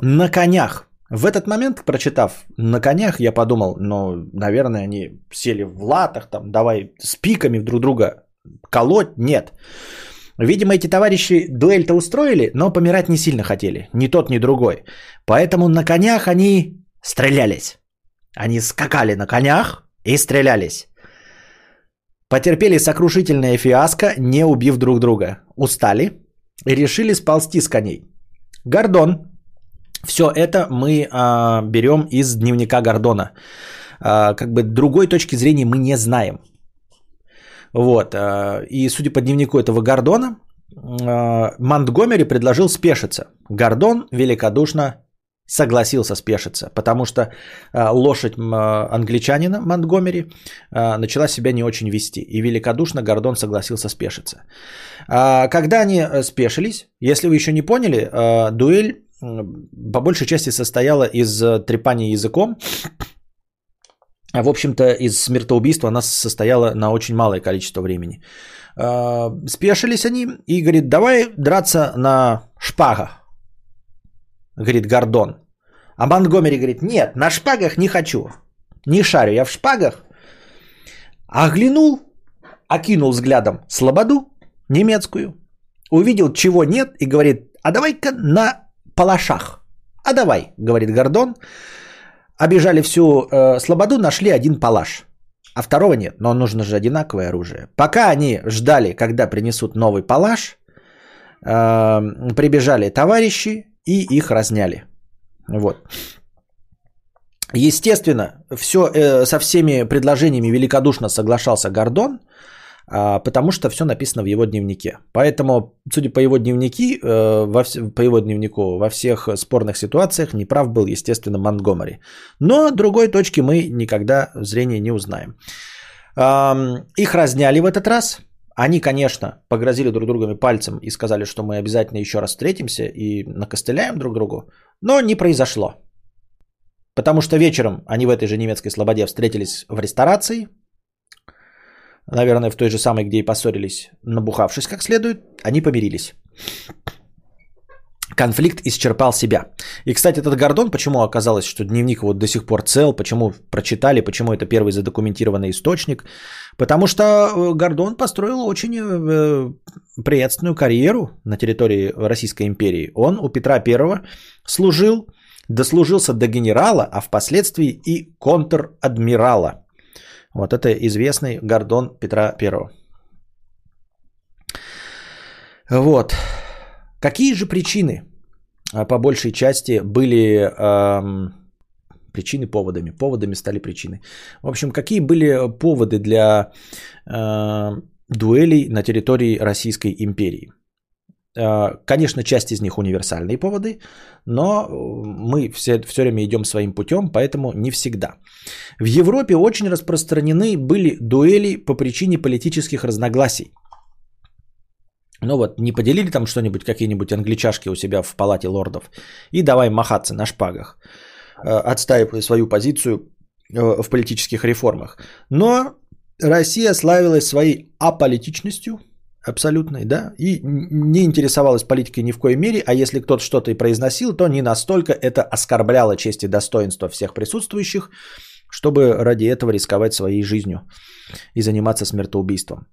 на конях. В этот момент, прочитав на конях, я подумал, ну, наверное, они сели в латах, там, давай с пиками друг друга колоть. Нет. Видимо, эти товарищи дуэль-то устроили, но помирать не сильно хотели. Ни тот, ни другой. Поэтому на конях они стрелялись. Они скакали на конях и стрелялись. Потерпели сокрушительное фиаско, не убив друг друга. Устали и решили сползти с коней. Гордон, все это мы а, берем из дневника Гордона. А, как бы другой точки зрения мы не знаем. Вот. А, и судя по дневнику этого Гордона, а, Монтгомери предложил спешиться. Гордон великодушно согласился спешиться, потому что а, лошадь англичанина Монтгомери начала себя не очень вести. И великодушно Гордон согласился спешиться. А, когда они э, спешились, если вы еще не поняли, дуэль по большей части состояла из э, трепания языком. А в общем-то из смертоубийства она состояла на очень малое количество времени. А, спешились они и говорит, давай драться на шпагах. Говорит Гордон. А Монгомери говорит, нет, на шпагах не хочу. Не шарю, я в шпагах. Оглянул, окинул взглядом слободу немецкую, увидел, чего нет, и говорит, а давай-ка на палашах. А давай, говорит Гордон. Обижали всю э, слободу, нашли один палаш. А второго нет, но нужно же одинаковое оружие. Пока они ждали, когда принесут новый палаш, э, прибежали товарищи и их разняли. Вот. Естественно, все, э, со всеми предложениями великодушно соглашался Гордон. А, потому что все написано в его дневнике. Поэтому, судя по его дневники, э, по его дневнику, во всех спорных ситуациях неправ был, естественно, Монтгомери. Но другой точки мы никогда зрения не узнаем. Их разняли в этот раз. Они, конечно, погрозили друг другами пальцем и сказали, что мы обязательно еще раз встретимся и накостыляем друг другу. Но не произошло. Потому что вечером они в этой же немецкой слободе встретились в ресторации, наверное, в той же самой, где и поссорились, набухавшись как следует, они помирились. Конфликт исчерпал себя. И, кстати, этот Гордон, почему оказалось, что дневник вот до сих пор цел, почему прочитали, почему это первый задокументированный источник? Потому что э, Гордон построил очень э, приятственную карьеру на территории Российской империи. Он у Петра I служил, дослужился до генерала, а впоследствии и контр-адмирала. Вот это известный Гордон Петра I. Вот. Какие же причины а, по большей части были эм, причины поводами? Поводами стали причины. В общем, какие были поводы для э, дуэлей на территории Российской империи? Э, конечно, часть из них универсальные поводы, но мы все, все время идем своим путем, поэтому не всегда. В Европе очень распространены были дуэли по причине политических разногласий. Ну вот, не поделили там что-нибудь, какие-нибудь англичашки у себя в палате лордов, и давай махаться на шпагах, э, отстаивая свою позицию э, в политических реформах. Но Россия славилась своей аполитичностью, абсолютной, да, и не интересовалась политикой ни в коей мере, а если кто-то что-то и произносил, то не настолько это оскорбляло честь и достоинство всех присутствующих, чтобы ради этого рисковать своей жизнью и заниматься смертоубийством.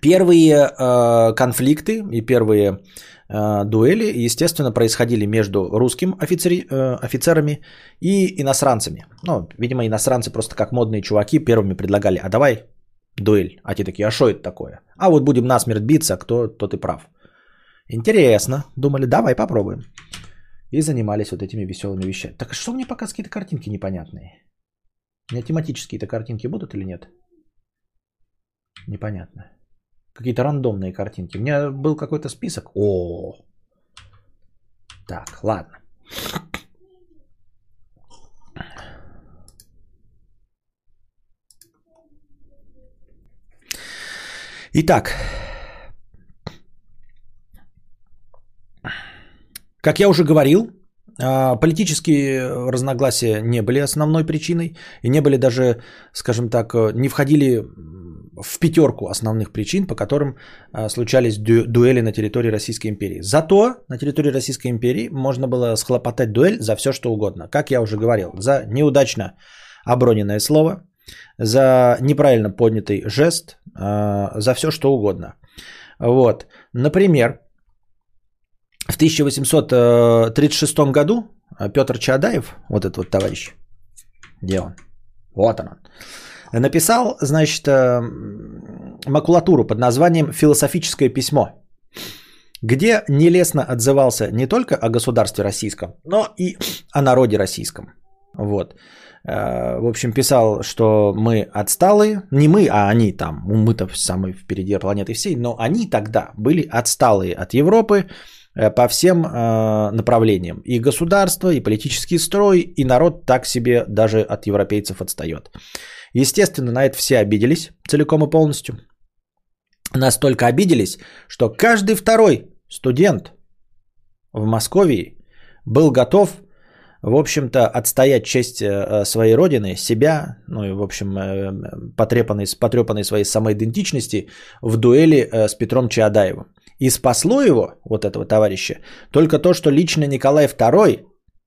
Первые э, конфликты и первые э, дуэли, естественно, происходили между русским офицери, э, офицерами и иностранцами. Ну, видимо, иностранцы просто как модные чуваки первыми предлагали, а давай дуэль. А те такие, а что это такое? А вот будем насмерть биться, кто тот и прав. Интересно. Думали, давай попробуем. И занимались вот этими веселыми вещами. Так что мне показывают какие-то картинки непонятные? У меня тематические-то картинки будут или нет? Непонятно. Какие-то рандомные картинки. У меня был какой-то список. О, так, ладно. Итак, как я уже говорил, а, политические разногласия не были основной причиной и не были даже, скажем так, не входили в пятерку основных причин, по которым а, случались ду- дуэли на территории Российской империи. Зато на территории Российской империи можно было схлопотать дуэль за все, что угодно. Как я уже говорил, за неудачно оброненное слово, за неправильно поднятый жест, а, за все, что угодно. Вот. Например, в 1836 году Петр Чадаев, вот этот вот товарищ, где он? Вот он. Написал, значит, э, макулатуру под названием «Философическое письмо», где нелестно отзывался не только о государстве российском, но и о народе российском. Вот. Э, в общем, писал, что мы отсталые, не мы, а они там, мы-то самые впереди планеты всей, но они тогда были отсталые от Европы, Э, по всем э, направлениям. И государство, и политический строй, и народ так себе даже от европейцев отстает. Естественно, на это все обиделись целиком и полностью. Настолько обиделись, что каждый второй студент в Москве был готов, в общем-то, отстоять честь э, своей родины, себя, ну и, в общем, потрепанной, потрепанной своей самоидентичности в дуэли с Петром Чаадаевым. И спасло его, вот этого товарища, только то, что лично Николай II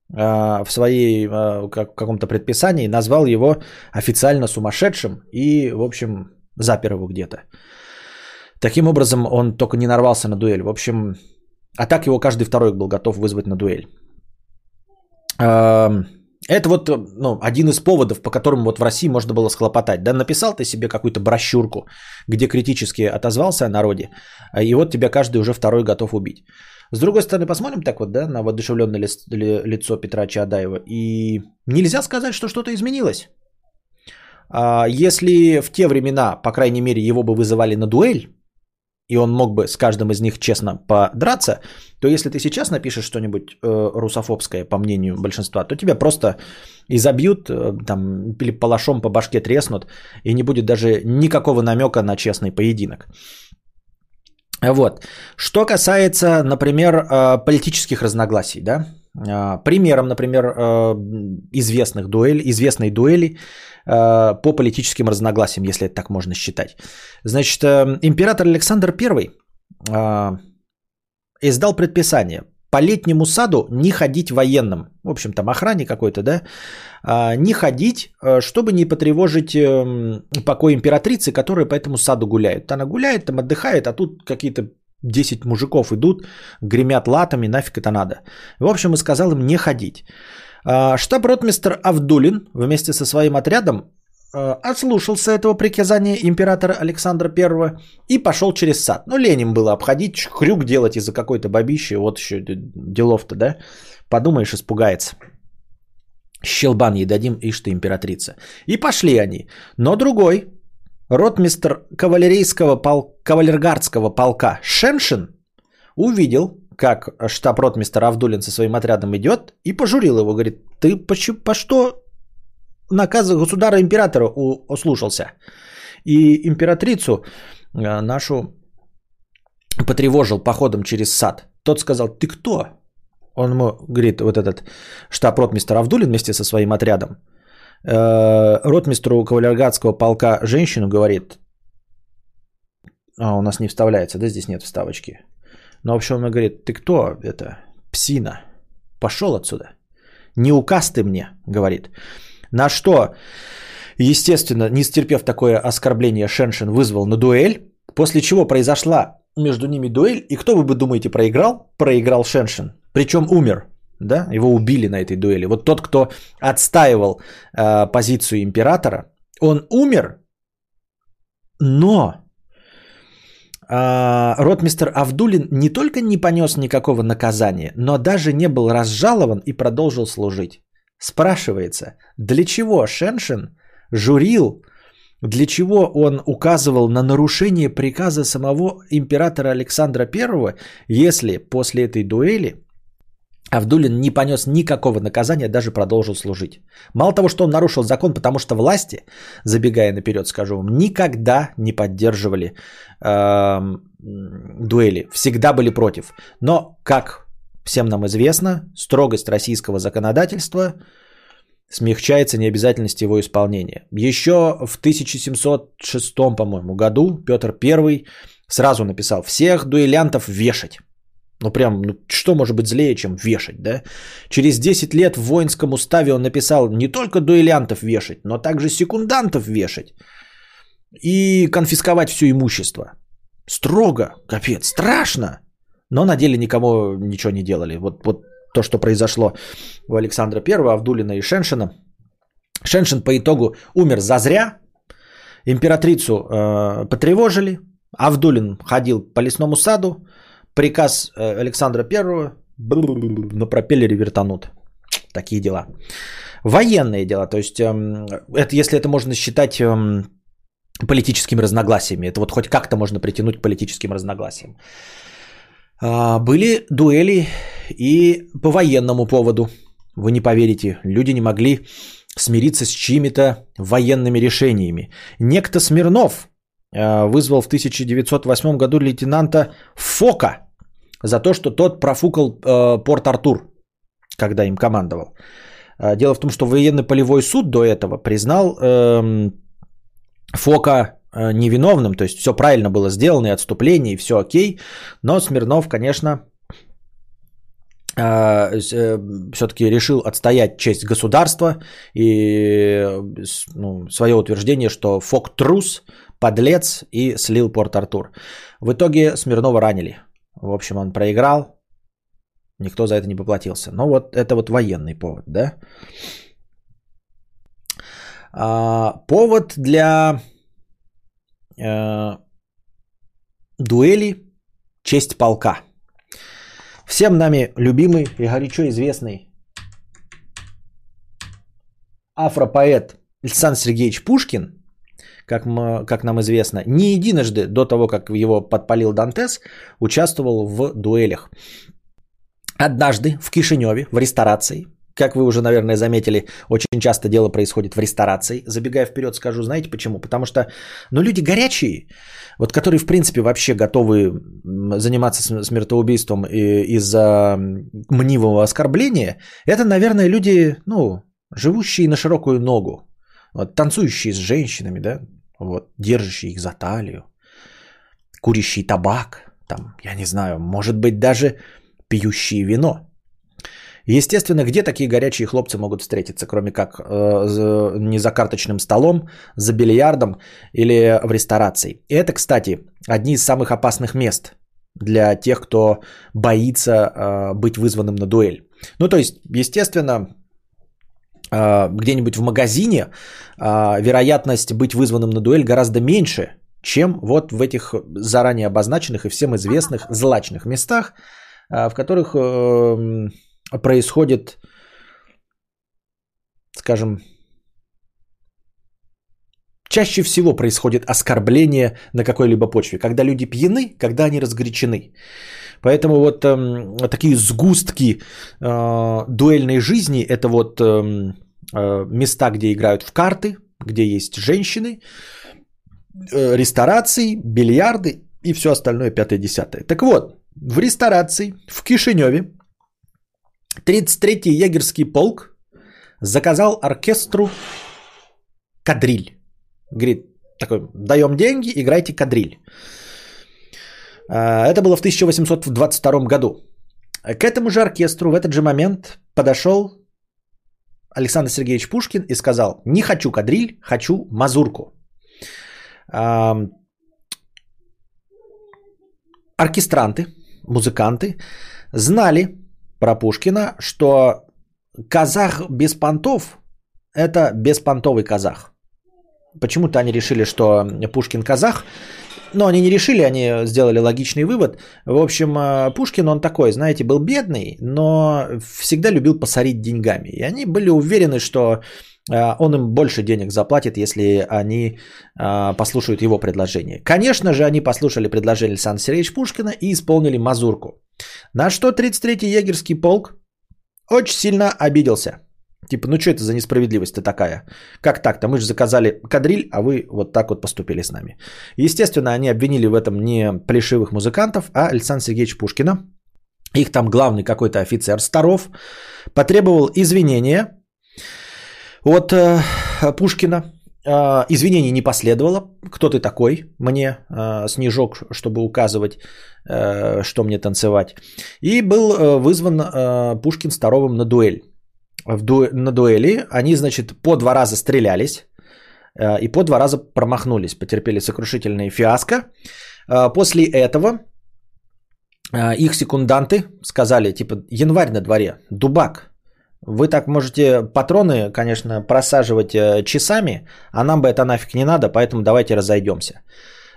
в своей как, каком-то предписании назвал его официально сумасшедшим и, в общем, запер его где-то. Таким образом, он только не нарвался на дуэль. В общем, а так его каждый второй был готов вызвать на дуэль. Это вот ну, один из поводов, по которым вот в России можно было схлопотать. Да, написал ты себе какую-то брошюрку, где критически отозвался о народе, и вот тебя каждый уже второй готов убить. С другой стороны, посмотрим так вот, да, на воодушевленное лицо Петра Чадаева. И нельзя сказать, что что-то изменилось. А если в те времена, по крайней мере, его бы вызывали на дуэль, и он мог бы с каждым из них честно подраться, то если ты сейчас напишешь что-нибудь э, русофобское, по мнению большинства, то тебя просто изобьют, э, там, или палашом по башке треснут, и не будет даже никакого намека на честный поединок. Вот. Что касается, например, э, политических разногласий, да, э, примером, например, э, известных дуэлей, известной дуэли по политическим разногласиям, если это так можно считать. Значит, э, император Александр I э, издал предписание по летнему саду не ходить военным, в общем там охране какой-то, да, не ходить, чтобы не потревожить покой императрицы, которая по этому саду гуляет. Она гуляет, там отдыхает, а тут какие-то 10 мужиков идут, гремят латами, нафиг это надо. В общем, и сказал им не ходить. А, штаб-ротмистр Авдулин вместе со своим отрядом а, отслушался этого приказания императора Александра I и пошел через сад. Ну, леним было обходить, крюк делать из-за какой-то бабищи, вот еще делов-то, да? Подумаешь, испугается. Щелбан ей дадим, ишь ты, императрица. И пошли они. Но другой, ротмистр кавалерийского пол... кавалергардского полка Шеншин увидел, как штаб-ротмистер Авдулин со своим отрядом идет и пожурил его. Говорит, ты по, по что наказа государа-императора услушался? И императрицу э, нашу потревожил походом через сад. Тот сказал, ты кто? Он ему говорит, вот этот штаб-ротмистер Авдулин вместе со своим отрядом, э, ротмистру кавалергардского полка женщину говорит, а, у нас не вставляется, да, здесь нет вставочки. Но, в общем, он говорит, ты кто это? Псина. Пошел отсюда. Не указ ты мне, говорит. На что, естественно, не стерпев такое оскорбление, Шеншин вызвал на дуэль, После чего произошла между ними дуэль, и кто, вы думаете, проиграл? Проиграл Шеншин. Причем умер, да? Его убили на этой дуэли. Вот тот, кто отстаивал э, позицию императора, он умер, но ротмистер Авдулин не только не понес никакого наказания, но даже не был разжалован и продолжил служить. Спрашивается, для чего Шеншин журил, для чего он указывал на нарушение приказа самого императора Александра I, если после этой дуэли Авдулин не понес никакого наказания, даже продолжил служить. Мало того, что он нарушил закон, потому что власти, забегая наперед, скажу вам, никогда не поддерживали э, дуэли, всегда были против. Но, как всем нам известно, строгость российского законодательства смягчается необязательность его исполнения. Еще в 1706, по-моему, году Петр I сразу написал «всех дуэлянтов вешать». Ну прям, ну что может быть злее, чем вешать, да? Через 10 лет в воинском уставе он написал не только дуэлянтов вешать, но также секундантов вешать и конфисковать все имущество. Строго, капец, страшно. Но на деле никому ничего не делали. Вот, вот то, что произошло у Александра I, Авдулина и Шеншина. Шеншин по итогу умер зазря. Императрицу э, потревожили. Авдулин ходил по лесному саду. Приказ э, Александра I на пропеллере вертанут. Такие дела. Военные дела. То есть, э, это, если это можно считать э, политическими разногласиями. Это вот хоть как-то можно притянуть к политическим разногласиям. А, были дуэли и по военному поводу. Вы не поверите, люди не могли смириться с чьими-то военными решениями. Некто Смирнов а, вызвал в 1908 году лейтенанта Фока за то, что тот профукал а, Порт-Артур, когда им командовал. Дело в том, что военный полевой суд до этого признал эм, Фока Э, невиновным, то есть все правильно было сделано, и отступление, и все окей, но Смирнов, конечно, э, э, все-таки решил отстоять честь государства и ну, свое утверждение, что Фок трус, подлец и слил Порт-Артур. В итоге Смирнова ранили. В общем, он проиграл, никто за это не поплатился. Но вот это вот военный повод, да? А, повод для э, дуэли «Честь полка». Всем нами любимый и горячо известный афропоэт Александр Сергеевич Пушкин, как, мы, как нам известно, не единожды до того, как его подпалил Дантес, участвовал в дуэлях. Однажды в Кишиневе, в ресторации, как вы уже, наверное, заметили, очень часто дело происходит в ресторации. Забегая вперед, скажу, знаете почему? Потому что, ну, люди горячие, вот которые, в принципе, вообще готовы заниматься смертоубийством из-за мнивого оскорбления, это, наверное, люди, ну, живущие на широкую ногу, вот, танцующие с женщинами, да, вот, держащие их за талию, курящие табак, там, я не знаю, может быть, даже пьющие вино – Естественно, где такие горячие хлопцы могут встретиться, кроме как э, не за карточным столом, за бильярдом или в ресторации. И это, кстати, одни из самых опасных мест для тех, кто боится э, быть вызванным на дуэль. Ну, то есть, естественно, где-нибудь в магазине э, вероятность быть вызванным на дуэль гораздо меньше, чем вот в этих заранее обозначенных и всем известных злачных местах, э, в которых... Э, происходит, скажем, чаще всего происходит оскорбление на какой-либо почве, когда люди пьяны, когда они разгорячены. Поэтому вот э, такие сгустки э, дуэльной жизни это вот э, э, места, где играют в карты, где есть женщины, э, ресторации, бильярды и все остальное пятое-десятое. Так вот, в ресторации в Кишиневе 33-й егерский полк заказал оркестру кадриль. Говорит, такой, даем деньги, играйте кадриль. А, это было в 1822 году. К этому же оркестру в этот же момент подошел Александр Сергеевич Пушкин и сказал, не хочу кадриль, хочу мазурку. оркестранты, музыканты знали про Пушкина, что казах без понтов – это беспонтовый казах. Почему-то они решили, что Пушкин казах, но они не решили, они сделали логичный вывод. В общем, э, Пушкин, он такой, знаете, был бедный, но всегда любил посорить деньгами. И они были уверены, что э, он им больше денег заплатит, если они э, послушают его предложение. Конечно же, они послушали предложение Александра Сергеевича Пушкина и исполнили мазурку. На что 33-й егерский полк очень сильно обиделся. Типа, ну что это за несправедливость-то такая? Как так-то? Мы же заказали кадриль, а вы вот так вот поступили с нами. Естественно, они обвинили в этом не плешивых музыкантов, а Александра Сергеевича Пушкина. Их там главный какой-то офицер Старов потребовал извинения от э, Пушкина. Э, извинений не последовало. Кто ты такой? Мне э, снежок, чтобы указывать, э, что мне танцевать. И был э, вызван э, Пушкин Старовым на дуэль в ду- на дуэли. Они, значит, по два раза стрелялись э, и по два раза промахнулись, потерпели сокрушительные фиаско. Э, после этого э, их секунданты сказали, типа, январь на дворе, дубак, вы так можете патроны, конечно, просаживать э, часами, а нам бы это нафиг не надо, поэтому давайте разойдемся.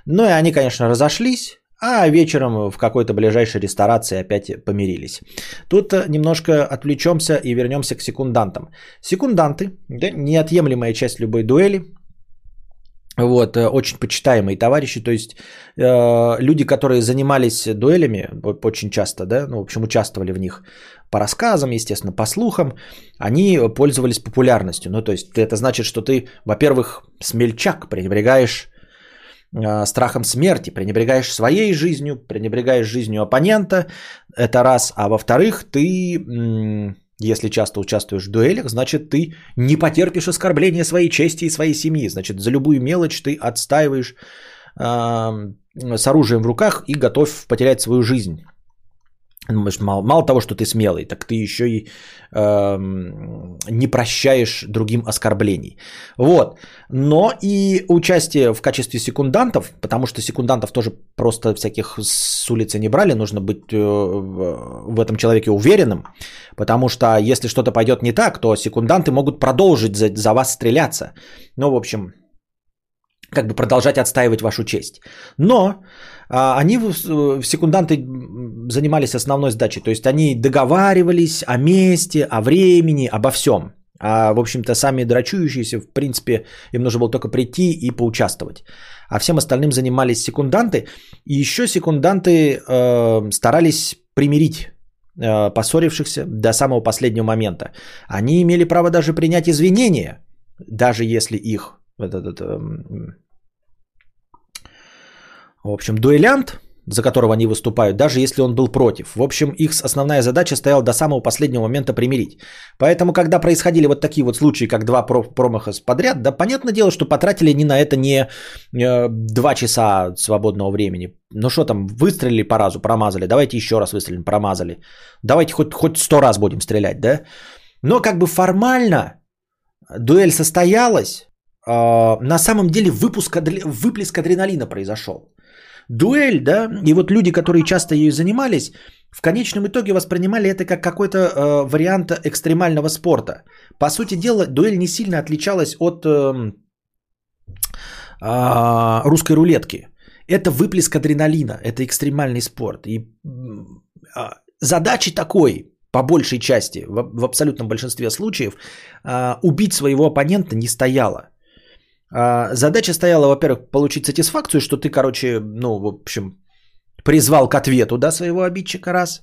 Ну и они, конечно, разошлись, а вечером в какой-то ближайшей ресторации опять помирились. Тут э, немножко отвлечемся и вернемся к секундантам. Секунданты, да, неотъемлемая часть любой дуэли, вот, э, очень почитаемые товарищи, то есть э, люди, которые занимались дуэлями очень часто, да, ну, в общем, участвовали в них по рассказам, естественно, по слухам, они пользовались популярностью. Ну, то есть это значит, что ты, во-первых, смельчак, пренебрегаешь страхом смерти, пренебрегаешь своей жизнью, пренебрегаешь жизнью оппонента, это раз, а во-вторых, ты, если часто участвуешь в дуэлях, значит, ты не потерпишь оскорбления своей чести и своей семьи, значит, за любую мелочь ты отстаиваешь э, с оружием в руках и готов потерять свою жизнь. Думаешь, мало, мало того, что ты смелый, так ты еще и эм, не прощаешь другим оскорблений. Вот. Но и участие в качестве секундантов, потому что секундантов тоже просто всяких с улицы не брали, нужно быть э, в этом человеке уверенным, потому что если что-то пойдет не так, то секунданты могут продолжить за, за вас стреляться. Ну, в общем, как бы продолжать отстаивать вашу честь. Но они, в- в- секунданты, занимались основной задачей. То есть они договаривались о месте, о времени, обо всем. А, в общем-то, сами драчующиеся, в принципе, им нужно было только прийти и поучаствовать. А всем остальным занимались секунданты. И еще секунданты э, старались примирить э, поссорившихся до самого последнего момента. Они имели право даже принять извинения, даже если их вот этот, эм, в общем, дуэлянт, за которого они выступают, даже если он был против. В общем, их основная задача стояла до самого последнего момента примирить. Поэтому, когда происходили вот такие вот случаи, как два про- промаха подряд, да, понятное дело, что потратили они на это не э, два часа свободного времени. Ну что там, выстрелили по разу, промазали, давайте еще раз выстрелим, промазали. Давайте хоть, хоть сто раз будем стрелять, да? Но как бы формально дуэль состоялась, а, на самом деле выпуск, выплеск адреналина произошел. Дуэль, да, и вот люди, которые часто ею занимались, в конечном итоге воспринимали это как какой-то э, вариант экстремального спорта. По сути дела, дуэль не сильно отличалась от эм, а, русской рулетки. Это выплеск адреналина, это экстремальный спорт. И а, задачи такой, по большей части, в, в абсолютном большинстве случаев, а, убить своего оппонента не стояло. А, Задача стояла, во-первых, получить сатисфакцию, что ты, короче, ну, в общем, призвал к ответу, да, своего обидчика, раз.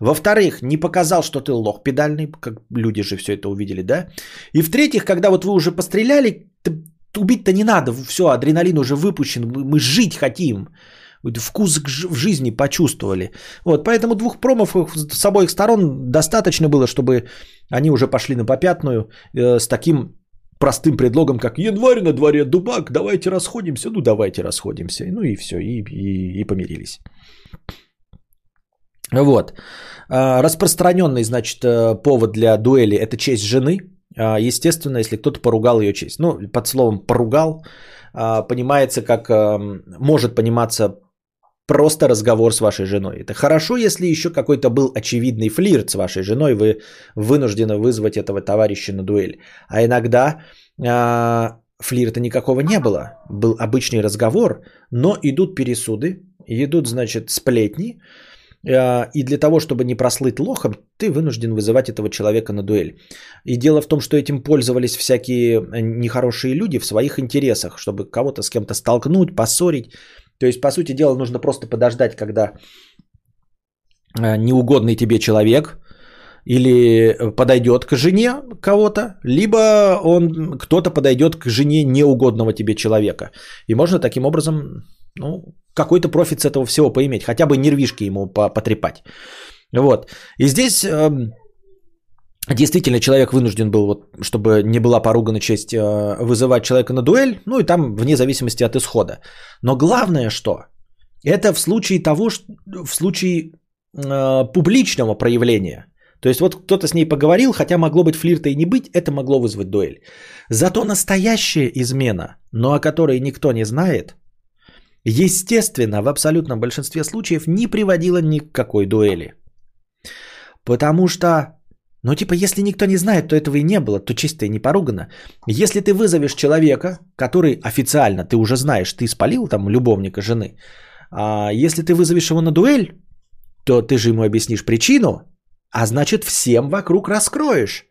Во-вторых, не показал, что ты лох педальный, как люди же все это увидели, да. И в-третьих, когда вот вы уже постреляли, убить-то не надо, все, адреналин уже выпущен, мы жить хотим. Вкус в жизни почувствовали. Вот, поэтому двух промов с обоих сторон достаточно было, чтобы они уже пошли на попятную э, с таким простым предлогом, как январь на дворе, дубак, давайте расходимся, ну давайте расходимся, ну и все, и, и, и помирились. Вот. А, Распространенный, значит, э, повод для дуэли – это честь жены. А, Естественно, если кто-то поругал ее честь. Ну, под словом «поругал» а, понимается, как эм, может пониматься просто разговор с вашей женой. Это хорошо, если еще какой-то был очевидный флирт с вашей женой, вы вынуждены вызвать этого товарища на дуэль. А иногда а, флирта никакого не было. Был обычный разговор, но идут пересуды, идут, значит, сплетни, а, и для того, чтобы не прослыть лохом, ты вынужден вызывать этого человека на дуэль. И дело в том, что этим пользовались всякие нехорошие люди в своих интересах, чтобы кого-то с кем-то столкнуть, поссорить. То есть, по сути дела, нужно просто подождать, когда а, неугодный тебе человек или подойдет к жене кого-то, либо он кто-то подойдет к жене неугодного тебе человека. И можно таким образом ну, какой-то профит с этого всего поиметь, хотя бы нервишки ему потрепать. Вот. И здесь э, действительно человек вынужден был, вот, чтобы не была поругана честь, э, вызывать человека на дуэль, ну и там вне зависимости от исхода. Но главное что? Это в случае того, что, в случае э, публичного проявления. То есть вот кто-то с ней поговорил, хотя могло быть флирта и не быть, это могло вызвать дуэль. Зато настоящая измена, но о которой никто не знает, естественно, в абсолютном большинстве случаев не приводила ни к какой дуэли. Потому что, ну типа, если никто не знает, то этого и не было, то чисто и не поругано. Если ты вызовешь человека, который официально, ты уже знаешь, ты спалил там любовника жены, а если ты вызовешь его на дуэль, то ты же ему объяснишь причину, а значит всем вокруг раскроешь,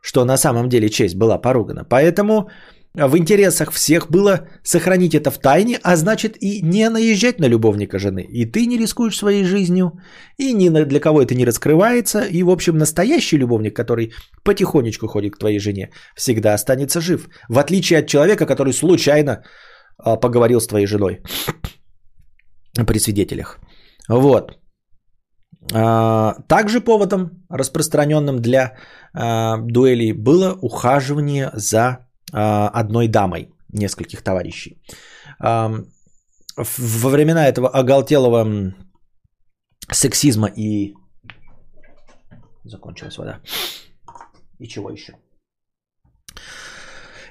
что на самом деле честь была поругана. Поэтому в интересах всех было сохранить это в тайне, а значит и не наезжать на любовника жены. И ты не рискуешь своей жизнью, и ни для кого это не раскрывается. И, в общем, настоящий любовник, который потихонечку ходит к твоей жене, всегда останется жив. В отличие от человека, который случайно а, поговорил с твоей женой (clears throat) при свидетелях. Вот. А, также поводом, распространенным для а, дуэлей, было ухаживание за одной дамой, нескольких товарищей. Во времена этого оголтелого сексизма и... Закончилась вода. И чего еще?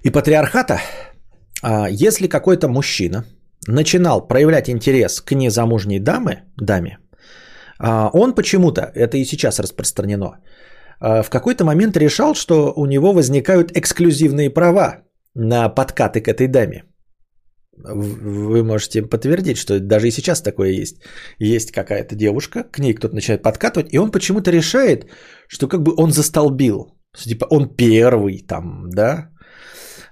И патриархата, если какой-то мужчина начинал проявлять интерес к незамужней даме, даме, он почему-то, это и сейчас распространено, а, в какой-то момент решал, что у него возникают эксклюзивные права на подкаты к этой даме. Вы можете подтвердить, что даже и сейчас такое есть. Есть какая-то девушка, к ней кто-то начинает подкатывать, и он почему-то решает, что как бы он застолбил. Типа он первый там, да?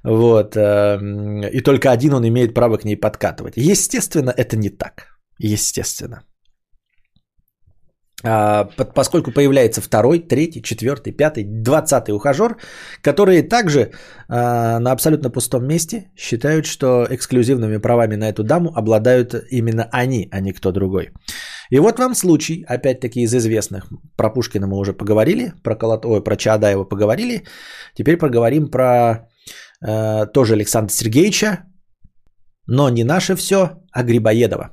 Вот. Эм, и только один он имеет право к ней подкатывать. Естественно, это не так. Естественно. А, поскольку появляется второй, третий, четвертый, пятый, двадцатый ухажер, которые также а, на абсолютно пустом месте считают, что эксклюзивными правами на эту даму обладают именно они, а не кто другой. И вот вам случай, опять-таки из известных. Про Пушкина мы уже поговорили, про, Колот... Ой, про Чаадаева поговорили. Теперь поговорим про э, тоже Александра Сергеевича, но не наше все, а Грибоедова.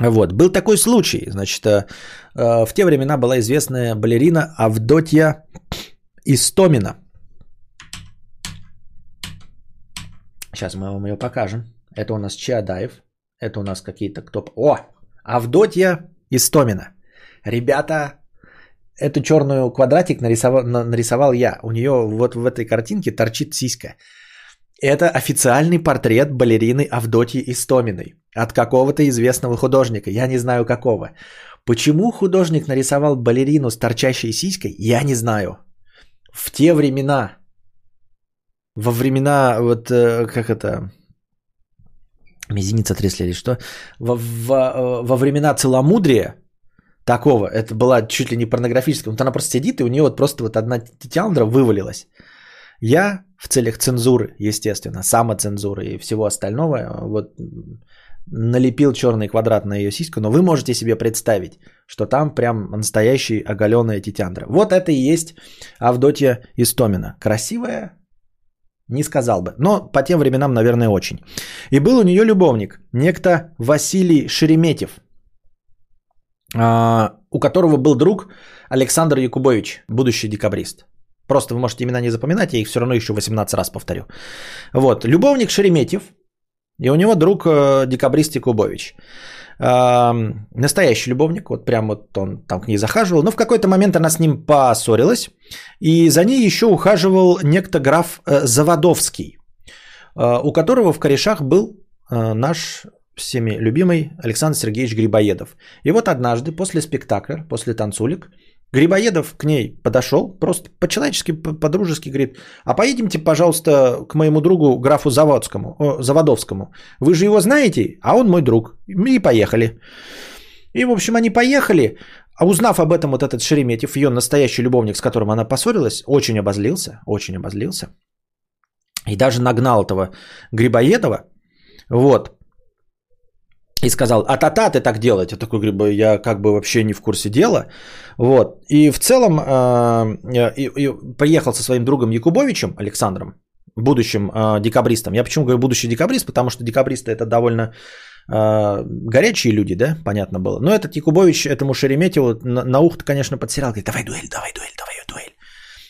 Вот, был такой случай, значит, э, э, в те времена была известная балерина Авдотья Истомина. Сейчас мы вам ее покажем. Это у нас Чаадаев, это у нас какие-то кто... О, Авдотья Истомина. Ребята, эту черную квадратик нарисовал, нарисовал я. У нее вот в этой картинке торчит сиська. Это официальный портрет балерины Авдотьи Истоминой от какого-то известного художника. Я не знаю какого. Почему художник нарисовал балерину с торчащей сиськой, я не знаю. В те времена, во времена, вот э, как это, мизинец отрезали или что, во, во, э, во времена целомудрия, такого, это была чуть ли не порнографическая, вот она просто сидит, и у нее вот просто вот одна тетяндра вывалилась. Я в целях цензуры, естественно, самоцензуры и всего остального, вот налепил черный квадрат на ее сиську, но вы можете себе представить, что там прям настоящий оголенная титяндра. Вот это и есть Авдотья Истомина. Красивая? Не сказал бы, но по тем временам, наверное, очень. И был у нее любовник, некто Василий Шереметьев, а, у которого был друг Александр Якубович, будущий декабрист. Просто вы можете имена не запоминать, я их все равно еще 18 раз повторю. Вот, любовник Шереметьев И у него друг э, декабрист. Эм, настоящий любовник, вот прям вот он там к ней захаживал. Но в какой-то момент она с ним поссорилась. И за ней еще ухаживал некто граф э, Заводовский, э, у которого в корешах был э, наш всеми любимый Александр Сергеевич Грибоедов. И вот однажды после спектакля, после танцулик, Грибоедов к ней подошел, просто по-человечески, по- по-дружески говорит, а поедемте, пожалуйста, к моему другу графу Заводскому, о, Заводовскому. Вы же его знаете, а он мой друг. И поехали. И, в общем, они поехали. А узнав об этом вот этот Шереметьев, ее настоящий любовник, с которым она поссорилась, очень обозлился, очень обозлился. И даже нагнал этого Грибоедова. Вот. И сказал, а та-та ты так делать. Я такой говорю, я как бы вообще не в курсе дела. Вот. И в целом э, и, и приехал со своим другом Якубовичем Александром, будущим э, декабристом. Я почему говорю будущий декабрист? Потому что декабристы это довольно э, горячие люди, да, понятно было. Но этот Якубович этому Шереметьеву на, на ухо, конечно, подсирал. Говорит, давай дуэль, давай дуэль, давай дуэль.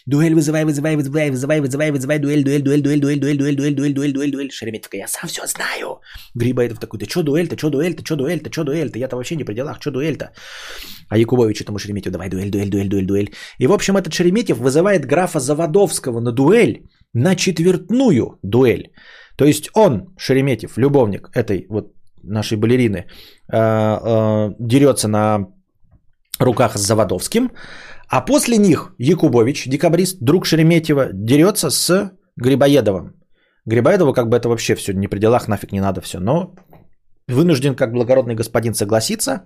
Дуэль вызывай, вызывай, вызывай, вызывай, вызывай, вызывай, дуэль, дуэль, дуэль, дуэль, дуэль, дуэль, дуэль, дуэль, дуэль, дуэль, дуэль. Шереметьев, я сам все знаю. Грибоедов такой, да что дуэль-то, что дуэль-то, что дуэль-то, что дуэль-то, я-то вообще не при делах, что дуэль-то. А Якубович этому Шереметьеву, давай дуэль, дуэль, дуэль, дуэль, дуэль. И, в общем, этот Шереметьев вызывает графа Заводовского на дуэль, на четвертную дуэль. То есть он, Шереметьев, любовник этой вот нашей балерины, дерется на руках с Заводовским, а после них Якубович, декабрист, друг Шереметьева, дерется с Грибоедовым. Грибоедову как бы это вообще все не при делах, нафиг не надо все, но вынужден как благородный господин согласиться.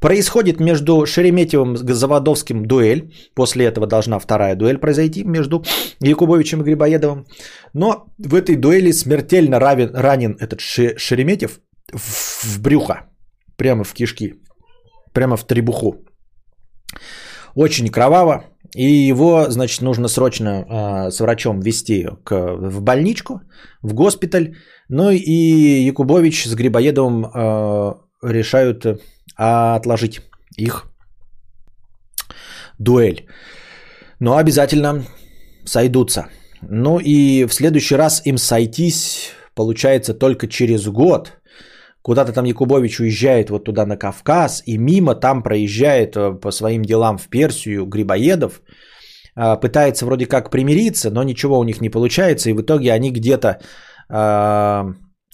Происходит между Шереметьевым и Заводовским дуэль. После этого должна вторая дуэль произойти между Якубовичем и Грибоедовым. Но в этой дуэли смертельно равен, ранен этот Шереметьев в, в брюхо. Прямо в кишки. Прямо в требуху. Очень кроваво. И его, значит, нужно срочно э, с врачом вести к, в больничку, в госпиталь. Ну и Якубович с Грибоедовым э, решают э, отложить их дуэль. Но обязательно сойдутся. Ну и в следующий раз им сойтись получается только через год. Куда-то там Якубович уезжает вот туда на Кавказ, и мимо там проезжает по своим делам в Персию Грибоедов, пытается вроде как примириться, но ничего у них не получается, и в итоге они где-то...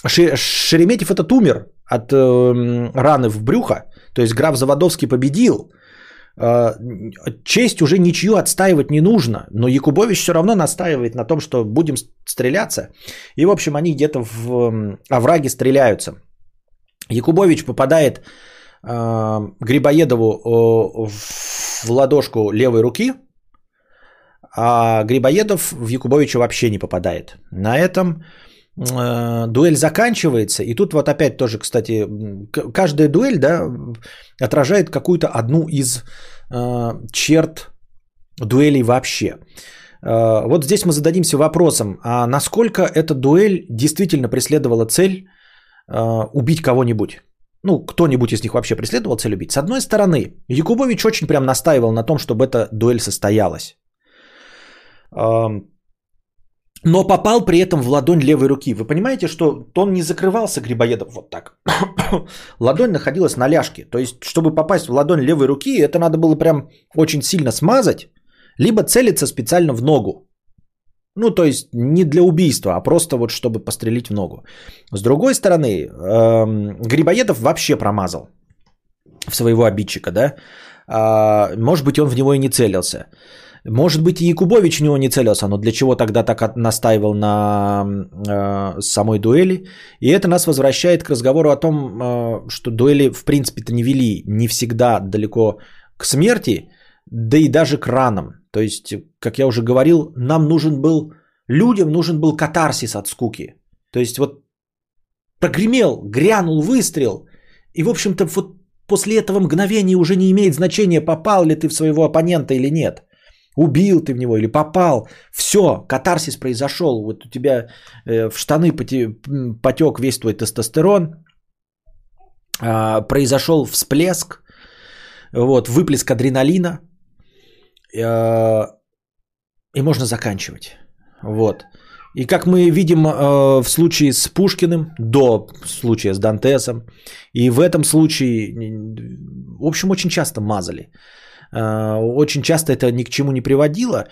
Шереметьев этот умер от раны в брюхо, то есть граф Заводовский победил, честь уже ничью отстаивать не нужно, но Якубович все равно настаивает на том, что будем стреляться. И, в общем, они где-то в овраге стреляются. Якубович попадает э, Грибоедову э, в ладошку левой руки, а Грибоедов в Якубовича вообще не попадает. На этом э, дуэль заканчивается, и тут вот опять тоже, кстати, каждая дуэль да, отражает какую-то одну из э, черт дуэлей вообще. Э, вот здесь мы зададимся вопросом, а насколько эта дуэль действительно преследовала цель убить кого-нибудь. Ну, кто-нибудь из них вообще преследовал цель убить. С одной стороны, Якубович очень прям настаивал на том, чтобы эта дуэль состоялась. Но попал при этом в ладонь левой руки. Вы понимаете, что он не закрывался Грибоедов вот так. (coughs) ладонь находилась на ляжке. То есть, чтобы попасть в ладонь левой руки, это надо было прям очень сильно смазать, либо целиться специально в ногу. Ну, то есть не для убийства, а просто вот чтобы пострелить в ногу. С другой стороны, эм, Грибоедов вообще промазал в своего обидчика, да. А, может быть, он в него и не целился. Может быть, и Якубович в него не целился, но для чего тогда так настаивал на э, самой дуэли? И это нас возвращает к разговору о том, э, что дуэли в принципе-то не вели не всегда далеко к смерти, да и даже к ранам. То есть, как я уже говорил, нам нужен был, людям нужен был катарсис от скуки. То есть вот прогремел, грянул выстрел, и в общем-то вот после этого мгновения уже не имеет значения, попал ли ты в своего оппонента или нет. Убил ты в него или попал. Все, катарсис произошел. Вот у тебя э, в штаны потек весь твой тестостерон. Э, произошел всплеск. Вот, выплеск адреналина. И можно заканчивать. Вот. И как мы видим э, в случае с Пушкиным, до случая с Дантесом, и в этом случае, в общем, очень часто мазали. Э, очень часто это ни к чему не приводило.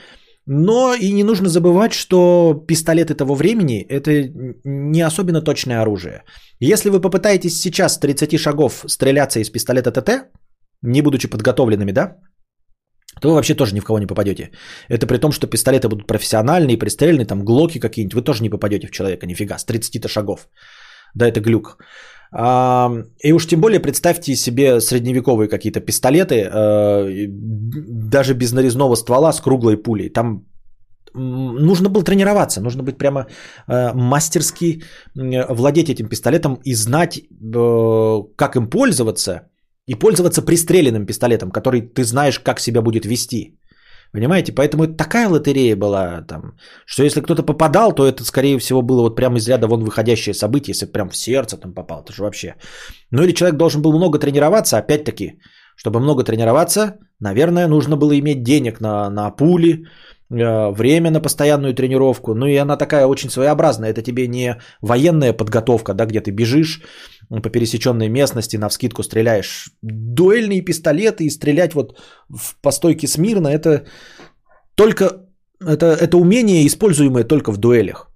Но и не нужно забывать, что пистолеты того времени – это не особенно точное оружие. Если вы попытаетесь сейчас с 30 шагов стреляться из пистолета ТТ, не будучи подготовленными, да, то вы вообще тоже ни в кого не попадете. Это при том, что пистолеты будут профессиональные, пристреленные, там глоки какие-нибудь, вы тоже не попадете в человека, нифига, с 30-то шагов. Да, это глюк. И уж тем более представьте себе средневековые какие-то пистолеты, а, даже без нарезного ствола с круглой пулей. Там нужно было тренироваться, нужно быть прямо а, мастерски владеть этим пистолетом и знать, как им пользоваться – и пользоваться пристреленным пистолетом, который ты знаешь, как себя будет вести. Понимаете? Поэтому это такая лотерея была, там, что если кто-то попадал, то это, скорее всего, было вот прямо из ряда вон выходящее событие, если прям в сердце там попал, это же вообще. Ну или человек должен был много тренироваться, опять-таки, чтобы много тренироваться, наверное, нужно было иметь денег на, на пули, время на постоянную тренировку. Ну и она такая очень своеобразная. Это тебе не военная подготовка, да, где ты бежишь, по пересеченной местности на вскидку стреляешь. Дуэльные пистолеты и стрелять вот в постойке смирно это только это, это умение, используемое только в дуэлях.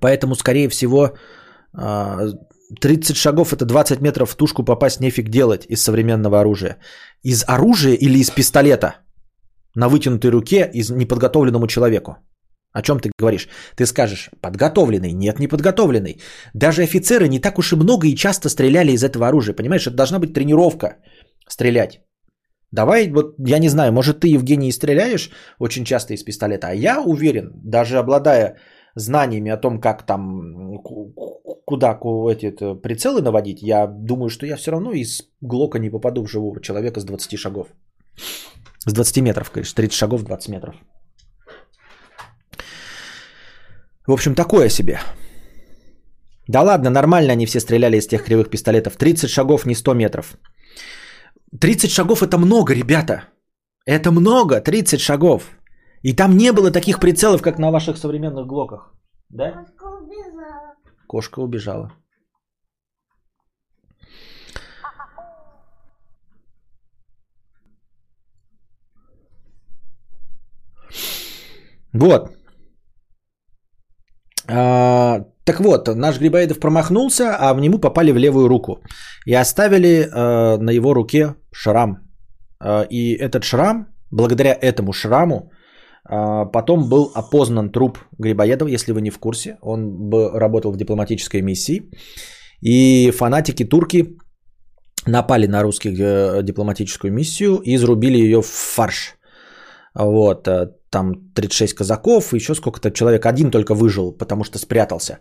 Поэтому, скорее всего, 30 а, шагов это 20 метров в тушку попасть нефиг делать из современного оружия. Из оружия или из пистолета на вытянутой руке из неподготовленному человеку. О чем ты говоришь? Ты скажешь, подготовленный. Нет, не подготовленный. Даже офицеры не так уж и много и часто стреляли из этого оружия. Понимаешь, это должна быть тренировка стрелять. Давай, вот я не знаю, может ты, Евгений, стреляешь очень часто из пистолета, а я уверен, даже обладая знаниями о том, как там, куда эти прицелы наводить, я думаю, что я все равно из Глока не попаду в живого человека с 20 шагов. С 20 метров, конечно, 30 шагов 20 метров. В общем, такое себе. Да ладно, нормально они все стреляли из тех кривых пистолетов. 30 шагов, не 100 метров. 30 шагов это много, ребята. Это много, 30 шагов. И там не было таких прицелов, как на ваших современных глоках. Да? Кошка убежала. Кошка убежала. Вот. А, так вот, наш Грибоедов промахнулся, а в нему попали в левую руку. И оставили а, на его руке шрам. А, и этот шрам, благодаря этому шраму, а, потом был опознан труп Грибоедова, если вы не в курсе. Он бы работал в дипломатической миссии. И фанатики турки напали на русских э, дипломатическую миссию и изрубили ее в фарш. Вот, э, там 36 казаков, еще сколько-то человек, один только выжил, потому что спрятался.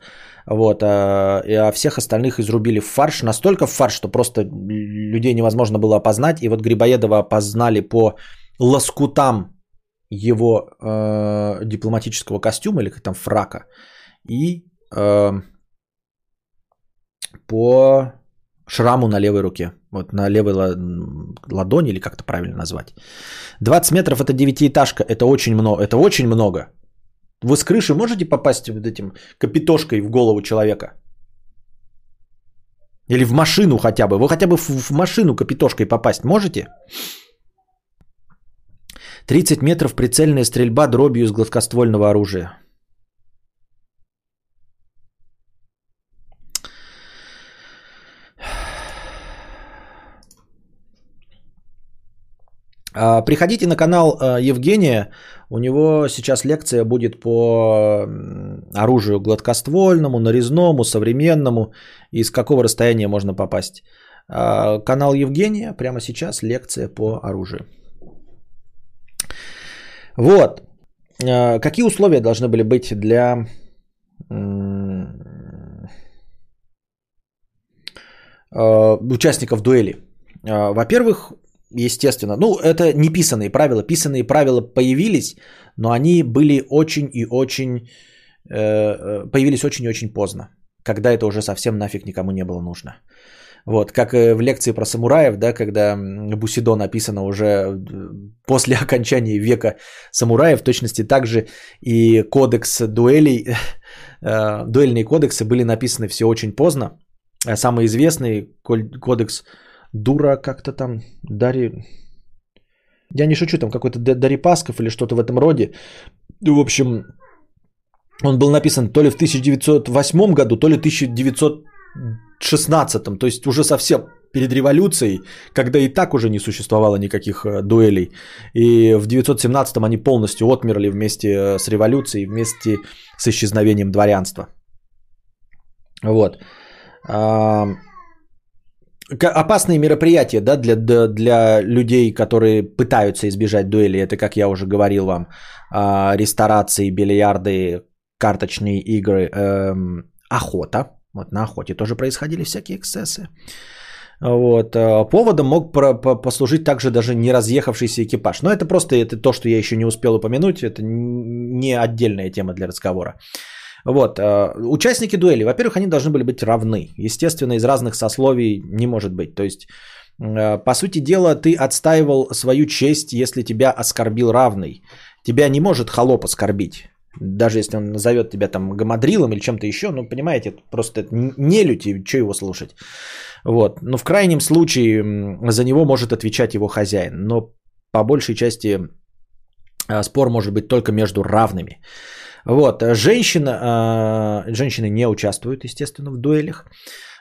Вот, а, а всех остальных изрубили в фарш, настолько в фарш, что просто людей невозможно было опознать. И вот Грибоедова опознали по лоскутам его э, дипломатического костюма или там фрака и э, по шраму на левой руке. Вот на левой ладони, или как это правильно назвать. 20 метров это девятиэтажка, это очень много. Это очень много. Вы с крыши можете попасть вот этим капитошкой в голову человека? Или в машину хотя бы. Вы хотя бы в машину капитошкой попасть можете? 30 метров прицельная стрельба дробью из гладкоствольного оружия. Приходите на канал а, Евгения. У него сейчас лекция будет по оружию гладкоствольному, нарезному, современному и с какого расстояния можно попасть. А, канал Евгения, прямо сейчас лекция по оружию. Вот. Какие условия должны были быть для участников дуэли? Во-первых, естественно. Ну, это не писанные правила. Писанные правила появились, но они были очень и очень... Э, э, появились очень и очень поздно, когда это уже совсем нафиг никому не было нужно. Вот, как и в лекции про самураев, да, когда Бусидо написано уже э, после (laughs) окончания века самураев, в точности также и кодекс дуэлей, (laughs) э, дуэльные кодексы были написаны все очень поздно. Самый известный кодекс Дура как-то там, Дари... Я не шучу, там какой-то Дарипасков или что-то в этом роде. В общем, он был написан то ли в 1908 году, то ли в 1916, то есть уже совсем перед революцией, когда и так уже не существовало никаких э, дуэлей. И в 1917 они полностью отмерли вместе э, с революцией, вместе с исчезновением дворянства. Вот. Опасные мероприятия да, для, для людей, которые пытаются избежать дуэли. Это, как я уже говорил вам, а, ресторации, бильярды, карточные игры, эм, охота. Вот на охоте тоже происходили всякие эксцессы. Вот. Э, поводом мог послужить также даже не разъехавшийся экипаж. Но это просто это то, что я еще не успел упомянуть. Это не отдельная тема для разговора. Вот. Э, участники дуэли, во-первых, они должны были быть равны. Естественно, из разных сословий не может быть. То есть, э, по сути дела, ты отстаивал свою честь, если тебя оскорбил равный. Тебя не может холоп оскорбить. Даже если он назовет тебя там гамадрилом или чем-то еще, ну, понимаете, это просто не люди, что его слушать. Вот. Но в крайнем случае за него может отвечать его хозяин. Но по большей части а, спор может быть только между равными. Вот. Женщина, а, женщины не участвуют, естественно, в дуэлях.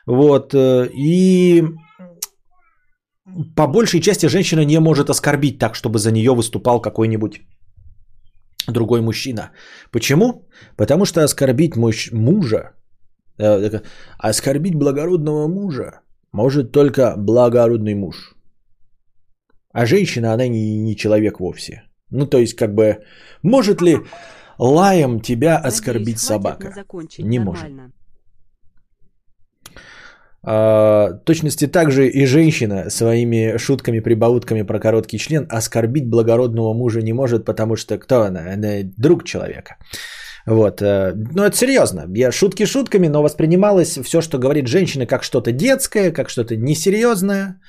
Вот. Э, и по большей части женщина не может оскорбить так, чтобы за нее выступал какой-нибудь другой мужчина. Почему? Потому что оскорбить муж, мужа, э, оскорбить благородного мужа может только благородный муж. А женщина, она не, не человек вовсе. Ну, то есть, как бы, может ли лаем тебя оскорбить собака? Не может. А, точности также и женщина своими шутками-прибаутками про короткий член оскорбить благородного мужа не может, потому что кто она? Она друг человека. Вот. Э, но это серьезно. Я шутки шутками, но воспринималось все, что говорит женщина, как что-то детское, как что-то несерьезное,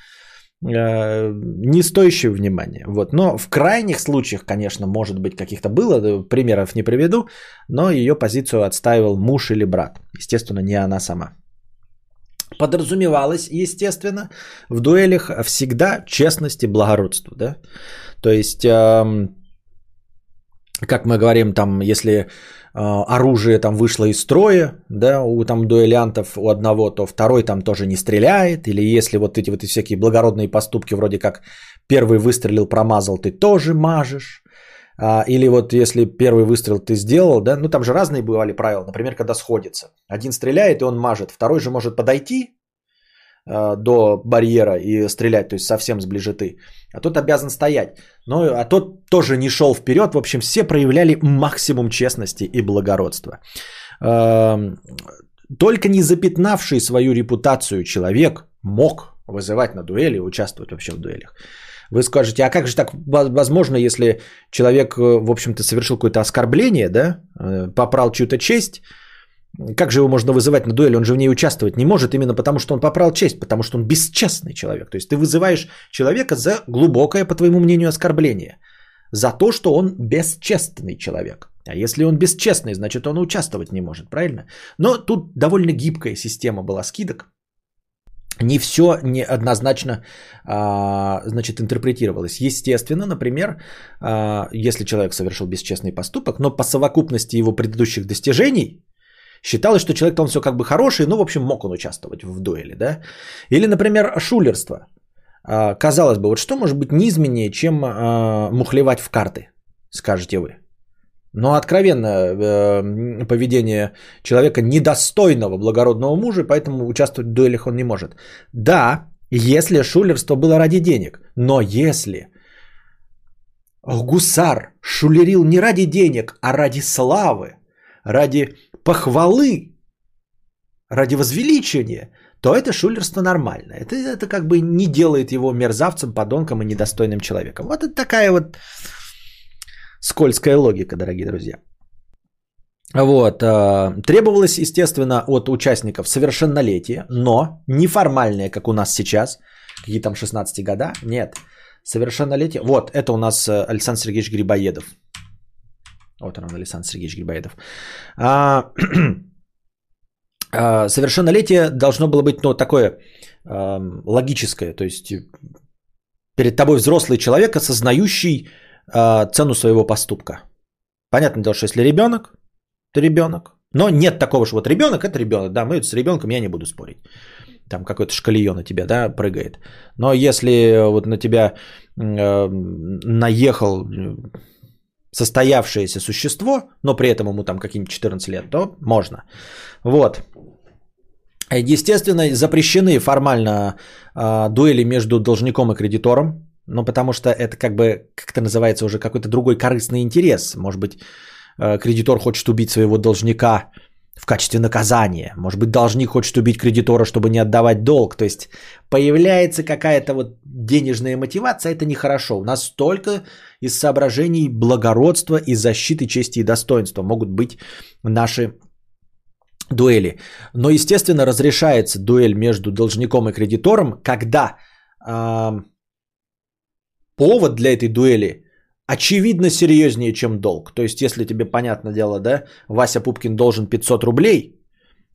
не стоящее внимания. Вот. Но в крайних случаях, конечно, может быть, каких-то было, примеров не приведу, но ее позицию отстаивал муж или брат. Естественно, не она сама. Подразумевалось, естественно, в дуэлях всегда честность и благородство. Да? То есть, эм, как мы говорим, там, если э, оружие там вышло из строя, да, у там дуэлянтов у одного, то второй там тоже не стреляет, или если вот эти вот всякие благородные поступки, вроде как первый выстрелил, промазал, ты тоже мажешь, а, или вот если первый выстрел ты сделал, да, ну там же разные бывали правила. Например, когда сходится. Один стреляет, и он мажет. Второй же может подойти до барьера и стрелять, то есть совсем сближеты. А тот обязан стоять. Но, а тот тоже не шел вперед. В общем, все проявляли максимум честности и благородства. А, только не запятнавший свою репутацию человек мог вызывать на дуэли, участвовать вообще в дуэлях. Вы скажете, а как же так возможно, если человек, э, в общем-то, совершил какое-то оскорбление, да, э, попрал чью-то честь, как же его можно вызывать на дуэли? Он же в ней участвовать не может именно потому, что он попрал честь, потому что он бесчестный человек. То есть ты вызываешь человека за глубокое, по твоему мнению, оскорбление. За то, что он бесчестный человек. А если он бесчестный, значит он участвовать не может, правильно? Но тут довольно гибкая система была скидок не все неоднозначно а, значит, интерпретировалось. Естественно, например, а, если человек совершил бесчестный поступок, но по совокупности его предыдущих достижений считалось, что человек он все как бы хороший, ну, в общем, мог он участвовать в дуэли, да. Или, например, шулерство. А, казалось бы, вот что может быть низменнее, чем а, мухлевать в карты, скажете вы. Но откровенно э, поведение человека недостойного благородного мужа, поэтому участвовать в дуэлях он не может. Да, если шулерство было ради денег, но если гусар шулерил не ради денег, а ради славы, ради похвалы, ради возвеличения, то это шулерство нормально. Это, это как бы не делает его мерзавцем, подонком и недостойным человеком. Вот это такая вот Скользкая логика, дорогие друзья. Вот. э, Требовалось, естественно, от участников совершеннолетие, но неформальное, как у нас сейчас, какие там 16 года, нет. Совершеннолетие. Вот, это у нас э, Александр Сергеевич Грибоедов. Вот он, Александр Сергеевич Грибоедов. А, (clears throat) а, совершеннолетие должно было быть, ну, такое эм, логическое, то есть э, перед тобой взрослый человек, осознающий э, цену своего поступка. Понятное дело, что если ребенок, то ребенок. Но нет такого, что вот ребенок это ребенок. Да, мы с ребенком я не буду спорить. Там какой-то шкалье на тебя, да, прыгает. Но если вот на тебя э, наехал э, состоявшееся существо, но при этом ему там какие-нибудь 14 лет, то можно. Вот. Естественно, запрещены формально э, дуэли между должником и кредитором, ну потому что это как бы, как это называется, уже какой-то другой корыстный интерес. Может быть, э, кредитор хочет убить своего должника в качестве наказания. Может быть, должник хочет убить кредитора, чтобы не отдавать долг. То есть появляется какая-то вот денежная мотивация, это нехорошо. У нас только из соображений благородства и защиты чести и достоинства могут быть наши дуэли. Но, естественно, разрешается дуэль между должником и кредитором, когда э, повод для этой дуэли очевидно серьезнее, чем долг. То есть, если тебе, понятное дело, да, Вася Пупкин должен 500 рублей,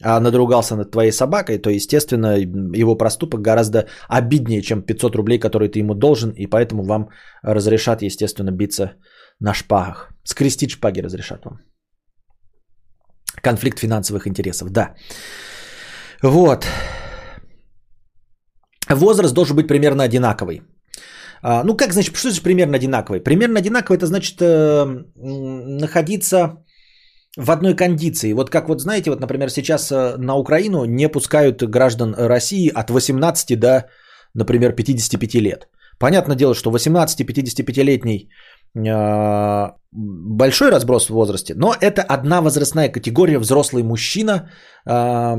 а надругался над твоей собакой, то, естественно, его проступок гораздо обиднее, чем 500 рублей, которые ты ему должен, и поэтому вам разрешат, естественно, биться на шпагах. Скрестить шпаги разрешат вам. Конфликт финансовых интересов, да. Вот. Возраст должен быть примерно одинаковый. А, ну, как значит, что значит примерно одинаковый? Примерно одинаковый это значит э, находиться в одной кондиции. Вот как вот знаете, вот, например, сейчас э, на Украину не пускают граждан России от 18 до, например, 55 лет. Понятное дело, что 18-55-летний э, большой разброс в возрасте, но это одна возрастная категория взрослый мужчина, э,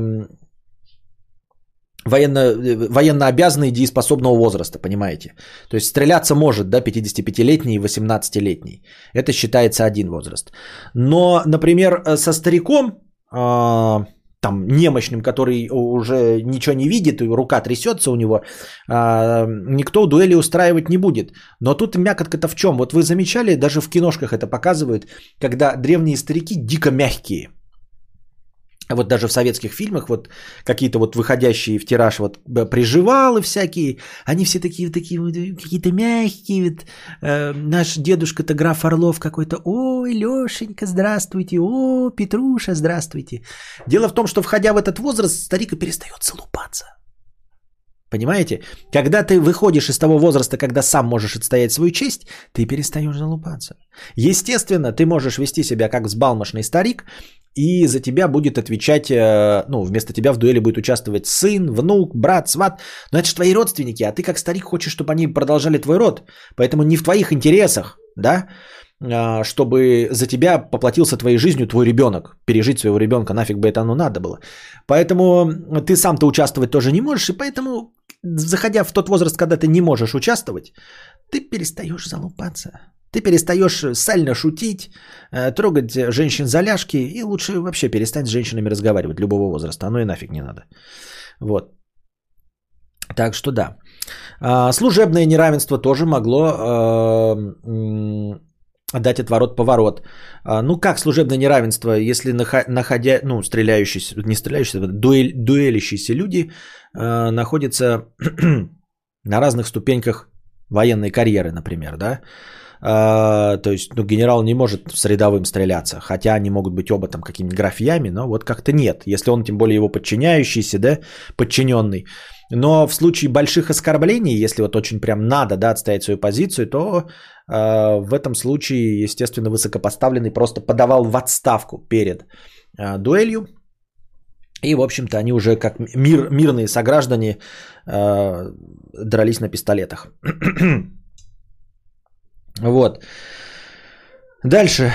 военно, военно обязанный дееспособного возраста, понимаете? То есть стреляться может, да, 55-летний и 18-летний. Это считается один возраст. Но, например, со стариком, э, там, немощным, который уже ничего не видит, и рука трясется у него, э, никто дуэли устраивать не будет. Но тут мякотка-то в чем? Вот вы замечали, даже в киношках это показывают, когда древние старики дико мягкие – вот даже в советских фильмах вот какие-то вот выходящие в тираж вот приживалы всякие, они все такие вот такие вот какие-то мягкие, вот, э, наш дедушка-то граф Орлов какой-то, ой, Лешенька, здравствуйте, о, Петруша, здравствуйте. Дело в том, что входя в этот возраст, старик и перестает залупаться. Понимаете? Когда ты выходишь из того возраста, когда сам можешь отстоять свою честь, ты перестаешь залупаться. Естественно, ты можешь вести себя как взбалмошный старик, и за тебя будет отвечать, э, ну, вместо тебя в дуэли будет участвовать сын, внук, брат, сват. Но это же твои родственники, а ты как старик хочешь, чтобы они продолжали твой род. Поэтому не в твоих интересах, да, а, чтобы за тебя поплатился твоей жизнью твой ребенок. Пережить своего ребенка, нафиг бы это оно надо было. Поэтому ты сам-то участвовать тоже не можешь, и поэтому, заходя в тот возраст, когда ты не можешь участвовать, ты перестаешь залупаться. Ты перестаешь сально шутить, э, трогать женщин за ляжки и лучше вообще перестать с женщинами разговаривать любого возраста. Оно и нафиг не надо. Вот. Так что да. А, служебное неравенство тоже могло э, дать отворот-поворот. А, ну как служебное неравенство, если находя, ну, стреляющиеся, не стреляющиеся, дуэль, дуэлящиеся люди э, находятся (clears throat) на разных ступеньках военной карьеры, например, да, а, то есть, ну, генерал не может с рядовым стреляться, хотя они могут быть оба там какими-нибудь графьями, но вот как-то нет. Если он, тем более, его подчиняющийся, да, подчиненный. Но в случае больших оскорблений, если вот очень прям надо, да, отстоять свою позицию, то э, в этом случае, естественно, высокопоставленный просто подавал в отставку перед э, дуэлью. И, в общем-то, они уже как мир, мирные сограждане э, дрались на пистолетах. (clears throat) Вот. Дальше.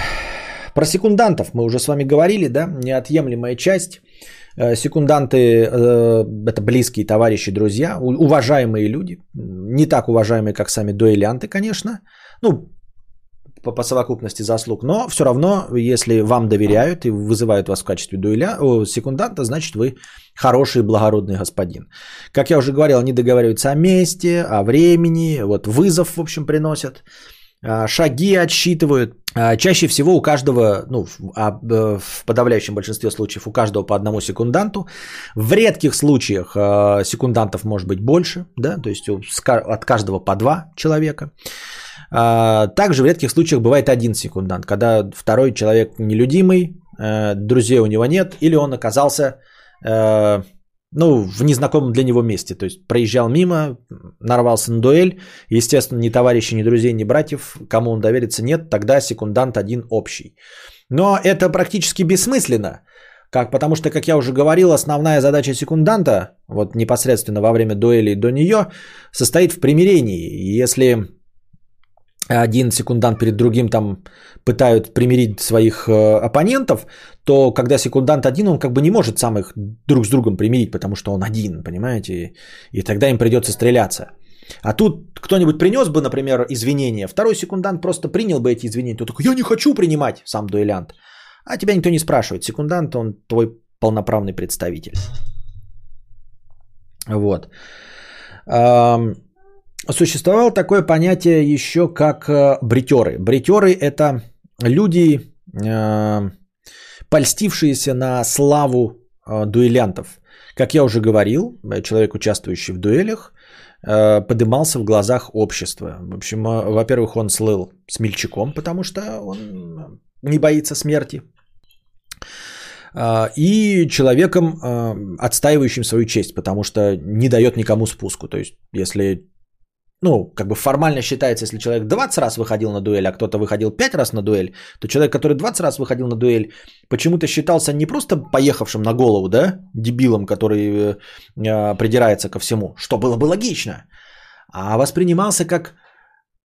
Про секундантов мы уже с вами говорили, да? Неотъемлемая часть. Секунданты э, – это близкие товарищи, друзья, уважаемые люди. Не так уважаемые, как сами дуэлянты, конечно. Ну, по, по совокупности заслуг, но все равно, если вам доверяют и вызывают вас в качестве дуэля, о, секунданта, значит вы хороший благородный господин. Как я уже говорил, они договариваются о месте, о времени, вот вызов, в общем, приносят, а, шаги отсчитывают. А, чаще всего у каждого, ну, а, э, в подавляющем большинстве случаев у каждого по одному секунданту. В редких случаях секундантов может быть больше, да, то есть от каждого по два человека. Также в редких случаях бывает один секундант, когда второй человек нелюдимый, э, друзей у него нет, или он оказался э, ну, в незнакомом для него месте. То есть проезжал мимо, нарвался на дуэль. Естественно, ни товарищей, ни друзей, ни братьев, кому он довериться нет, тогда секундант один общий. Но это практически бессмысленно. Как, потому что, как я уже говорил, основная задача секунданта, вот непосредственно во время дуэли до нее, состоит в примирении. Если один секундант перед другим там пытают примирить своих э, оппонентов, то когда секундант один, он как бы не может сам их друг с другом примирить, потому что он один, понимаете, и тогда им придется стреляться. А тут кто-нибудь принес бы, например, извинения, второй секундант просто принял бы эти извинения, то такой, я не хочу принимать, сам дуэлянт. А тебя никто не спрашивает, секундант, он твой полноправный представитель. Вот существовало такое понятие еще как э, бритеры. Бритеры это люди, э, польстившиеся на славу э, дуэлянтов. Как я уже говорил, человек, участвующий в дуэлях, подымался в глазах общества. В общем, во-первых, он слыл смельчаком, потому что он не боится смерти. И человеком, отстаивающим свою честь, потому что не дает никому спуску. То есть, если ну, как бы формально считается, если человек 20 раз выходил на дуэль, а кто-то выходил 5 раз на дуэль, то человек, который 20 раз выходил на дуэль, почему-то считался не просто поехавшим на голову, да, дебилом, который э, э, придирается ко всему, что было бы логично, а воспринимался как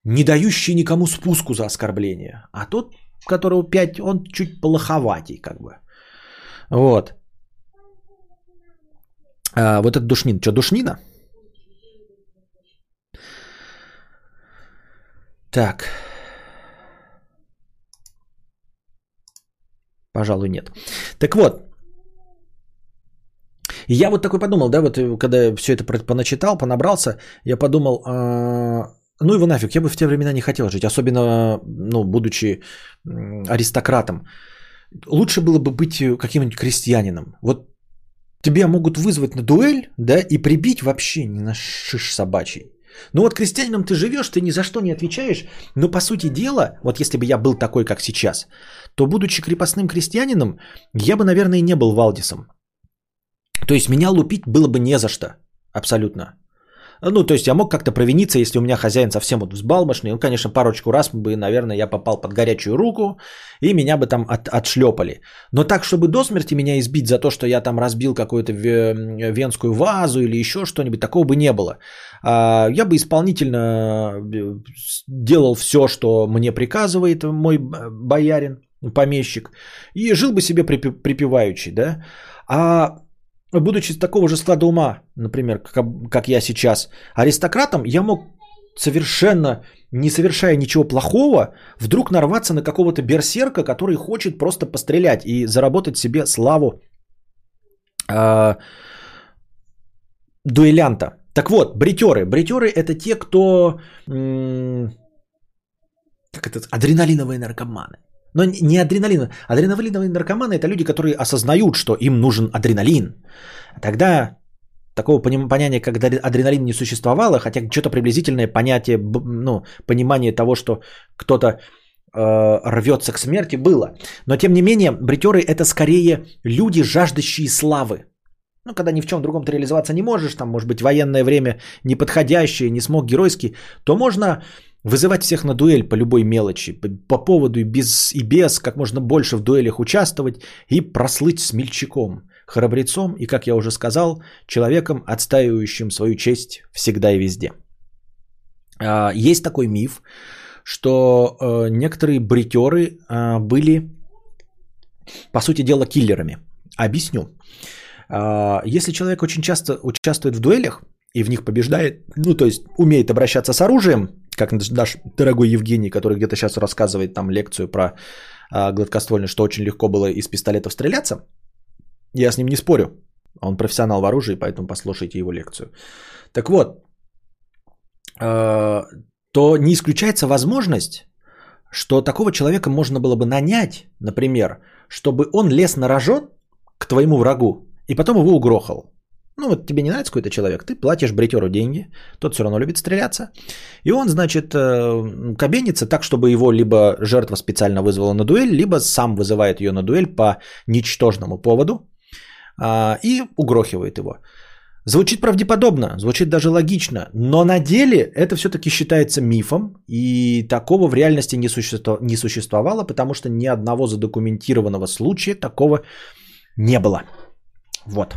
не дающий никому спуску за оскорбление. А тот, которого 5, он чуть плоховатей, как бы. Вот. А, вот этот душнин. Что, душнина? Так. Пожалуй, нет. Так вот. Я вот такой подумал, да, вот э, когда все это поначитал, понабрался, я подумал, э, ну его нафиг, я бы в те времена не хотел жить, особенно, ну, будучи аристократом. Лучше было бы быть э, каким-нибудь крестьянином. Вот тебя могут вызвать на дуэль, да, и прибить вообще не на шиш собачий. Ну вот крестьянином ты живешь, ты ни за что не отвечаешь, но по сути дела, вот если бы я был такой, как сейчас, то будучи крепостным крестьянином, я бы, наверное, не был Валдисом. То есть меня лупить было бы не за что, абсолютно. Ну, то есть я мог как-то провиниться, если у меня хозяин совсем вот взбалмошный. Ну, конечно, парочку раз бы, наверное, я попал под горячую руку, и меня бы там от, отшлепали. Но так, чтобы до смерти меня избить за то, что я там разбил какую-то венскую вазу или еще что-нибудь, такого бы не было. А, я бы исполнительно э, делал все, что мне приказывает мой боярин, помещик, и жил бы себе припеваючи, да. А будучи такого же склада ума, например, как, как я сейчас, аристократом, я мог совершенно не совершая ничего плохого, вдруг нарваться на какого-то берсерка, который хочет просто пострелять и заработать себе славу э, дуэлянта. Так вот, бритеры. Бритеры это те, кто... М- как это? Адреналиновые наркоманы. Но не адреналин. Адреналиновые наркоманы это люди, которые осознают, что им нужен адреналин. Тогда такого понятия, как адреналин не существовало, хотя что-то приблизительное понятие, ну, понимание того, что кто-то э, рвется к смерти, было. Но тем не менее, бритеры это скорее люди, жаждущие славы. Ну, когда ни в чем другом ты реализоваться не можешь, там, может быть, военное время неподходящее, не смог геройский, то можно Вызывать всех на дуэль по любой мелочи, по поводу и без, и без, как можно больше в дуэлях участвовать и прослыть смельчаком, храбрецом и, как я уже сказал, человеком, отстаивающим свою честь всегда и везде. А, есть такой миф, что э, некоторые бритеры э, были, по сути дела, киллерами. Объясню. А, если человек очень часто участвует в дуэлях и в них побеждает, ну то есть умеет обращаться с оружием, как наш дорогой Евгений, который где-то сейчас рассказывает там лекцию про а, гладкоствольный, что очень легко было из пистолетов стреляться. Я с ним не спорю. Он профессионал в оружии, поэтому послушайте его лекцию. Так вот, а, то не исключается возможность, что такого человека можно было бы нанять, например, чтобы он лез на рожон к твоему врагу и потом его угрохал. Ну вот тебе не нравится какой-то человек, ты платишь бритеру деньги, тот все равно любит стреляться. И он, значит, э, кабенится так, чтобы его либо жертва специально вызвала на дуэль, либо сам вызывает ее на дуэль по ничтожному поводу а, и угрохивает его. Звучит правдеподобно, звучит даже логично, но на деле это все-таки считается мифом, и такого в реальности не, существо, не существовало, потому что ни одного задокументированного случая такого не было. Вот.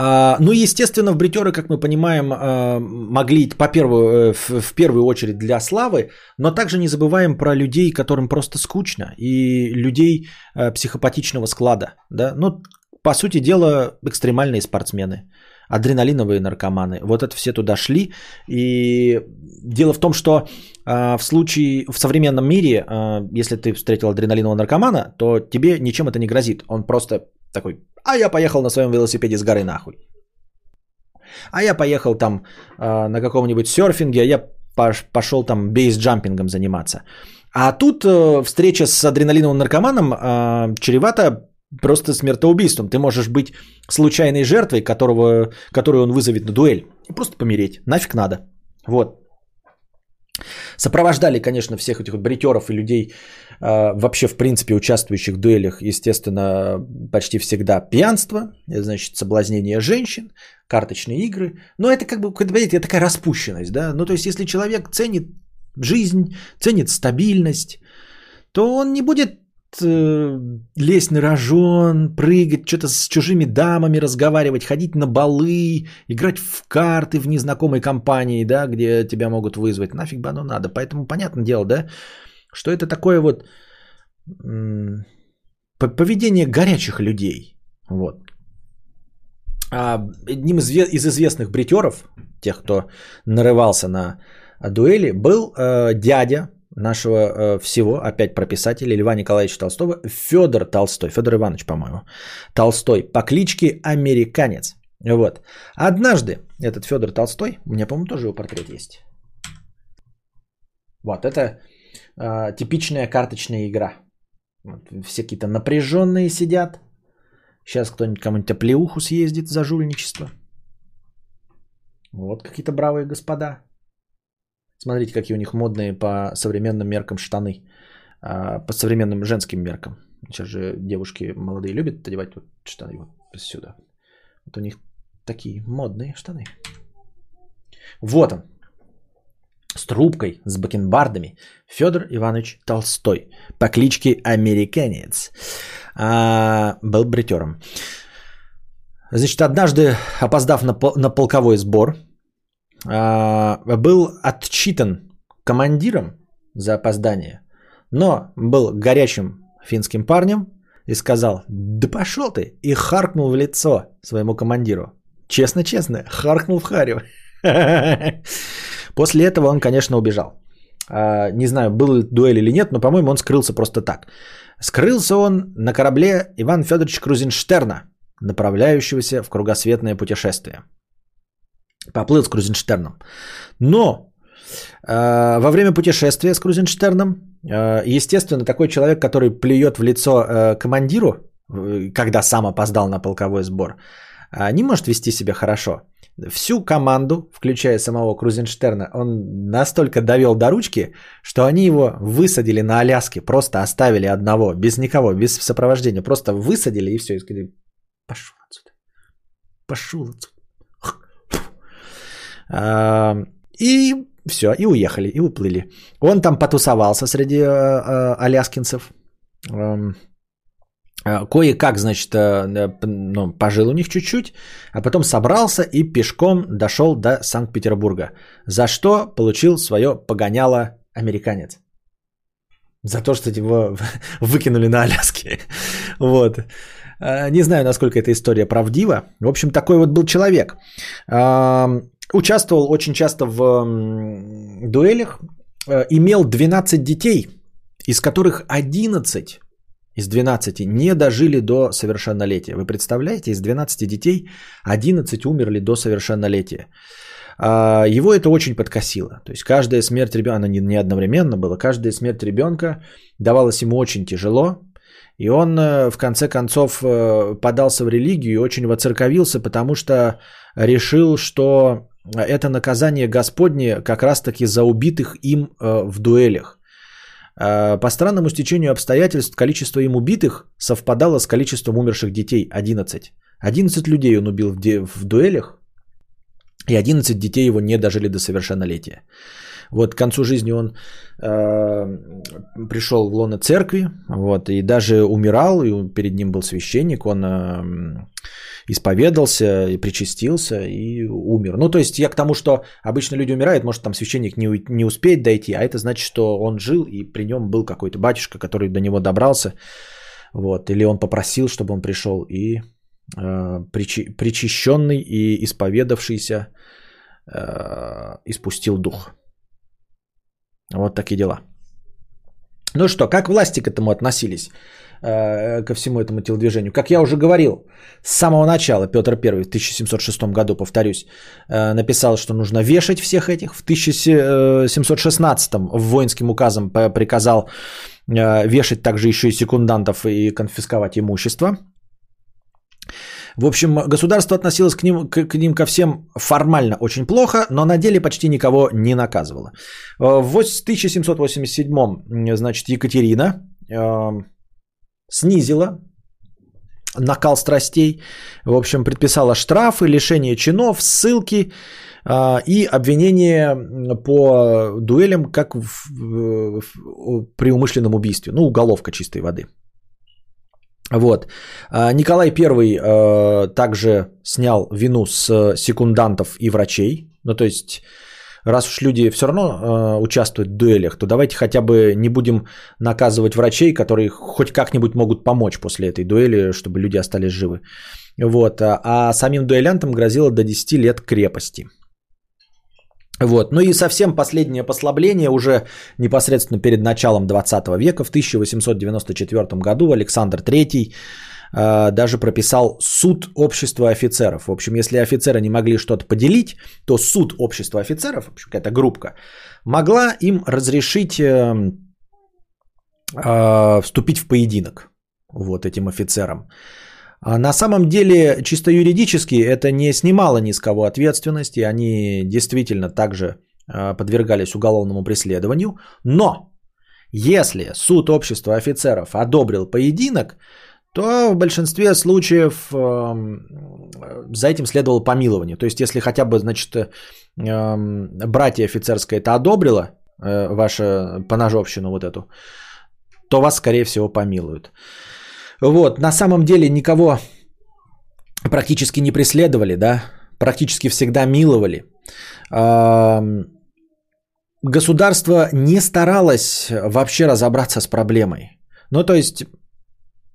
А, ну, естественно, в бритеры, как мы понимаем, а, могли по первую, э, в первую очередь для славы, но также не забываем про людей, которым просто скучно, и людей э, психопатичного склада. Да? Ну, по сути дела, экстремальные спортсмены, адреналиновые наркоманы. Вот это все туда шли. И дело в том, что в случае в современном мире, если ты встретил адреналинового наркомана, то тебе ничем это не грозит. Он просто такой, а я поехал на своем велосипеде с горы нахуй. А я поехал там э, на каком-нибудь серфинге, а я пошел там бейсджампингом заниматься. А тут э, встреча с адреналиновым наркоманом э, чревата просто смертоубийством. Ты можешь быть случайной жертвой, которого, которую он вызовет на дуэль. И просто помереть. Нафиг надо. Вот. Сопровождали, конечно, всех этих бритеров и людей, вообще в принципе участвующих в дуэлях, естественно, почти всегда пьянство, значит, соблазнение женщин, карточные игры. Но это как бы, понимаете, это такая распущенность, да. Ну, то есть, если человек ценит жизнь, ценит стабильность, то он не будет Э, лезть на рожон, прыгать, что-то с чужими дамами разговаривать, ходить на балы, играть в карты в незнакомой компании, да, где тебя могут вызвать. Нафиг бы оно надо. Поэтому понятное дело, да, что это такое вот поведение горячих людей. Вот. А одним из, из известных бритеров, тех, кто нарывался на дуэли, был э, дядя нашего э, всего, опять про писателя Льва Николаевича Толстого, Федор Толстой, Федор Иванович, по-моему, Толстой, по кличке Американец. Вот. Однажды этот Федор Толстой, у меня, по-моему, тоже его портрет есть. Вот, это э, типичная карточная игра. Вот, все какие-то напряженные сидят. Сейчас кто-нибудь кому-нибудь оплеуху съездит за жульничество. Вот какие-то бравые господа. Смотрите, какие у них модные по современным меркам штаны. А, по современным женским меркам. Сейчас же девушки молодые любят одевать вот штаны вот сюда. Вот у них такие модные штаны. Вот он. С трубкой, с бакенбардами. Федор Иванович Толстой. По кличке Американец. А, был бритером. Значит, однажды, опоздав на, на полковой сбор, а, был отчитан командиром за опоздание, но был горячим финским парнем и сказал, да пошел ты, и харкнул в лицо своему командиру. Честно-честно, харкнул в харю. (laughs) После этого он, конечно, убежал. А, не знаю, был дуэль или нет, но, по-моему, он скрылся просто так. Скрылся он на корабле Ивана Федоровича Крузенштерна, направляющегося в кругосветное путешествие. Поплыл с Крузенштерном. Но э, во время путешествия с Крузенштерном, э, естественно, такой человек, который плюет в лицо э, командиру, когда сам опоздал на полковой сбор, не может вести себя хорошо. Всю команду, включая самого Крузенштерна, он настолько довел до ручки, что они его высадили на Аляске, просто оставили одного, без никого, без сопровождения, просто высадили и все, и сказали, пошел отсюда, пошел отсюда. И все, и уехали, и уплыли. Он там потусовался среди э, э, аляскинцев. Э, кое-как, значит, ну, пожил у них чуть-чуть, а потом собрался и пешком дошел до Санкт-Петербурга. За что получил свое погоняло американец. За то, что его (laughs) выкинули на Аляске. (laughs) Вот. Не знаю, насколько эта история правдива. В общем, такой вот был человек. участвовал очень часто в дуэлях, э, имел 12 детей, из которых 11 из 12 не дожили до совершеннолетия. Вы представляете, из 12 детей 11 умерли до совершеннолетия. А, Его это очень подкосило. То есть каждая смерть ребенка, она не, одновременно была, каждая смерть ребенка давалась ему очень тяжело. И он э, в конце концов э, подался в религию и очень воцерковился, потому что решил, что это наказание Господне как раз-таки за убитых им э, в дуэлях. Э, По странному стечению обстоятельств количество им убитых совпадало с количеством умерших детей 11. 11 людей он убил в, де- в дуэлях, и 11 детей его не дожили до совершеннолетия. Вот к концу жизни он э, пришел в лоно церкви, вот, и даже умирал, и перед ним был священник, он э, исповедался и причастился и умер. Ну, то есть я к тому, что обычно люди умирают, может там священник не, не успеет дойти, а это значит, что он жил, и при нем был какой-то батюшка, который до него добрался, вот, или он попросил, чтобы он пришел, и э, причащенный и исповедавшийся э, испустил дух. Вот такие дела. Ну что, как власти к этому относились, э, ко всему этому телодвижению? Как я уже говорил, с самого начала Петр I в 1706 году, повторюсь, э, написал, что нужно вешать всех этих. В 1716 воинским указом приказал э, вешать также еще и секундантов и конфисковать имущество. В общем, государство относилось к ним, к, к ним ко всем формально очень плохо, но на деле почти никого не наказывало. Э, В вось- 1787 м, значит, Екатерина э, снизила накал страстей, в общем, предписала штрафы, лишение чинов, ссылки э, и обвинение по дуэлям как в- в- при умышленном убийстве, ну, уголовка чистой воды. Вот. А, Николай I э, также снял вину с секундантов и врачей. Ну, то есть, раз уж люди все равно э, участвуют в дуэлях, то давайте хотя бы не будем наказывать врачей, которые хоть как-нибудь могут помочь после этой дуэли, чтобы люди остались живы. Вот. А, а самим дуэлянтам грозило до 10 лет крепости. Вот. Ну и совсем последнее послабление уже непосредственно перед началом 20 века, в 1894 году Александр III э, даже прописал суд общества офицеров. В общем, если офицеры не могли что-то поделить, то суд общества офицеров, в общем, какая-то группка, могла им разрешить э, э, вступить в поединок вот этим офицерам. А на самом деле, чисто юридически, это не снимало ни с кого ответственности, они действительно также э, подвергались уголовному преследованию, но если суд общества офицеров одобрил поединок, то в большинстве случаев эм, за этим следовало помилование. То есть, если хотя бы, значит, эм, братья офицерское это одобрило, э, ваша поножовщину вот эту, то вас, скорее всего, помилуют. Вот, на самом деле никого практически не преследовали, да, практически всегда миловали. Государство не старалось вообще разобраться с проблемой. Ну, то есть,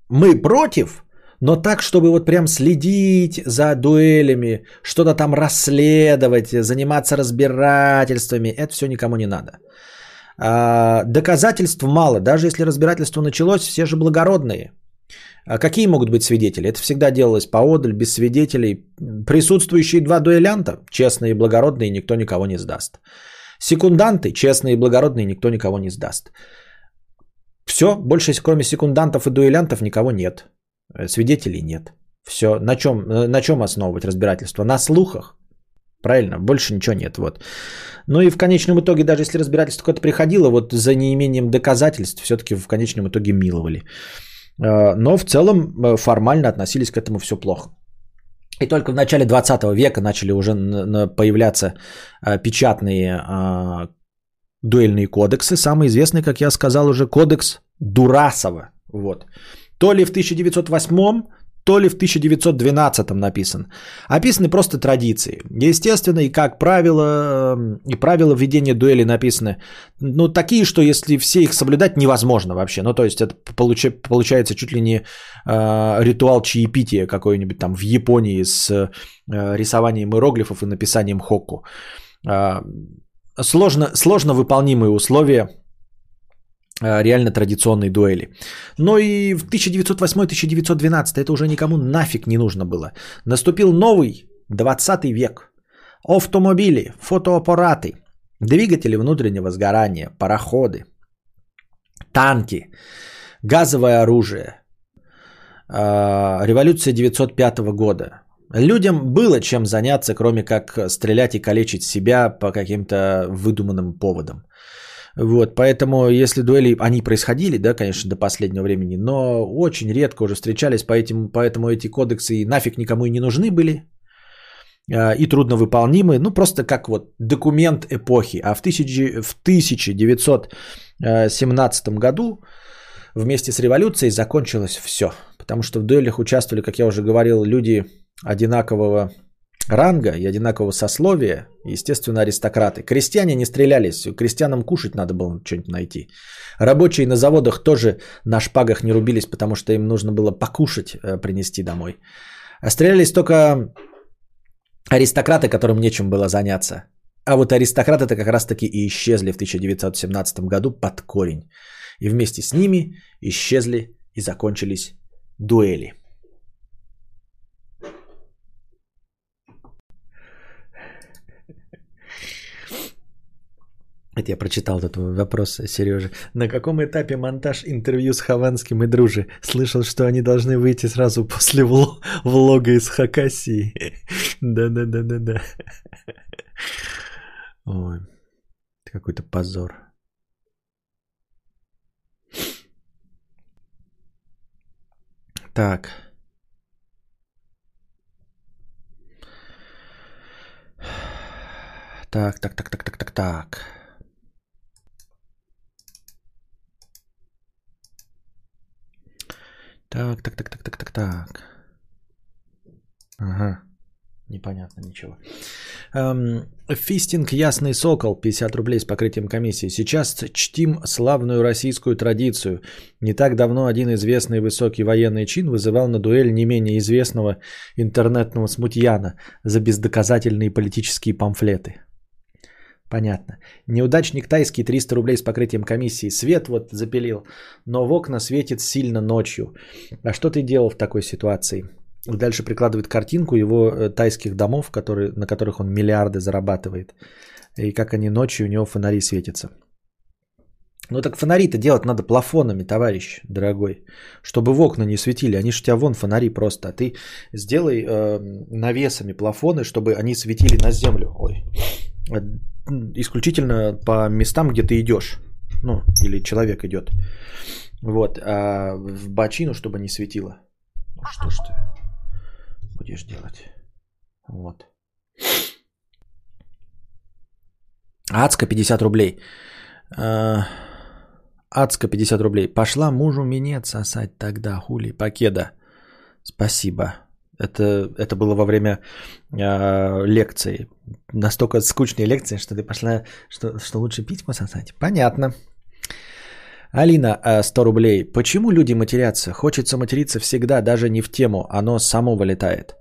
мы против, но так, чтобы вот прям следить за дуэлями, что-то там расследовать, заниматься разбирательствами, это все никому не надо. А, доказательств мало. Даже если разбирательство началось, все же благородные. А какие могут быть свидетели? Это всегда делалось поодаль, без свидетелей. Присутствующие два дуэлянта, честные и благородные, никто никого не сдаст. Секунданты, честные и благородные, никто никого не сдаст. Все, больше кроме секундантов и дуэлянтов никого нет. Э, Свидетелей нет. Все, на чем, э, на чем основывать разбирательство? На слухах. Правильно, больше ничего нет. Вот. Ну и в конечном итоге, даже если разбирательство какое-то приходило, вот за неимением доказательств, все-таки в конечном итоге миловали. Э, Но в целом э, формально относились к этому все плохо. И только в начале 20 века начали уже появляться э, печатные дуэльные кодексы. Самый известный, как я сказал уже, кодекс Дурасова. Вот. То ли в 1908, то ли в 1912 написан. Описаны просто традиции. Естественно, и как правило, э, и правила ведения дуэли написаны, ну, такие, что если все их соблюдать, невозможно вообще. Ну, то есть, это получ- получается чуть ли не э, ритуал чаепития какой-нибудь там в Японии с э, рисованием иероглифов и написанием хокку. Э, сложно, сложно выполнимые условия реально традиционной дуэли. Но и в 1908-1912 это уже никому нафиг не нужно было. Наступил новый 20 век. Автомобили, фотоаппараты, двигатели внутреннего сгорания, пароходы, танки, газовое оружие. Э, Революция 905 года. Людям было чем заняться, кроме как стрелять и калечить себя по каким-то выдуманным поводам. Вот, поэтому если дуэли, они происходили, да, конечно, до последнего времени, но очень редко уже встречались, поэтому, поэтому эти кодексы нафиг никому и не нужны были, а, и трудно выполнимы, ну просто как вот документ эпохи. А в, тысячи, в 1917 году вместе с революцией закончилось все, потому что в дуэлях участвовали, как я уже говорил, люди одинакового ранга и одинакового сословия, естественно, аристократы. Крестьяне не стрелялись, крестьянам кушать надо было что-нибудь найти. Рабочие на заводах тоже на шпагах не рубились, потому что им нужно было покушать э, принести домой. А стрелялись только аристократы, которым нечем было заняться. А вот аристократы-то как раз-таки и исчезли в 1917 году под корень. И вместе с ними исчезли и закончились дуэли. Это я прочитал этот вопрос Сережи. На каком этапе монтаж интервью с Хованским и Дружи? Слышал, что они должны выйти сразу после вло- влога из Хакасии. (laughs) Да-да-да-да-да. Ой, какой-то позор. Так. Так, так, так, так, так, так, так. Так, так, так, так, так, так, так. Ага. Непонятно ничего. Эм, фистинг Ясный Сокол, 50 рублей с покрытием комиссии. Сейчас чтим славную российскую традицию. Не так давно один известный высокий военный чин вызывал на дуэль не менее известного интернетного смутьяна за бездоказательные политические памфлеты. Понятно. Неудачник тайский 300 рублей с покрытием комиссии. Свет вот запилил, но в окна светит сильно ночью. А что ты делал в такой ситуации? Дальше прикладывает картинку его э, тайских домов, которые, на которых он миллиарды зарабатывает. И как они ночью у него фонари светятся. Ну так фонари-то делать надо плафонами, товарищ дорогой, чтобы в окна не светили. Они же у тебя вон фонари просто. А ты сделай э, навесами плафоны, чтобы они светили на землю. Ой. Исключительно по местам, где ты идешь. Ну, или человек идет. Вот. А в бочину, чтобы не светило. Ну что ж ты будешь делать? Вот. Адска 50 рублей. А, Адска 50 рублей. Пошла мужу минет сосать тогда, хули, покеда. Спасибо. Это, это было во время э, лекции. Настолько скучные лекции, что ты пошла, что, что лучше пить пососать. Понятно. Алина, 100 рублей. Почему люди матерятся? Хочется материться всегда, даже не в тему. Оно само вылетает.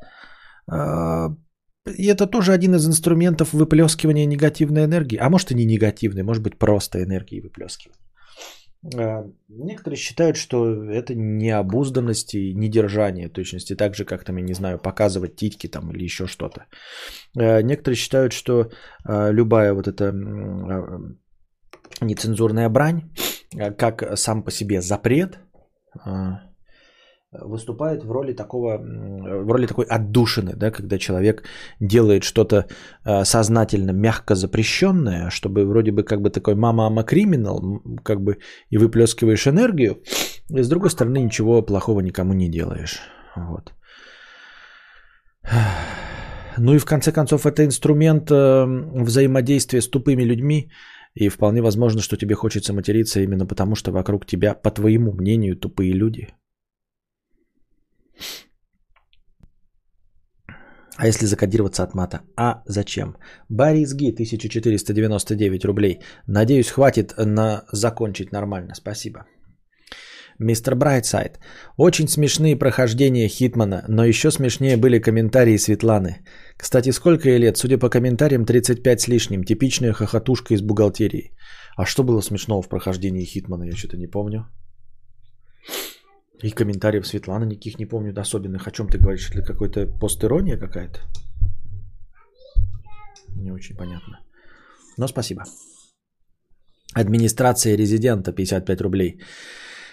И это тоже один из инструментов выплескивания негативной энергии. А может и не негативной, может быть просто энергии выплескивания. Некоторые считают, что это необузданность и недержание точности, так же, как там, я не знаю, показывать титьки там или еще что-то. Некоторые считают, что любая вот эта нецензурная брань, как сам по себе запрет, выступает в роли такого, в роли такой отдушины, да, когда человек делает что-то сознательно мягко запрещенное, чтобы вроде бы как бы такой мама-ама криминал, как бы и выплескиваешь энергию, и с другой стороны ничего плохого никому не делаешь. Вот. Ну и в конце концов это инструмент взаимодействия с тупыми людьми, и вполне возможно, что тебе хочется материться именно потому, что вокруг тебя, по твоему мнению, тупые люди – А если закодироваться от мата? А зачем? Борис Ги, 1499 рублей. Надеюсь, хватит на закончить нормально. Спасибо. Мистер Брайтсайд. Очень смешные прохождения Хитмана, но еще смешнее были комментарии Светланы. Кстати, сколько ей лет? Судя по комментариям, 35 с лишним. Типичная хохотушка из бухгалтерии. А что было смешного в прохождении Хитмана? Я что-то не помню. И комментариев Светланы никаких не помню особенных. О чем ты говоришь? Это какой-то постирония какая-то? Не очень понятно. Но спасибо. Администрация резидента 55 рублей.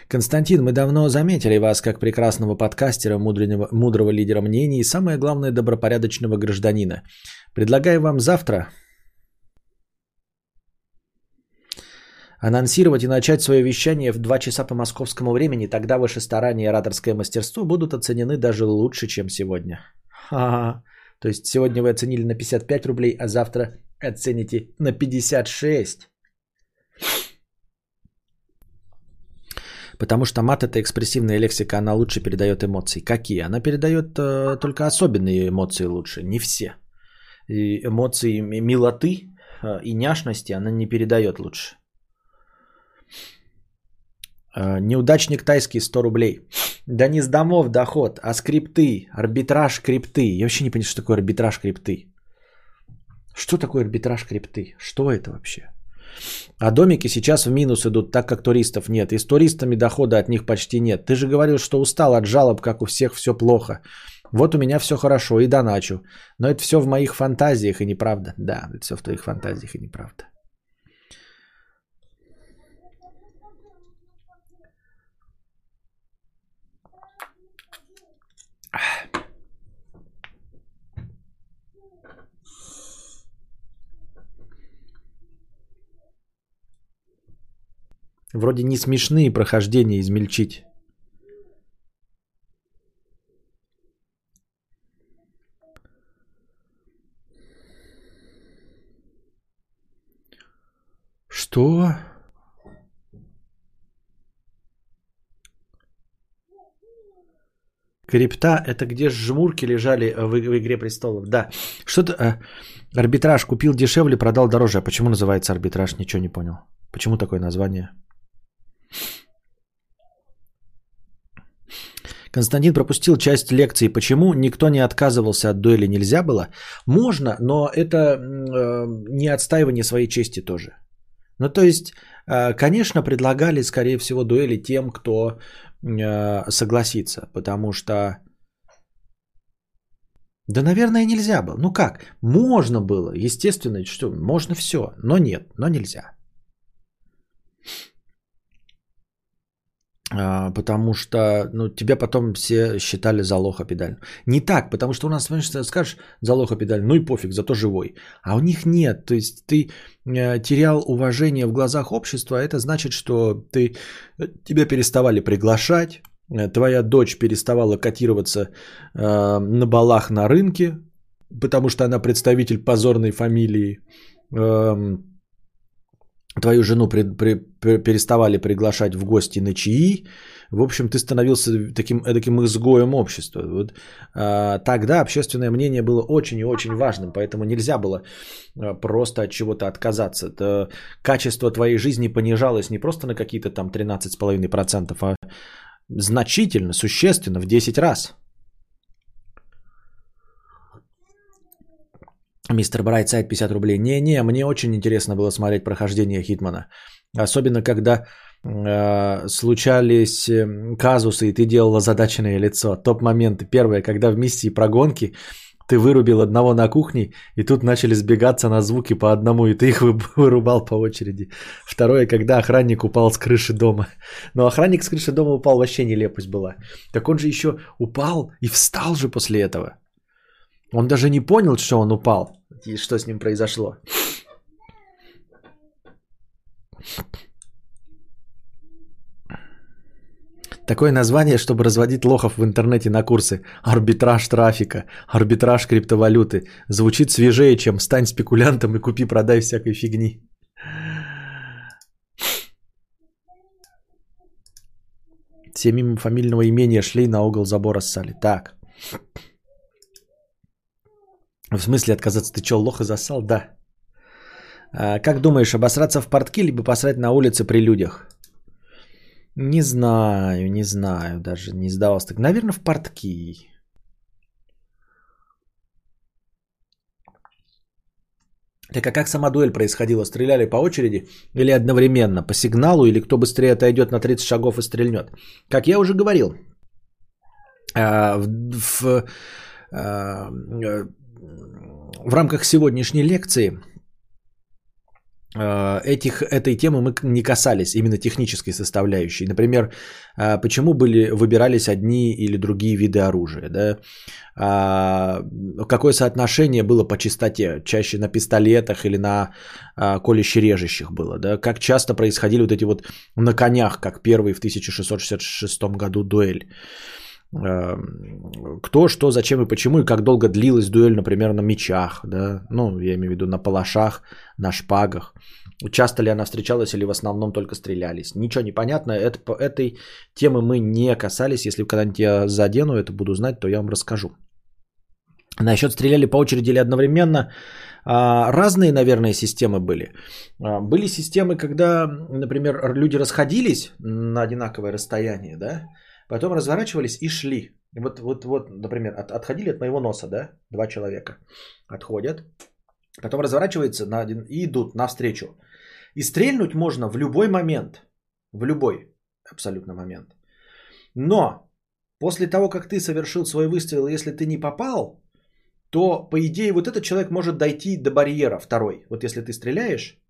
Константин, мы давно заметили вас как прекрасного подкастера, мудрого, мудрого лидера мнений и самое главное добропорядочного гражданина. Предлагаю вам завтра анонсировать и начать свое вещание в 2 часа по московскому времени, тогда ваши старания и ораторское мастерство будут оценены даже лучше, чем сегодня. Ха-ха. То есть сегодня вы оценили на 55 рублей, а завтра оцените на 56. Потому что мат это экспрессивная лексика, она лучше передает эмоции. Какие? Она передает э, только особенные эмоции лучше, не все. И эмоции милоты э, и няшности она не передает лучше. Э, неудачник тайский 100 рублей. Да не с домов доход, а скрипты, арбитраж крипты. Я вообще не понимаю, что такое арбитраж крипты. Что такое арбитраж крипты? Что это вообще? А домики сейчас в минус идут, так как туристов нет. И с туристами дохода от них почти нет. Ты же говорил, что устал от жалоб, как у всех все плохо. Вот у меня все хорошо и доначу. Но это все в моих фантазиях и неправда. Да, это все в твоих фантазиях и неправда. Вроде не смешные прохождения измельчить. Что? Крипта это где жмурки лежали в, в Игре престолов. Да. Что-то а, арбитраж купил дешевле, продал дороже. А почему называется арбитраж? Ничего не понял. Почему такое название? Константин пропустил часть лекции. Почему никто не отказывался от дуэли? Нельзя было? Можно, но это э, не отстаивание своей чести тоже. Ну, то есть, э, конечно, предлагали, скорее всего, дуэли тем, кто э, согласится, потому что... Да, наверное, нельзя было. Ну как? Можно было, естественно, что можно все, но нет, но нельзя. Потому что ну, тебя потом все считали за лоха педаль. Не так, потому что у нас, понимаешь, скажешь за лоха педаль, ну и пофиг, зато живой. А у них нет. То есть ты э, терял уважение в глазах общества, а это значит, что ты, э, тебя переставали приглашать, э, твоя дочь переставала котироваться э, на балах на рынке, потому что она представитель позорной фамилии. Э, твою жену при, при, при, переставали приглашать в гости на чаи, в общем, ты становился таким, таким изгоем общества. Вот, а, тогда общественное мнение было очень и очень важным, поэтому нельзя было а, просто от чего-то отказаться. Это качество твоей жизни понижалось не просто на какие-то там 13,5%, а значительно, существенно, в 10 раз. Мистер Брайтсайд 50 рублей. Не-не, мне очень интересно было смотреть прохождение Хитмана. Особенно, когда э, случались эм, казусы, и ты делал озадаченное лицо. Топ-моменты. Первое, когда в миссии прогонки ты вырубил одного на кухне, и тут начали сбегаться на звуки по одному, и ты их (laughs) вырубал по очереди. Второе, когда охранник упал с крыши дома. Но охранник с крыши дома упал, вообще нелепость была. Так он же еще упал и встал же после этого. Он даже не понял, что он упал и что с ним произошло. Такое название, чтобы разводить лохов в интернете на курсы. Арбитраж трафика, арбитраж криптовалюты. Звучит свежее, чем стань спекулянтом и купи-продай всякой фигни. Все мимо фамильного имения шли на угол забора ссали. Так. В смысле отказаться? Ты что, лох и засал? Да. А, как думаешь, обосраться в портки, либо посрать на улице при людях? Не знаю, не знаю, даже не сдавался. Так, наверное, в портки. Так а как сама дуэль происходила? Стреляли по очереди или одновременно? По сигналу или кто быстрее отойдет на 30 шагов и стрельнет? Как я уже говорил, а, в, в, а, в рамках сегодняшней лекции а, этих, этой темы мы не касались, именно технической составляющей. Например, почему были, выбирались одни или другие виды оружия. Да? Какое соотношение было по частоте? Чаще на пистолетах или на колюще-режущих было? Да? Как часто происходили вот эти вот на конях, как первый в 1666 году дуэль? Эм, кто, что, зачем и почему, и как долго длилась дуэль, например, на мечах, да, ну, я имею в виду на палашах, на шпагах. Часто ли она встречалась или в основном только стрелялись. Ничего не понятно, это, этой темы мы не касались. Если когда-нибудь я задену это, буду знать, то я вам расскажу. Насчет стреляли по очереди или одновременно, а, разные, наверное, системы были. А, были системы, когда, например, люди расходились на одинаковое расстояние, да, Потом разворачивались и шли. Вот, вот, вот например, от, отходили от моего носа, да, два человека. Отходят. Потом разворачиваются на один, и идут навстречу. И стрельнуть можно в любой момент. В любой абсолютно момент. Но после того, как ты совершил свой выстрел, если ты не попал, то, по идее, вот этот человек может дойти до барьера второй. Вот если ты стреляешь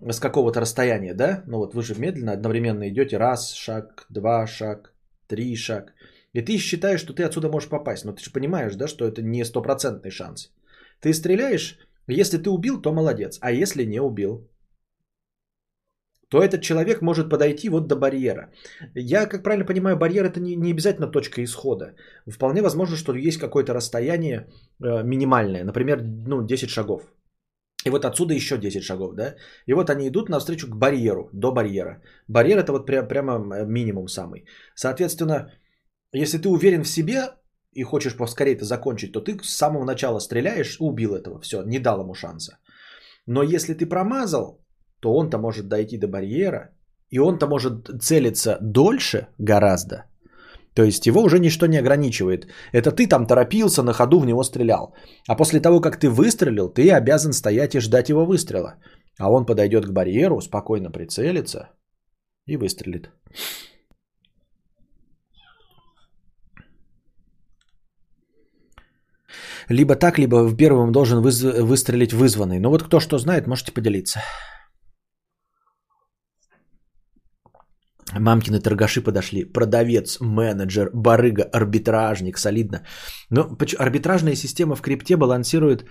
с какого-то расстояния, да, ну вот вы же медленно одновременно идете, раз, шаг, два, шаг, три шаг. И ты считаешь, что ты отсюда можешь попасть. Но ты же понимаешь, да, что это не стопроцентный шанс. Ты стреляешь, если ты убил, то молодец. А если не убил, то этот человек может подойти вот до барьера. Я, как правильно понимаю, барьер это не, не обязательно точка исхода. Вполне возможно, что есть какое-то расстояние э, минимальное, например, ну, 10 шагов. И вот отсюда еще 10 шагов, да? И вот они идут навстречу к барьеру, до барьера. Барьер это вот прям, прямо э, минимум самый. Соответственно, если ты уверен в себе и хочешь поскорее это закончить, то ты с самого начала стреляешь, убил этого, все, не дал ему шанса. Но если ты промазал, то он-то может дойти до барьера, и он-то может целиться дольше гораздо, то есть его уже ничто не ограничивает. Это ты там торопился, на ходу в него стрелял. А после того, как ты выстрелил, ты обязан стоять и ждать его выстрела. А он подойдет к барьеру, спокойно прицелится и выстрелит. Либо так, либо в первом должен выз- выстрелить вызванный. Ну вот кто что знает, можете поделиться. Мамкины торгаши подошли. Продавец, менеджер, барыга, арбитражник. Солидно. Но арбитражная система в крипте балансирует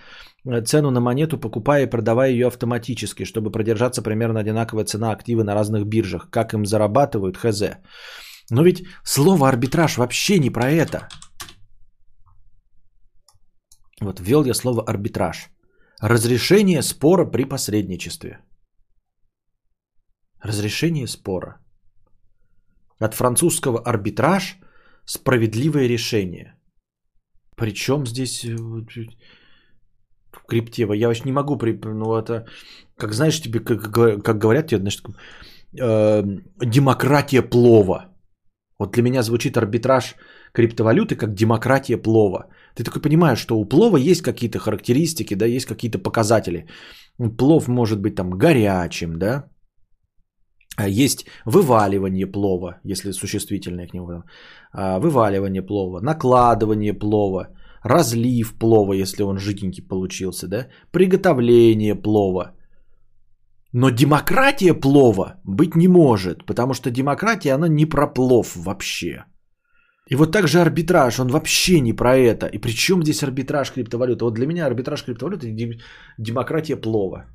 э, цену на монету, покупая и продавая ее автоматически, чтобы продержаться примерно одинаковая цена активы на разных биржах. Как им зарабатывают, хз. Но ведь слово арбитраж вообще не про это. Вот ввел я слово арбитраж. Разрешение спора при посредничестве. Разрешение спора. От французского арбитраж – справедливое решение. Причем здесь э, в крипте? Я вообще не могу, ну это, как знаешь, тебе, как, как говорят тебе, значит, э, демократия плова. Вот для меня звучит арбитраж криптовалюты как демократия плова. Ты такой понимаешь, что у плова есть какие-то характеристики, да, есть какие-то показатели. Плов может быть там горячим, да, есть вываливание плова, если существительное к нему. А, вываливание плова, накладывание плова, разлив плова, если он жиденький получился, да? приготовление плова. Но демократия плова быть не может, потому что демократия, она не про плов вообще. И вот также арбитраж, он вообще не про это. И при чем здесь арбитраж криптовалюты? Вот для меня арбитраж криптовалюты – демократия плова.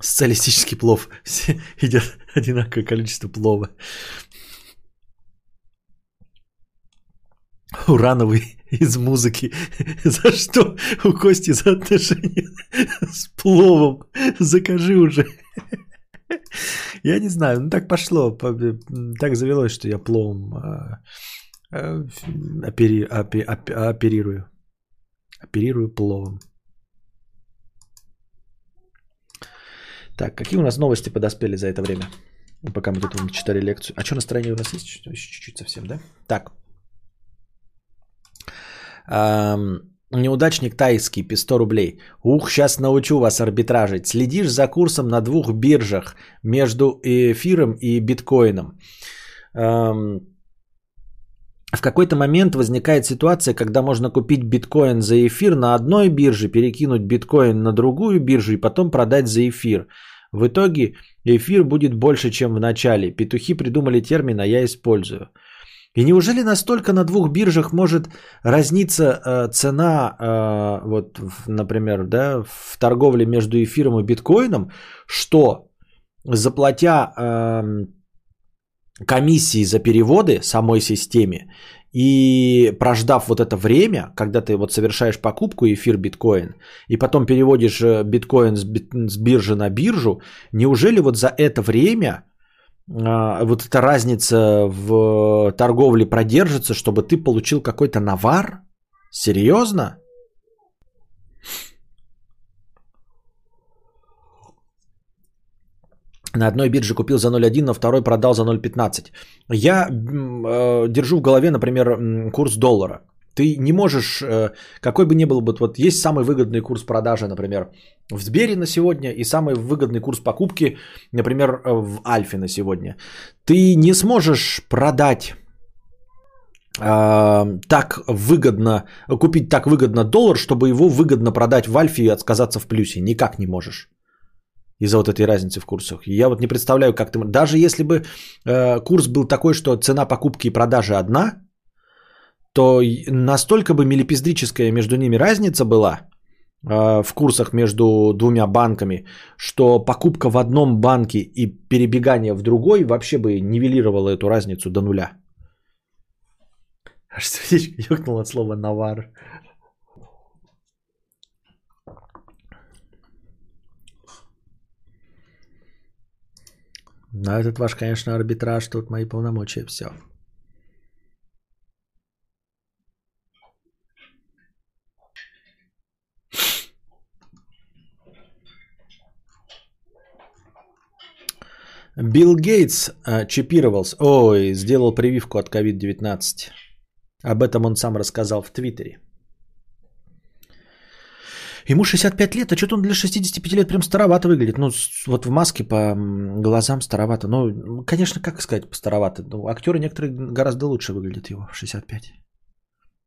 Социалистический плов. Все едят одинаковое количество плова. Урановый из музыки. За что у Кости за отношения с пловом? Закажи уже. Я не знаю, ну так пошло. по- Так завелось, что я пловом а, опери- опе- опе- оперирую. Оперирую пловом. Так, какие у нас новости подоспели за это время? Пока мы тут читали лекцию. А что настроение у нас есть? Чуть-чуть совсем, да? Так. Ам, неудачник тайский, пи 100 рублей. Ух, сейчас научу вас арбитражить. Следишь за курсом на двух биржах между эфиром и биткоином. Ам, в какой-то момент возникает ситуация, когда можно купить биткоин за эфир на одной бирже, перекинуть биткоин на другую биржу и потом продать за эфир. В итоге эфир будет больше, чем в начале. Петухи придумали термин, а я использую. И неужели настолько на двух биржах может разниться э, цена, э, вот, например, да, в торговле между эфиром и биткоином, что заплатя эм, комиссии за переводы самой системе и прождав вот это время, когда ты вот совершаешь покупку эфир биткоин и потом переводишь э, биткоин с, биржи на биржу, неужели вот за это время а, вот эта разница в торговле продержится, чтобы ты получил какой-то навар? Серьезно? На одной бирже купил за 0,1, на второй продал за 0,15. Я э, держу в голове, например, курс доллара. Ты не можешь, э, какой бы ни был бы, вот есть самый выгодный курс продажи, например, в Сбере на сегодня и самый выгодный курс покупки, например, э, в Альфе на сегодня. Ты не сможешь продать а, так выгодно, купить так выгодно доллар, чтобы его выгодно продать в Альфе и отказаться в плюсе. Никак не можешь. Из-за вот этой разницы в курсах. Я вот не представляю, как ты... Даже если бы э, курс был такой, что цена покупки и продажи одна, то настолько бы милипиздрическая между ними разница была э, в курсах между двумя банками, что покупка в одном банке и перебегание в другой вообще бы нивелировало эту разницу до нуля. Аж сердечко ёкнуло от слова навар. Но этот ваш, конечно, арбитраж, тут мои полномочия, все. Билл Гейтс э, чипировался, ой, сделал прививку от COVID-19. Об этом он сам рассказал в Твиттере. Ему 65 лет, а что-то он для 65 лет прям старовато выглядит. Ну, вот в маске по глазам старовато. Ну, конечно, как сказать старовато. Ну, актеры некоторые гораздо лучше выглядят его в 65.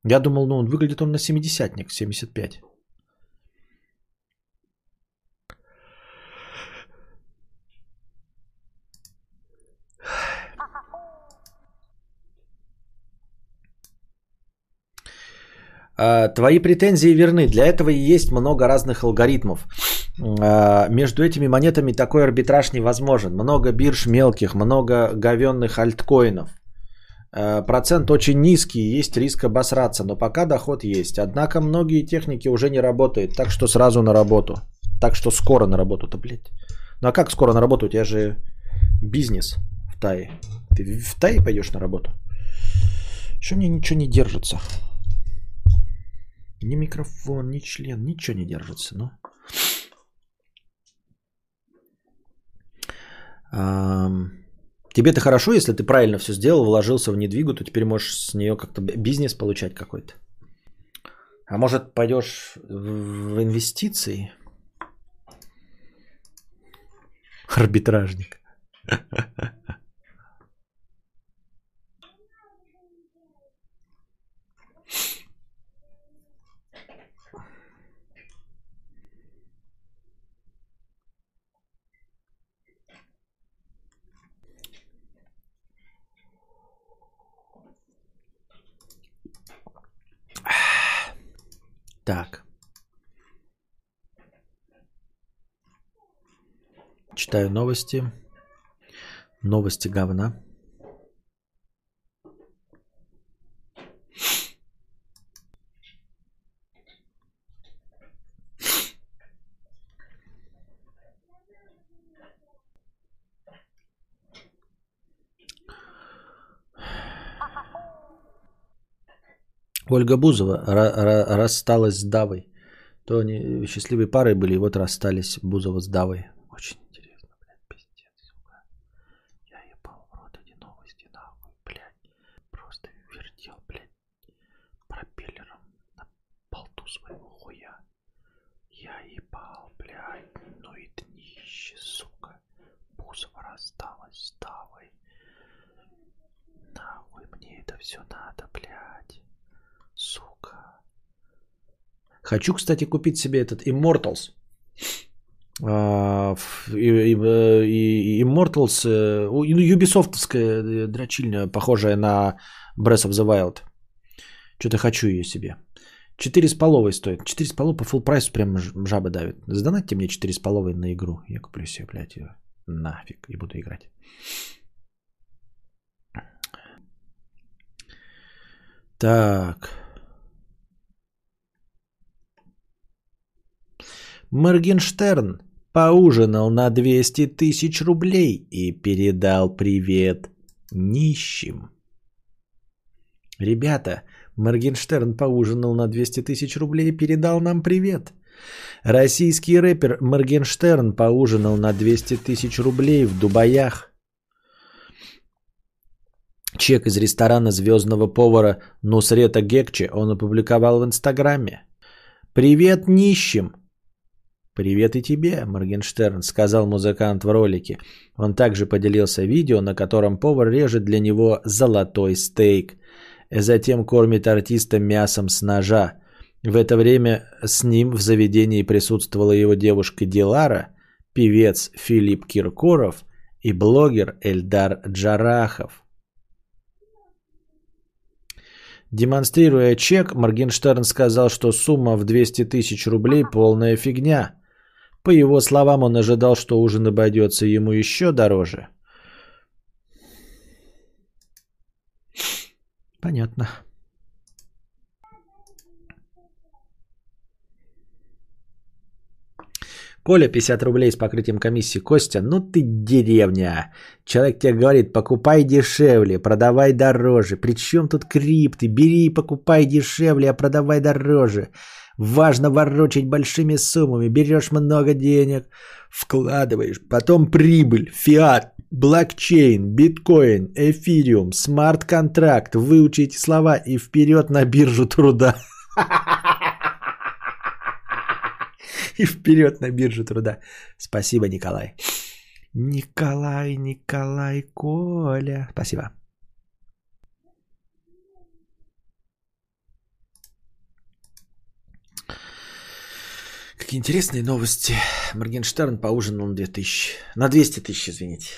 Я думал, ну, он выглядит он на 70-ник, 75. Твои претензии верны. Для этого и есть много разных алгоритмов. А, Между этими монетами такой арбитраж невозможен. Много бирж мелких, много говенных альткоинов. А, Процент очень низкий, есть риск обосраться, но пока доход есть. Однако многие техники уже не работают, так что сразу на работу. Так что скоро на работу-то, блядь. Ну а как скоро на работу? У тебя же бизнес в Тае. Ты в Тае пойдешь на работу? Что мне ничего не держится? Ни микрофон, ни член, ничего не держится. Ну. Тебе-то хорошо, если ты правильно все сделал, вложился в недвигу, то теперь можешь с нее как-то бизнес получать какой-то. А может пойдешь в инвестиции? Арбитражник. (laughs) читаю новости. Новости говна. Ольга Бузова рассталась с Давой. То они счастливой парой были, и вот расстались Бузова с Давой. Давой. Нахуй мне это все надо, блядь. Сука. Хочу, кстати, купить себе этот Immortals. Immortals, юбисофтовская дрочильня, похожая на Breath of the Wild. Что-то хочу ее себе. 4 с половой стоит. 4 с половой по full прайсу прям жаба давит. Сдонатьте мне 4 с половой на игру. Я куплю себе, блядь, ее. Нафиг. И буду играть. Так. Моргенштерн поужинал на 200 тысяч рублей и передал привет нищим. Ребята, Моргенштерн поужинал на 200 тысяч рублей и передал нам привет. Российский рэпер Моргенштерн поужинал на 200 тысяч рублей в Дубаях. Чек из ресторана звездного повара Нусрета Гекче он опубликовал в Инстаграме. «Привет нищим!» «Привет и тебе, Моргенштерн», — сказал музыкант в ролике. Он также поделился видео, на котором повар режет для него золотой стейк. Затем кормит артиста мясом с ножа. В это время с ним в заведении присутствовала его девушка Дилара, певец Филипп Киркоров и блогер Эльдар Джарахов. Демонстрируя чек, Моргенштерн сказал, что сумма в 200 тысяч рублей полная фигня. По его словам, он ожидал, что ужин обойдется ему еще дороже. Понятно. Коля, 50 рублей с покрытием комиссии. Костя, ну ты деревня. Человек тебе говорит, покупай дешевле, продавай дороже. Причем тут крипты? Бери и покупай дешевле, а продавай дороже. Важно ворочать большими суммами. Берешь много денег, вкладываешь. Потом прибыль, фиат, блокчейн, биткоин, эфириум, смарт-контракт. Выучите слова и вперед на биржу труда. (laughs) (laughs) И вперед на биржу труда. Спасибо, Николай. Николай, Николай, Коля. Спасибо. Какие интересные новости. Моргенштерн поужинал на 2000. На 200 тысяч, извините.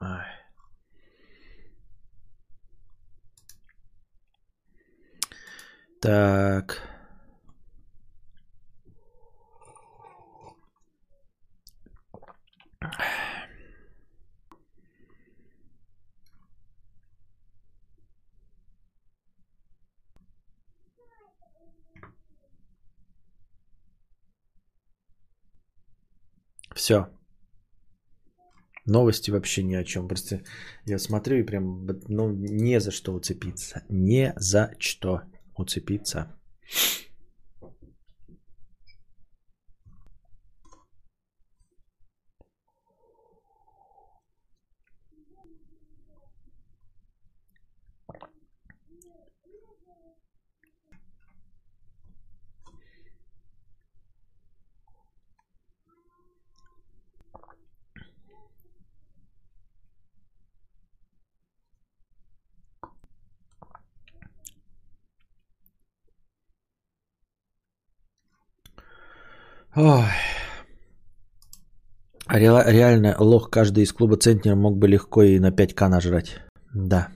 Ай. Так. Все. Новости вообще ни о чем. Просто я смотрю и прям, ну, не за что уцепиться. Не за что уцепиться. Ой. Ре- реально, лох каждый из клуба Центнера мог бы легко и на 5к нажрать. Да.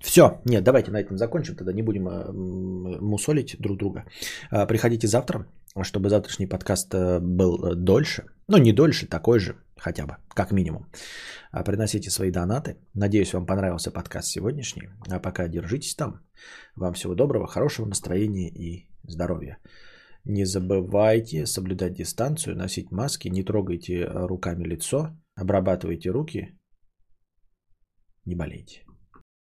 Все, нет, давайте на этом закончим, тогда не будем а, м, мусолить друг друга. А, Приходите завтра, чтобы завтрашний подкаст э, был э, дольше. Ну, не дольше, такой же, хотя бы, как минимум. А, Приносите свои донаты. Надеюсь, вам понравился подкаст сегодняшний. А пока держитесь там. Вам всего доброго, хорошего настроения и здоровья. Не забывайте соблюдать дистанцию, носить маски, не трогайте э, руками лицо, обрабатывайте руки, не болейте.